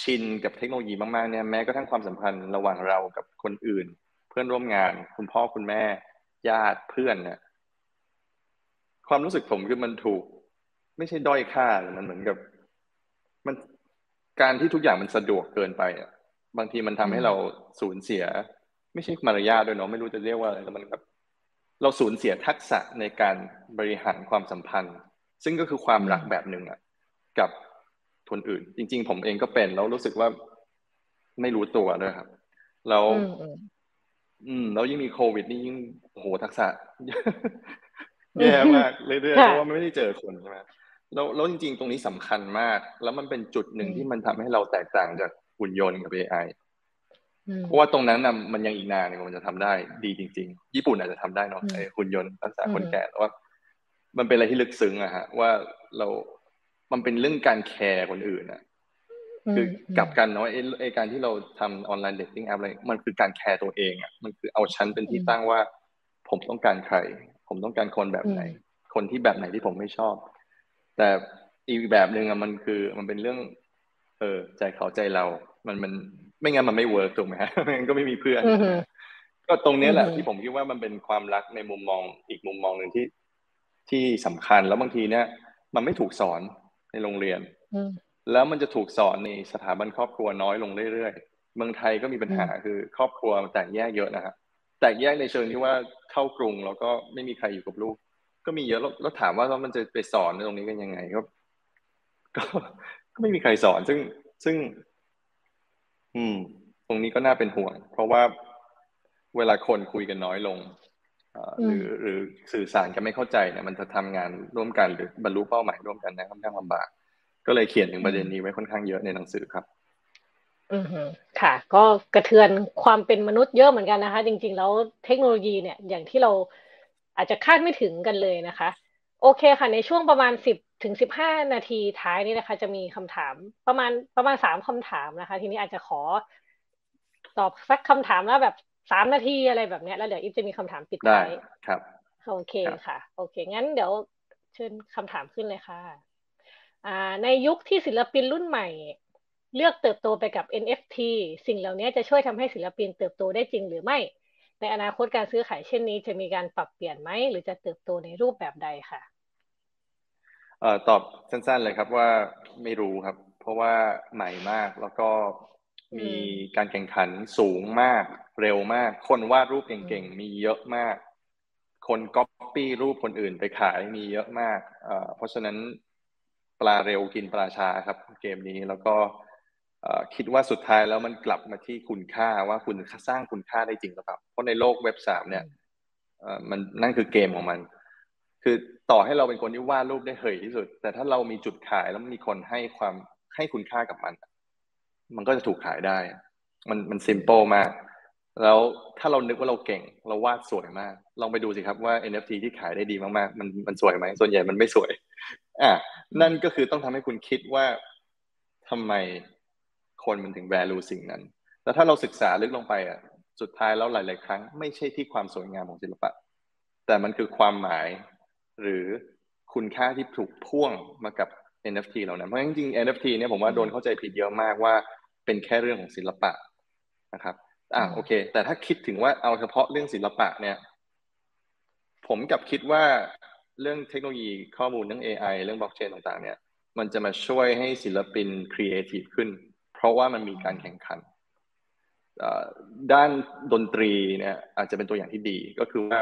ชินกับเทคโนโลยีมากๆเนี่ยแม้กระทั่งความสัมพันธ์ระหว่างเรากับคนอื่น เพื่อนร่วมงาน คุณพ่อคุณแม่ ญาติเพื่อนเนี่ยความรู้สึกผมคือมันถูก ไม่ใช่ด้อยค่ามันเหมือนกับ มันการที่ทุกอย่างมันสะดวกเกินไปอะบางทีมันทำให้เราสูญเสีย ไม่ใช่มารยาทด้วยเนาะไม่รู้จะเรียกว่าอะไรแต่มันแบบเราสูญเสียทักษะในการบริหารความสัมพันธ์ ซึ่งก็คือความรักแบบหนึ่งอะ กับ คนอื่น จริง ๆ ผมเองก็เป็นแล้วรู้สึกว่าไม่รู้ตัวด้วยครับแล้วอืมแล้วยิ่งมีโควิดนี่ยิ่งโหทักษะแย่มากเรื่อยๆเพราะว่าไม่ได้เจอคนใช่ไหมแล้วแล้วจริง ๆ ตรงนี้สำคัญมาก แล้วมันเป็นจุดหนึ่งที่มันทำให้เราแตกต่างจากหุ่นยนต์กับ AI เพราะว่าตรงนั้นนะมันยังอีกนานนึงมันจะทำได้ดีจริง ๆ ญี่ปุ่นอาจจะทำได้เนาะไอ้หุ่นยนต์รักษาคนแก่แต่ว่า มันเป็นอะไรที่ลึกซึ้งอะฮะว่าเรา มันเป็นเรื่องการ care คนอื่นอะคือกลับกันเนาะไอ้การที่เราทำ online dating app อะไรมันคือการ care ตัวเองอะมันคือเอาฉันเป็นที่ตั้งว่า ผมต้องการใคร ผมต้องการคนแบบไหน คนที่แบบไหนที่ผมไม่ชอบ แต่อีกแบบหนึ่งอะมันคือมันเป็นเรื่อง เออใจเขาใจเรา มันมันไม่งั้นมันไม่ work ถูกไหมฮะไม่งั้นก็ไม่มีเพื่อนก็ตรงนี้แหละที่ผมคิดว่ามันเป็นความรักในมุมมองอีกมุมมองหนึ่งที่ที่สำคัญแล้วบางทีเนี่ย มันไม่ถูกสอน ในโรงเรียน แล้วมันจะถูกสอนในสถาบันครอบครัวน้อยลงเรื่อยๆ เมืองไทยก็มีปัญหาคือครอบครัวแตกแยกเยอะนะฮะแตกแยกในเชิงที่ว่าเข้ากรุงแล้วก็ไม่มีใครอยู่กับลูก ก็มีเยอะแล้วถามว่าแล้วมันจะไปสอนในตรงนี้กันยังไงก็ก็ไม่มีใครสอนซึ่งซึ่ง อืม ตรงนี้ก็น่าเป็นห่วง เพราะว่าเวลาคนคุยกันน้อยลง หรือหรือสื่อสารกันไม่เข้าใจเนี่ยมันจะทำงานร่วมกันหรือบรรลุเป้าหมายร่วมกันนะค่อนข้างลำบาก ก็เลยเขียนถึงประเด็นนี้ไว้ค่อนข้างเยอะในหนังสือครับ อือค่ะ ก็กระเทือนความเป็นมนุษย์เยอะเหมือนกันนะคะ จริง ๆ แล้วเทคโนโลยีเนี่ยอย่างที่เราอาจจะคาดไม่ถึงกันเลยนะคะ โอเคค่ะ ในช่วงประมาณสิบถึงสิบห้านาทีท้ายนี้นะคะ จะมีคำถามประมาณประมาณสามคำถามนะคะ ทีนี้อาจจะขอตอบสักคำถามแล้วแบบ สามนาทีอะไรแบบเนี้ยแล้วเดี๋ยวอิฟจะมีคำถามปิดท้ายครับ โอเคค่ะ โอเค งั้นเดี๋ยวเชิญคำถามขึ้นเลยค่ะ อ่า ในยุคที่ศิลปินรุ่นใหม่ เลือกเติบโตไปกับ NFT สิ่งเหล่านี้จะช่วยทำให้ศิลปินเติบโตได้จริงหรือไม่ ในอนาคตการซื้อขายเช่นนี้จะมีการปรับเปลี่ยนไหม หรือจะเติบโตในรูปแบบใดค่ะเอ่อตอบสั้นๆเลยครับว่าไม่รู้ครับ เพราะว่าใหม่มากแล้วก็มีการแข่งขันสูงมาก เร็วมาก คนวาดรูปเก่งๆ มีเยอะมาก คนก๊อปปี้รูปคนอื่นไปขายมีเยอะมากเพราะฉะนั้นปลาเร็วกินปลาช้าครับ เกมนี้แล้วก็คิดว่าสุดท้ายแล้วมันกลับมาที่คุณค่าว่าคุณสร้างคุณค่าได้จริงหรือเปล่าเพราะในโลกเว็บสามเนี่ยมันนั่นคือเกมของมัน คือต่อให้เราเป็นคนที่วาดรูปได้เหยที่สุด แต่ถ้าเรามีจุดขายแล้วมีคนให้ความให้คุณค่ากับมัน มันก็จะถูกขายได้ มันมันซิมเปิลมาก แล้วถ้าเรานึกว่าเราเก่ง เราวาดสวยมาก ลองไปดูสิครับว่า NFT ที่ขายได้ดีมากๆ มันมันสวยไหมส่วนใหญ่มันไม่สวย อะนั่นก็คือต้องทำให้คุณคิดว่าทำไมคนมันถึง value สิ่งนั้น แล้วถ้าเราศึกษาลึกลงไปอะสุดท้ายแล้วหลาย ๆ ครั้ง ไม่ใช่ที่ความสวยงามของศิลปะ แต่มันคือความหมาย หรือคุณค่าที่ถูกพ่วงมากับ NFT เหล่านั้นเพราะจริงๆ NFT เนี่ยผมว่าโดนเข้าใจผิดเยอะมากว่าเป็นแค่เรื่องของศิลปะนะครับ อ่าโอเค แต่ถ้าคิดถึงว่าเอาเฉพาะเรื่องศิลปะเนี่ย ผมกลับคิดว่าเรื่องเทคโนโลยีข้อมูลเรื่อง AI เรื่องบล็อกเชนต่างๆ เนี่ย มันจะมาช่วยให้ศิลปินครีเอทีฟขึ้น เพราะว่ามันมีการแข่งขันด้านดนตรีเนี่ยอาจจะเป็นตัวอย่างที่ดีก็คือว่า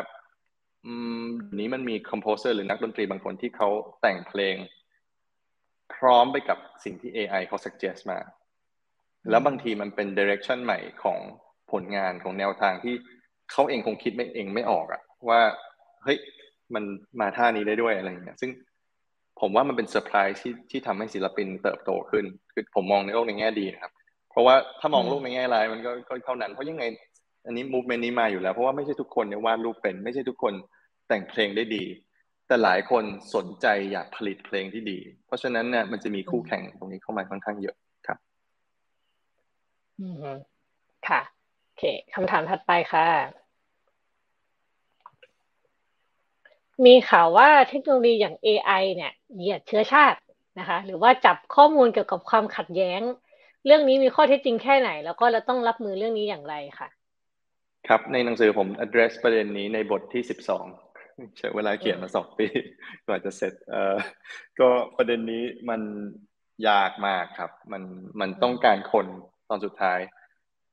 อืมนี้มันมี composer หรือนักดนตรีบางคนที่เขาแต่งเพลง พร้อมไปกับสิ่งที่ AI เขา suggest มา แล้วบางทีมันเป็น direction ใหม่ของ ผลงานของแนวทางที่เขาเองคงคิดไม่เองไม่ออกอะว่าเฮ้ยมันมาท่านี้ได้ด้วยอะไรอย่างเงี้ยซึ่งผมว่ามันเป็นเซอร์ไพรส์ที่ที่ทำให้ศิลปินเติบโตขึ้น คือผมมองในโลกในแง่ดีนะครับ เพราะว่าถ้ามองโลกในแง่ร้ายมันก็ก็เท่านั้น เพราะยังไง อันนี้ movement นี้มาอยู่แล้ว เพราะว่าไม่ใช่ทุกคนเนี่ยวาดรูปเป็น ไม่ใช่ทุกคนแต่งเพลงได้ดี แต่หลายคนสนใจอยากผลิตเพลงที่ดี เพราะฉะนั้นเนี่ยมันจะมีคู่แข่งตรงนี้เข้ามาค่อนข้างเยอะครับอืมค่ะ เคคำถามถัดไปค่ะ มีข่าวว่าเทคโนโลยีอย่าง AI เนี่ยเหยียดเชื้อชาตินะคะ หรือว่าจับข้อมูลเกี่ยวกับความขัดแย้ง เรื่องนี้มีข้อเท็จจริงแค่ไหน แล้วก็เราต้องรับมือเรื่องนี้อย่างไรค่ะ ครับในหนังสือผม address ประเด็นนี้ในบทที่สิบสองใช้เวลาเขียนมาสองปีกว่าจะเสร็จเอ่อก็ประเด็นนี้มันยากมากครับ มันมันต้องการคนตอนสุดท้าย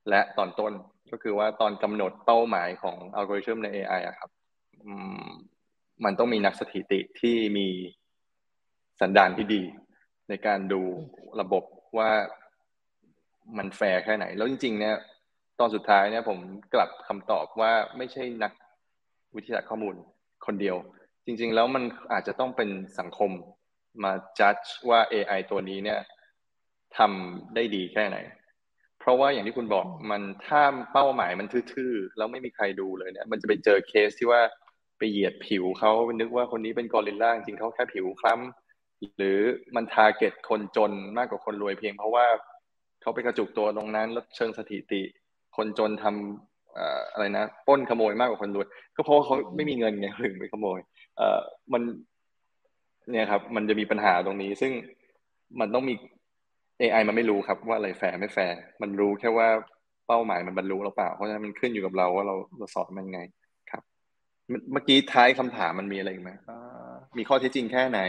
และตอนต้น ก็คือว่าตอนกำหนดเป้าหมายของอัลกอริทึมใน AI อะครับมันต้องมีนักสถิติที่มีสันดานที่ดี ในการดูระบบว่ามันแฟร์แค่ไหน แล้วจริง ๆ เนี่ย ตอนสุดท้ายเนี่ย ผมกลับคำตอบว่าไม่ใช่นักวิทยาข้อมูลคนเดียว จริง ๆ แล้วมันอาจจะต้องเป็นสังคมมาจัดว่า AI ตัวนี้เนี่ยทำได้ดีแค่ไหน เพราะว่าอย่างที่คุณบอกมันถ้าเป้าหมายมันทื่อๆแล้วไม่มีใครดูเลยเนี่ย มันจะไปเจอเคสที่ว่าไปเหยียดผิวเขานึกว่าคนนี้เป็นกอริลลาจริงเขาแค่ผิวคล้ำหรือมัน target คนจนมากกว่าคนรวยเพียง เพราะว่าเขาไปกระจุกตัวตรงนั้นแล้วเชิงสถิติ คนจนทำอะไรนะป้นขโมยมากกว่าคนรวย ก็เพราะเขาไม่มีเงินไงถึงไปขโมย เอ่อมันเนี่ยครับ มันจะมีปัญหาตรงนี้ ซึ่งมันต้องมี AI มันไม่รู้ครับว่าอะไรแฟร์ไม่แฟร์มันรู้แค่ว่าเป้าหมายมันบรรลุหรือเปล่า เพราะฉะนั้นมันขึ้นอยู่กับเราว่าเราเราสอนมันไงครับ เมื่อกี้ท้ายคำถามมันมีอะไรไหมมีข้อเท็จจริงแค่ไหน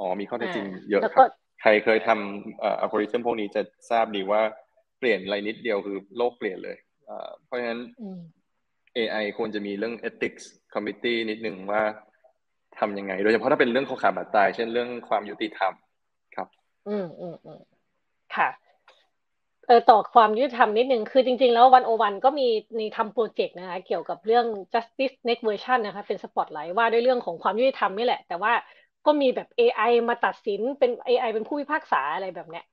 อ๋อมีข้อเท็จจริงเยอะครับ ใครเคยทำอัลกอริทึมพวกนี้จะทราบดีว่าเปลี่ยนอะไรนิดเดียวคือโลกเปลี่ยนเลยเพราะฉะนั้น AI ควรจะมีเรื่อง ethics committee นิดหนึ่งว่าทำยังไง โดยเฉพาะถ้าเป็นเรื่องของคอขาดบาดตาย เช่นเรื่องความยุติธรรมครับ อืมอืมอืม ค่ะเออต่อความยุติธรรมนิดนึงคือจริง ๆ แล้ว One O One ก็มีในทำ project นะคะเกี่ยวกับเรื่อง justice next version นะคะเป็นสปอตไลท์ว่าด้วยเรื่องของความยุติธรรมนี่แหละ แต่ว่าก็มีแบบ AI มาตัดสินเป็น AI เป็นผู้พิพากษาอะไรแบบเนี้ย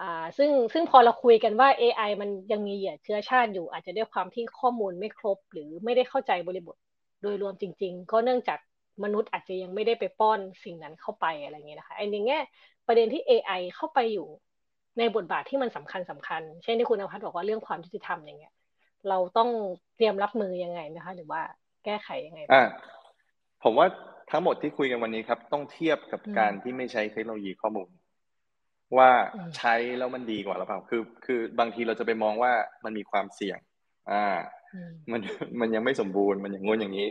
อ่าซึ่งซึ่งพอเราคุยกันว่า AI มันยังมีเหยียดเชื้อชาติอยู่ อาจจะด้วยความที่ข้อมูลไม่ครบ หรือไม่ได้เข้าใจบริบทโดยรวมจริง ๆ ก็เนื่องจากมนุษย์อาจจะยังไม่ได้ไปป้อนสิ่งนั้นเข้าไปอะไรเงี้ยนะคะไอ้ในแง่ประเด็นที่ AI เข้าไปอยู่ ในบทบาทที่มันสำคัญสำคัญ เช่นที่คุณอภัทรบอกว่าเรื่องความยุติธรรมอย่างเงี้ย เราต้องเตรียมรับมือยังไงนะคะ หรือว่าแก้ไขยังไงอ่าผมว่าทั้งหมดที่คุยกันวันนี้ครับ ต้องเทียบกับการที่ไม่ใช้เทคโนโลยีข้อมูล ว่าใช้แล้วมันดีกว่าหรือเปล่าคือ คือบางทีเราจะไปมองว่ามันมีความเสี่ยง อ่า มันมันยังไม่สมบูรณ์มันอย่างงู้นอย่างนี้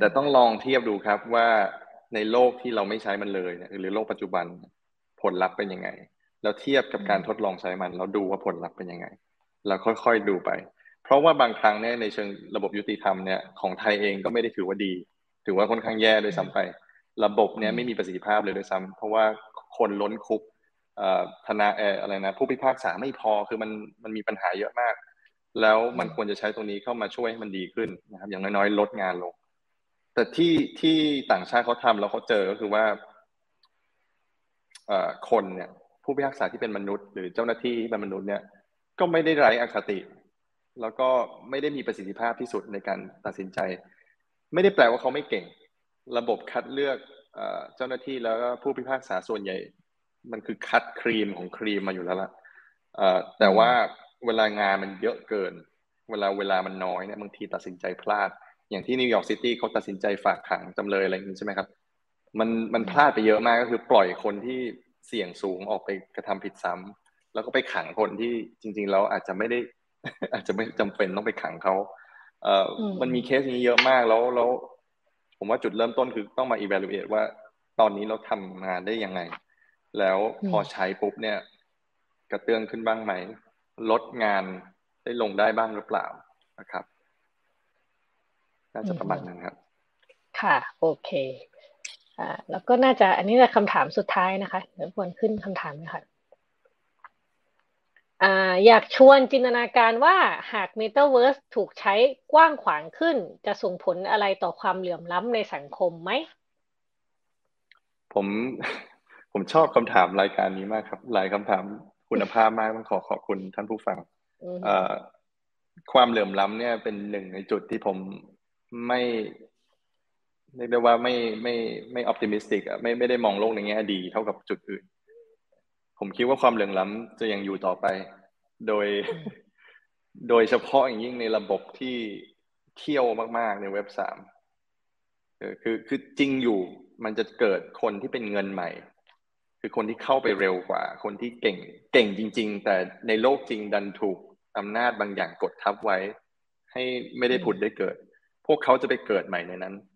แต่ต้องลองเทียบดูครับว่าในโลกที่เราไม่ใช้มันเลยหรือโลกปัจจุบันผลลัพธ์เป็นยังไง แล้วเทียบกับการทดลองใช้มัน แล้วดูว่าผลลัพธ์เป็นยังไง แล้วค่อยๆดูไป เพราะว่าบางครั้งเนี่ยในเชิงระบบยุติธรรมเนี่ยของไทยเองก็ไม่ได้ถือว่าดี ถือว่าค่อนข้างแย่ด้วยซ้ำไป ระบบเนี่ยไม่มีประสิทธิภาพเลยด้วยซ้ำเพราะว่าคนล้นคุกธนาเอออะไรนะผู้พิพากษาไม่พอคือมันมันมีปัญหาเยอะมาก แล้วมันควรจะใช้ตรงนี้เข้ามาช่วยให้มันดีขึ้นนะครับ อย่างน้อยๆ ลดงานลง แต่ที่ที่ต่างชาติเขาทำแล้วเขาเจอก็คือว่าคนเนี่ย ผู้พิพากษาที่เป็นมนุษย์ หรือเจ้าหน้าที่ที่เป็นมนุษย์เนี่ยก็ไม่ได้ไร้อคติ แล้วก็ไม่ได้มีประสิทธิภาพที่สุดในการตัดสินใจ ไม่ได้แปลว่าเขาไม่เก่ง ระบบคัดเลือกเจ้าหน้าที่แล้วก็ผู้พิพากษาส่วนใหญ่ มันคือคัดครีมของครีมมาอยู่แล้วล่ะแต่ว่าเวลางานมันเยอะเกิน เวลาเวลามันน้อยเนี่ยบางทีตัดสินใจพลาด อย่างที่นิวยอร์กซิตี้เขาตัดสินใจฝากขังจำเลยอะไรอย่างนี้ใช่ไหมครับ มันมันพลาดไปเยอะมากก็คือปล่อยคนที่ เสี่ยงสูงออกไปกระทำผิดซ้ำแล้วก็ไปขังคนที่จริงๆแล้วอาจจะไม่ได้ อาจจะไม่จำเป็นต้องไปขังเขาเอ่อมันมีเคสนี้เยอะมากแล้วแล้ว ผมว่าจุดเริ่มต้นคือต้องมา evaluate ว่าตอนนี้เราทำงานได้ยังไง แล้วพอใช้ปุ๊บเนี่ย กระเตื้องขึ้นบ้างไหม ลดงานได้ลงได้บ้างหรือเปล่านะครับ น่าจะประมาณนั้นครับ ค่ะ โอเค อ่าแล้วก็น่าจะอันนี้จะคำถามสุดท้ายนะคะเดี๋ยวควรขึ้นคำถามนะคะอ่าอยากชวนจินตนาการว่าหาก Metaverse ถูกใช้กว้างขวางขึ้น จะส่งผลอะไรต่อความเหลื่อมล้ำในสังคมไหมผผมผมชอบคำถามรายการนี้มากครับ หลายคำถามคุณภาพมากต้องขอขอบคุณท่านผู้ฟังความเหลื่อมล้ำเนี่ยเป็นหนึ่งในจุดที่ผมไม่ เรียกได้ว่าไม่ไม่ไม่ออพติมิสติกอะไม่ไม่ได้มองโลกในแง่ดีเท่ากับจุดอื่น ผมคิดว่าความเหลื่อมล้ำจะยังอยู่ต่อไป โดย โดยเฉพาะอย่างยิ่งในระบบที่เที่ยวมาก ๆ ในเว็บสามคือคือจริงอยู่มันจะเกิดคนที่เป็นเงินใหม่ คือคนที่เข้าไปเร็วกว่า คนที่เก่งเก่งจริง ๆ แต่ในโลกจริงดันถูกอำนาจบางอย่างกดทับไว้ ให้ไม่ได้ผุดได้เกิด พวกเขาจะไปเกิดใหม่ในนั้นเ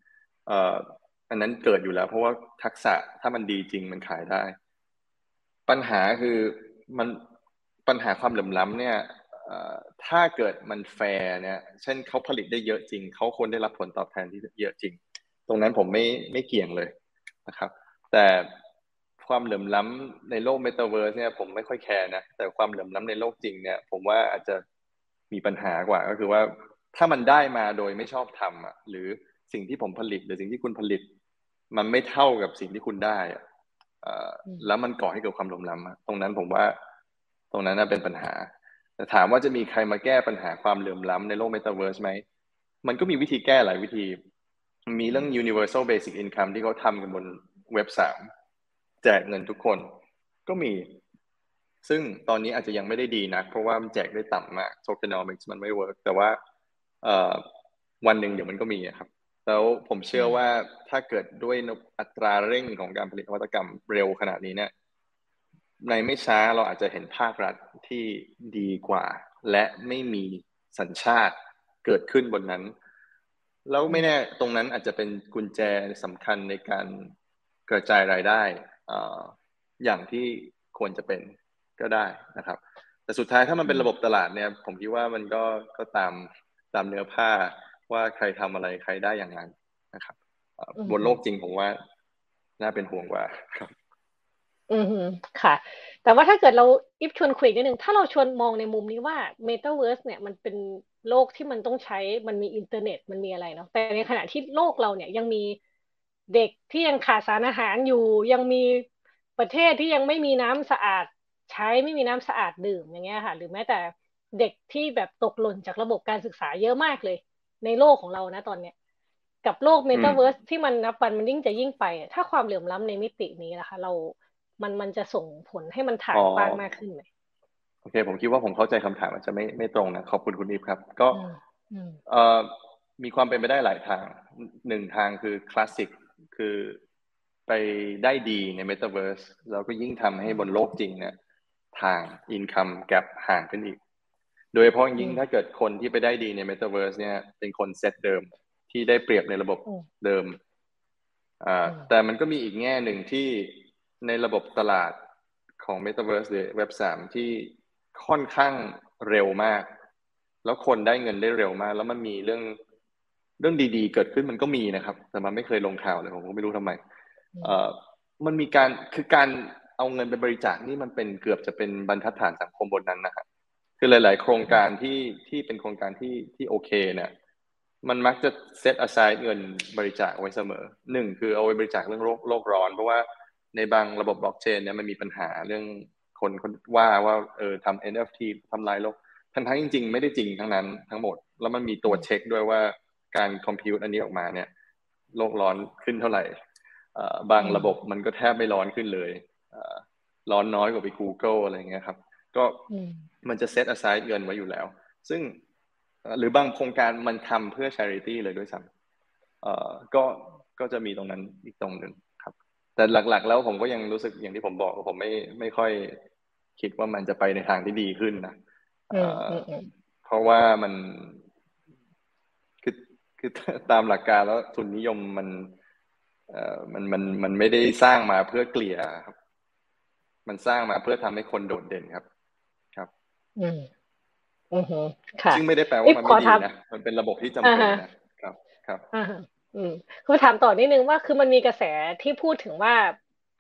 อันนั้นเกิดอยู่แล้ว เพราะว่าทักษะถ้ามันดีจริงมันขายได้ ปัญหาคือมันปัญหาความเหลื่อมล้ำเนี่ยถ้าเกิดมันแฟร์เนี่ย เช่นเขาผลิตได้เยอะจริง เขาควรได้รับผลตอบแทนที่เยอะจริง ตรงนั้นผมไม่ไม่เกี่ยงเลยนะครับ แต่ความเหลื่อมล้ำในโลกเมตาเวิร์สเนี่ยผมไม่ค่อยแคร์นะ แต่ความเหลื่อมล้ำในโลกจริงเนี่ย ผมว่าอาจจะมีปัญหากว่า ก็คือว่าถ้ามันได้มาโดยไม่ชอบธรรมอะ หรือ สิ่งที่ผมผลิตหรือสิ่งที่คุณผลิต มันไม่เท่ากับสิ่งที่คุณได้อะแล้วมันก่อให้เกิดความเหลื่อมล้ำตรงนั้นผมว่าตรงนั้นน่าเป็นปัญหา แต่ถามว่าจะมีใครมาแก้ปัญหาความเหลื่อมล้ำในโลกเมตาเวิร์สไหม มันก็มีวิธีแก้หลายวิธี มีเรื่อง universal basic income ที่เขาทำกันบนเว็บสามแจกเงินทุกคนก็มี ซึ่งตอนนี้อาจจะยังไม่ได้ดีนะเพราะว่ามันแจกได้ต่ำมาก tokenomics มันไม่เวิร์กแต่ว่าวันหนึ่งเดี๋ยวมันก็มีครับ แล้วผมเชื่อว่าถ้าเกิดด้วยอัตราเร่งของการผลิตนวัตกรรมเร็วขนาดนี้เนี่ยในไม่ช้าเราอาจจะเห็นภาครัฐที่ดีกว่า และไม่มีสัญชาติเกิดขึ้นบนนั้น แล้วไม่แน่ตรงนั้นอาจจะเป็นกุญแจสำคัญในการกระจายรายได้อย่างที่ควรจะเป็นก็ได้นะครับ แต่สุดท้ายถ้ามันเป็นระบบตลาดเนี่ย ผมคิดว่ามันก็ก็ตามตามเนื้อผ้า ว่าใครทำอะไรใครได้อย่างนั้นนะครับบนโลกจริงผมว่าน่าเป็นห่วงกว่าครับ อืมค่ะ แต่ว่าถ้าเกิดเราอีฟชวนคุยนิดนึงถ้าเราชวนมองในมุมนี้ว่าเมตาเวิร์สเนี่ยมันเป็นโลกที่มันต้องใช้มันมีอินเทอร์เน็ตมันมีอะไรเนาะแต่ในขณะที่โลกเราเนี่ยยังมีเด็กที่ยังขาดสารอาหารอยู่ ยังมีประเทศที่ยังไม่มีน้ำสะอาดใช้ไม่มีน้ำสะอาดดื่มอย่างเงี้ยค่ะ หรือแม้แต่เด็กที่แบบตกหล่นจากระบบการศึกษาเยอะมากเลย ในโลกของเรานะตอนเนี้ย กับโลกเมตาเวิร์สที่มันนับวันมันยิ่งจะยิ่งไป ถ้าความเหลื่อมล้ำในมิตินี้นะคะ เรา มันมันจะส่งผลให้มันถ่างกว้างมากขึ้นไหมโอเค ผมคิดว่าผมเข้าใจคำถามมันจะไม่ไม่ตรงนะขอบคุณคุณอีฟครับ ก็เอ่อมีความเป็นไปได้หลายทางหนึ่งทางคือคลาสสิกคือไปได้ดีในเมตาเวิร์สแล้วก็ยิ่งทำให้บนโลกจริงเนี่ยทาง income gap ห่างขึ้นอีก โดยเฉพาะยิ่งถ้าเกิดคนที่ไปได้ดีในเมตาเวิร์สเนี่ย เป็นคนเซตเดิมที่ได้เปรียบในระบบเดิมอ่าแต่มันก็มีอีกแง่หนึ่งที่ในระบบตลาดของ Metaverse หรือ Web 3ที่ค่อนข้างเร็วมาก แล้วคนได้เงินได้เร็วมาก แล้วมันมีเรื่องเรื่องดีๆ เกิดขึ้นมันก็มีนะครับ แต่มันไม่เคยลงข่าวเลยผมก็ไม่รู้ทำไมเอ่อมันมีการคือการเอาเงินไปบริจาคนี่มันเป็นเกือบจะเป็นบรรทัดฐานสังคมบนนั้นนะครับ คือหลาย ๆ โครงการที่ที่เป็นโครงการที่ที่โอเคเนี่ยมันมักจะเซต aside เงินบริจาคไว้เสมอหนึ่งคือเอาไว้บริจาคเรื่องโลกโลกร้อน เพราะว่าในบางระบบบล็อกเชนเนี่ยมันมีปัญหาเรื่องคนคนว่าว่าเออทำ NFT ทำลายโลกทั้งทั้งจริง ๆ ไม่ได้จริงทั้งนั้นทั้งหมด แล้วมันมีตัวเช็คด้วยว่าการคอมพิวต์อันนี้ออกมาเนี่ย โลกร้อนขึ้นเท่าไหร่บางระบบมันก็แทบไม่ร้อนขึ้นเลยร้อนน้อยกว่าไป Google อะไรเงี้ยครับ ก็ มันจะเซต aside เงินไว้อยู่แล้ว ซึ่งหรือบางโครงการมันทำเพื่อ charity เลยด้วยซ้ำก็ก็จะมีตรงนั้นอีกตรงหนึ่งแต่หลักๆ แล้วผมก็ยังรู้สึกอย่างที่ผมบอกผมไม่ไม่ค่อยคิดว่ามันจะไปในทางที่ดีขึ้นนะเพราะว่ามันคือคือตามหลักการแล้วทุนนิยมมันเอ่อมันมันมันไม่ได้สร้างมาเพื่อเกลี่ยครับ มันสร้างมาเพื่อทำให้คนโดดเด่นครับครับ อืมอือฮึค่ะซึ่งไม่ได้แปลว่ามันไม่ดีนะมันเป็นระบบที่จำเป็นนะครับ ครับอืมคือถามต่อนิดนึงว่าคือมันมีกระแสที่พูดถึงว่า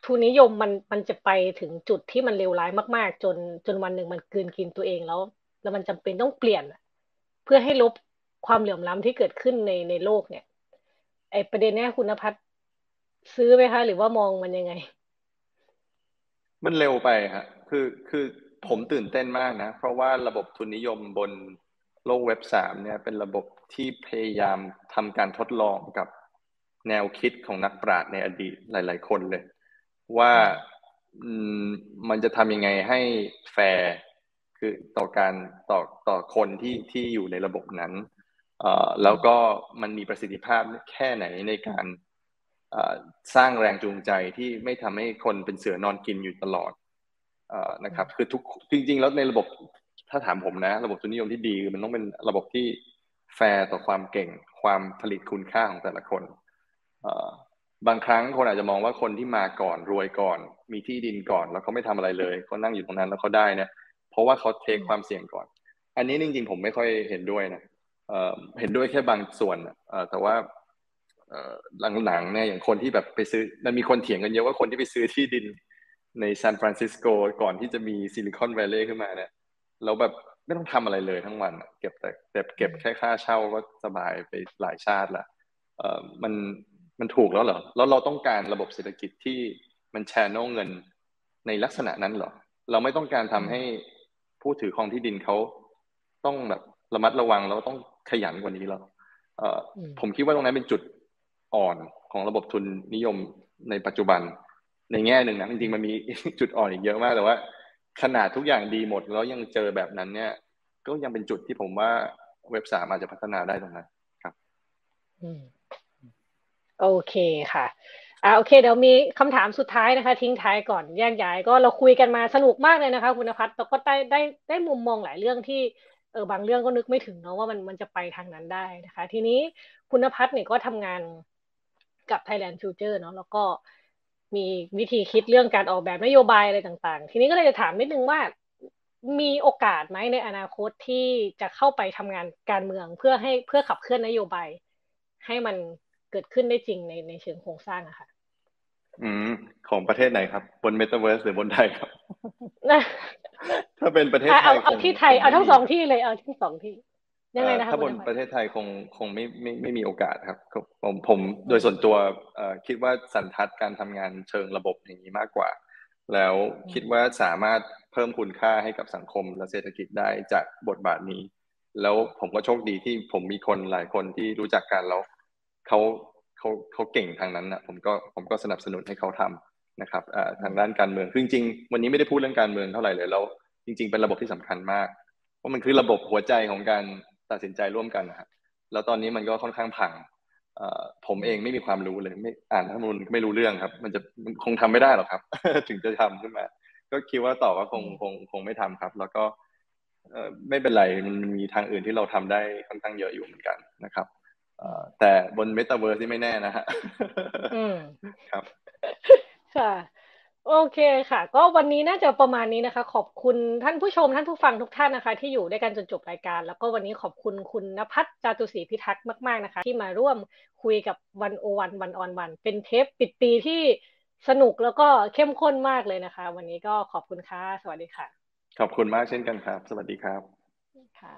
ทุนนิยมมันมันจะไปถึงจุดที่มันเลวร้ายมาก ๆ จนจนวันหนึ่งมันกืนกินตัวเองแล้ว แล้วมันจำเป็นต้องเปลี่ยน เพื่อให้ลบความเหลื่อมล้ำที่เกิดขึ้นในในโลกเนี่ย ไอประเด็นนี้คุณพัฒซื้อไหมคะ หรือว่ามองมันยังไง มันเร็วไปฮะคือคือ ผมตื่นเต้นมากนะ เพราะว่าระบบทุนนิยมบนโลกเว็บสามเนี่ยเป็นระบบที่พยายามทำการทดลองกับแนวคิดของนักปราชญ์ในอดีตหลาย ๆ คนเลย ว่ามันจะทำยังไงให้แฟร์คือต่อการต่อต่อคนที่ที่อยู่ในระบบนั้นแล้วก็มันมีประสิทธิภาพแค่ไหนในการสร้างแรงจูงใจที่ไม่ทำให้คนเป็นเสือนอนกินอยู่ตลอด นะครับคือทุกจริงๆ แล้วในระบบถ้าถามผมนะ ระบบทุนนิยมที่ดีมันต้องเป็นระบบที่แฟร์ต่อความเก่ง ความผลิตคุณค่าของแต่ละคนบางครั้งคนอาจจะมองว่าคนที่มาก่อนรวยก่อน มีที่ดินก่อน แล้วเขาไม่ทำอะไรเลยเขานั่งอยู่ตรงนั้นแล้วเขาได้เนี่ยเพราะว่าเขา take ความเสี่ยงก่อน อันนี้จริงๆผมไม่ค่อยเห็นด้วยนะเห็นด้วยแค่บางส่วนแต่ว่าหลังๆเนี่ยอย่างคนที่แบบไปซื้อมันมีคนเถียงกันเยอะว่าคนที่ไปซื้อที่ดิน ในซานฟรานซิสโกก่อนที่จะมีซิลิคอนแวลลีย์ขึ้นมาเนี่ยเราแบบไม่ต้องทำอะไรเลยทั้งวันเก็บแต่เก็บเก็บแค่ค่าเช่าก็สบายไปหลายชาติละเออมันมันถูกแล้วเหรอแล้วเราต้องการระบบเศรษฐกิจที่มันแชร์โนเงินในลักษณะนั้นเหรอเราไม่ต้องการทำให้ผู้ถือครองที่ดินเขาต้องแบบระมัดระวังแล้วต้องขยันกว่านี้หรอเออผมคิดว่าตรงนั้นเป็นจุดอ่อนของระบบทุนนิยมในปัจจุบัน ในแง่หนึ่งนะจริงๆมันมีจุดอ่อนอีกเยอะมากแต่ว่า ขนาดทุกอย่างดีหมดแล้วยังเจอแบบนั้นเนี่ย ก็ยังเป็นจุดที่ผมว่าเว็บสามอาจจะพัฒนาได้ตรงนั้นครับโอเคค่ะอ่าโอเคเดี๋ยวมีคำถามสุดท้ายนะคะ ทิ้งท้ายก่อนแยกย้ายก็เราคุยกันมาสนุกมากเลยนะคะคุณพัฒน์แล้วก็ได้ได้ได้มุมมองหลายเรื่องที่เออบางเรื่องก็นึกไม่ถึงเนาะว่ามันมันจะไปทางนั้นได้นะคะ ทีนี้คุณพัฒน์เนี่ยก็ทำงานกับ Thailand Future เนาะแล้วก็ มีวิธีคิดเรื่องการออกแบบนโยบายอะไรต่างๆ ทีนี้ก็เลยจะถามนิดนึงว่ามีโอกาสไหมในอนาคตที่จะเข้าไปทำงานการเมืองเพื่อให้เพื่อขับเคลื่อนนโยบาย ให้มันเกิดขึ้นได้จริงในในเชิงโครงสร้างอะค่ะ อืมของประเทศไหนครับ บนเมตาเวิร์สหรือบนไทยครับถ้าเป็นประเทศไทยเอาที่ไทยเอาทั้งสองที่เลยเอาทั้งสองที่ ยังไงนะคะถ้าบนประเทศไทยคงคงไม่ไม่ไม่มีโอกาสครับ ผมผมโดยส่วนตัวคิดว่าสันทัดการทำงานเชิงระบบอย่างนี้มากกว่า แล้วคิดว่าสามารถเพิ่มคุณค่าให้กับสังคมและเศรษฐกิจได้จากบทบาทนี้ แล้วผมก็โชคดีที่ผมมีคนหลายคนที่รู้จักกันแล้วเขาเขาเขาเก่งทางนั้นนะผมก็ผมก็สนับสนุนให้เขาทำนะครับทางด้านการเมืองจริงๆวันนี้ไม่ได้พูดเรื่องการเมืองเท่าไหร่เลยแล้วจริง ๆ เป็นระบบที่สำคัญมากเพราะมันคือระบบหัวใจของการ ตัดสินใจร่วมกันนะครับแล้วตอนนี้มันก็ค่อนข้างพังผมเองไม่มีความรู้เลย ไม่อ่านทั้งมูลไม่รู้เรื่องครับ มันจะคงทำไม่ได้หรอกครับ ถึงจะทำขึ้นมา ก็คิดว่าต่อว่าคงคงคงไม่ทำครับ แล้วก็ไม่เป็นไรมันมีทางอื่นที่เราทำได้ค่อนข้างเยอะอยู่เหมือนกันนะครับแต่บนเมตาเวิร์สที่ไม่แน่นะฮะครับค่ะ โอเคค่ะ ก็วันนี้น่าจะประมาณนี้นะคะ ขอบคุณท่านผู้ชมท่านผู้ฟังทุกท่านนะคะ ที่อยู่ด้วยกันจนจบรายการ แล้วก็วันนี้ขอบคุณคุณณภัทร จาตุศรีพิทักษ์มาก ๆนะคะ ที่มาร่วมคุยกับวันโอวันวันออนวัน เป็นเทปปิดปีที่สนุกแล้วก็เข้มข้นมากเลยนะคะ วันนี้ก็ขอบคุณค่ะ สวัสดีค่ะ ขอบคุณมากเช่นกันครับ สวัสดีครับค่ะ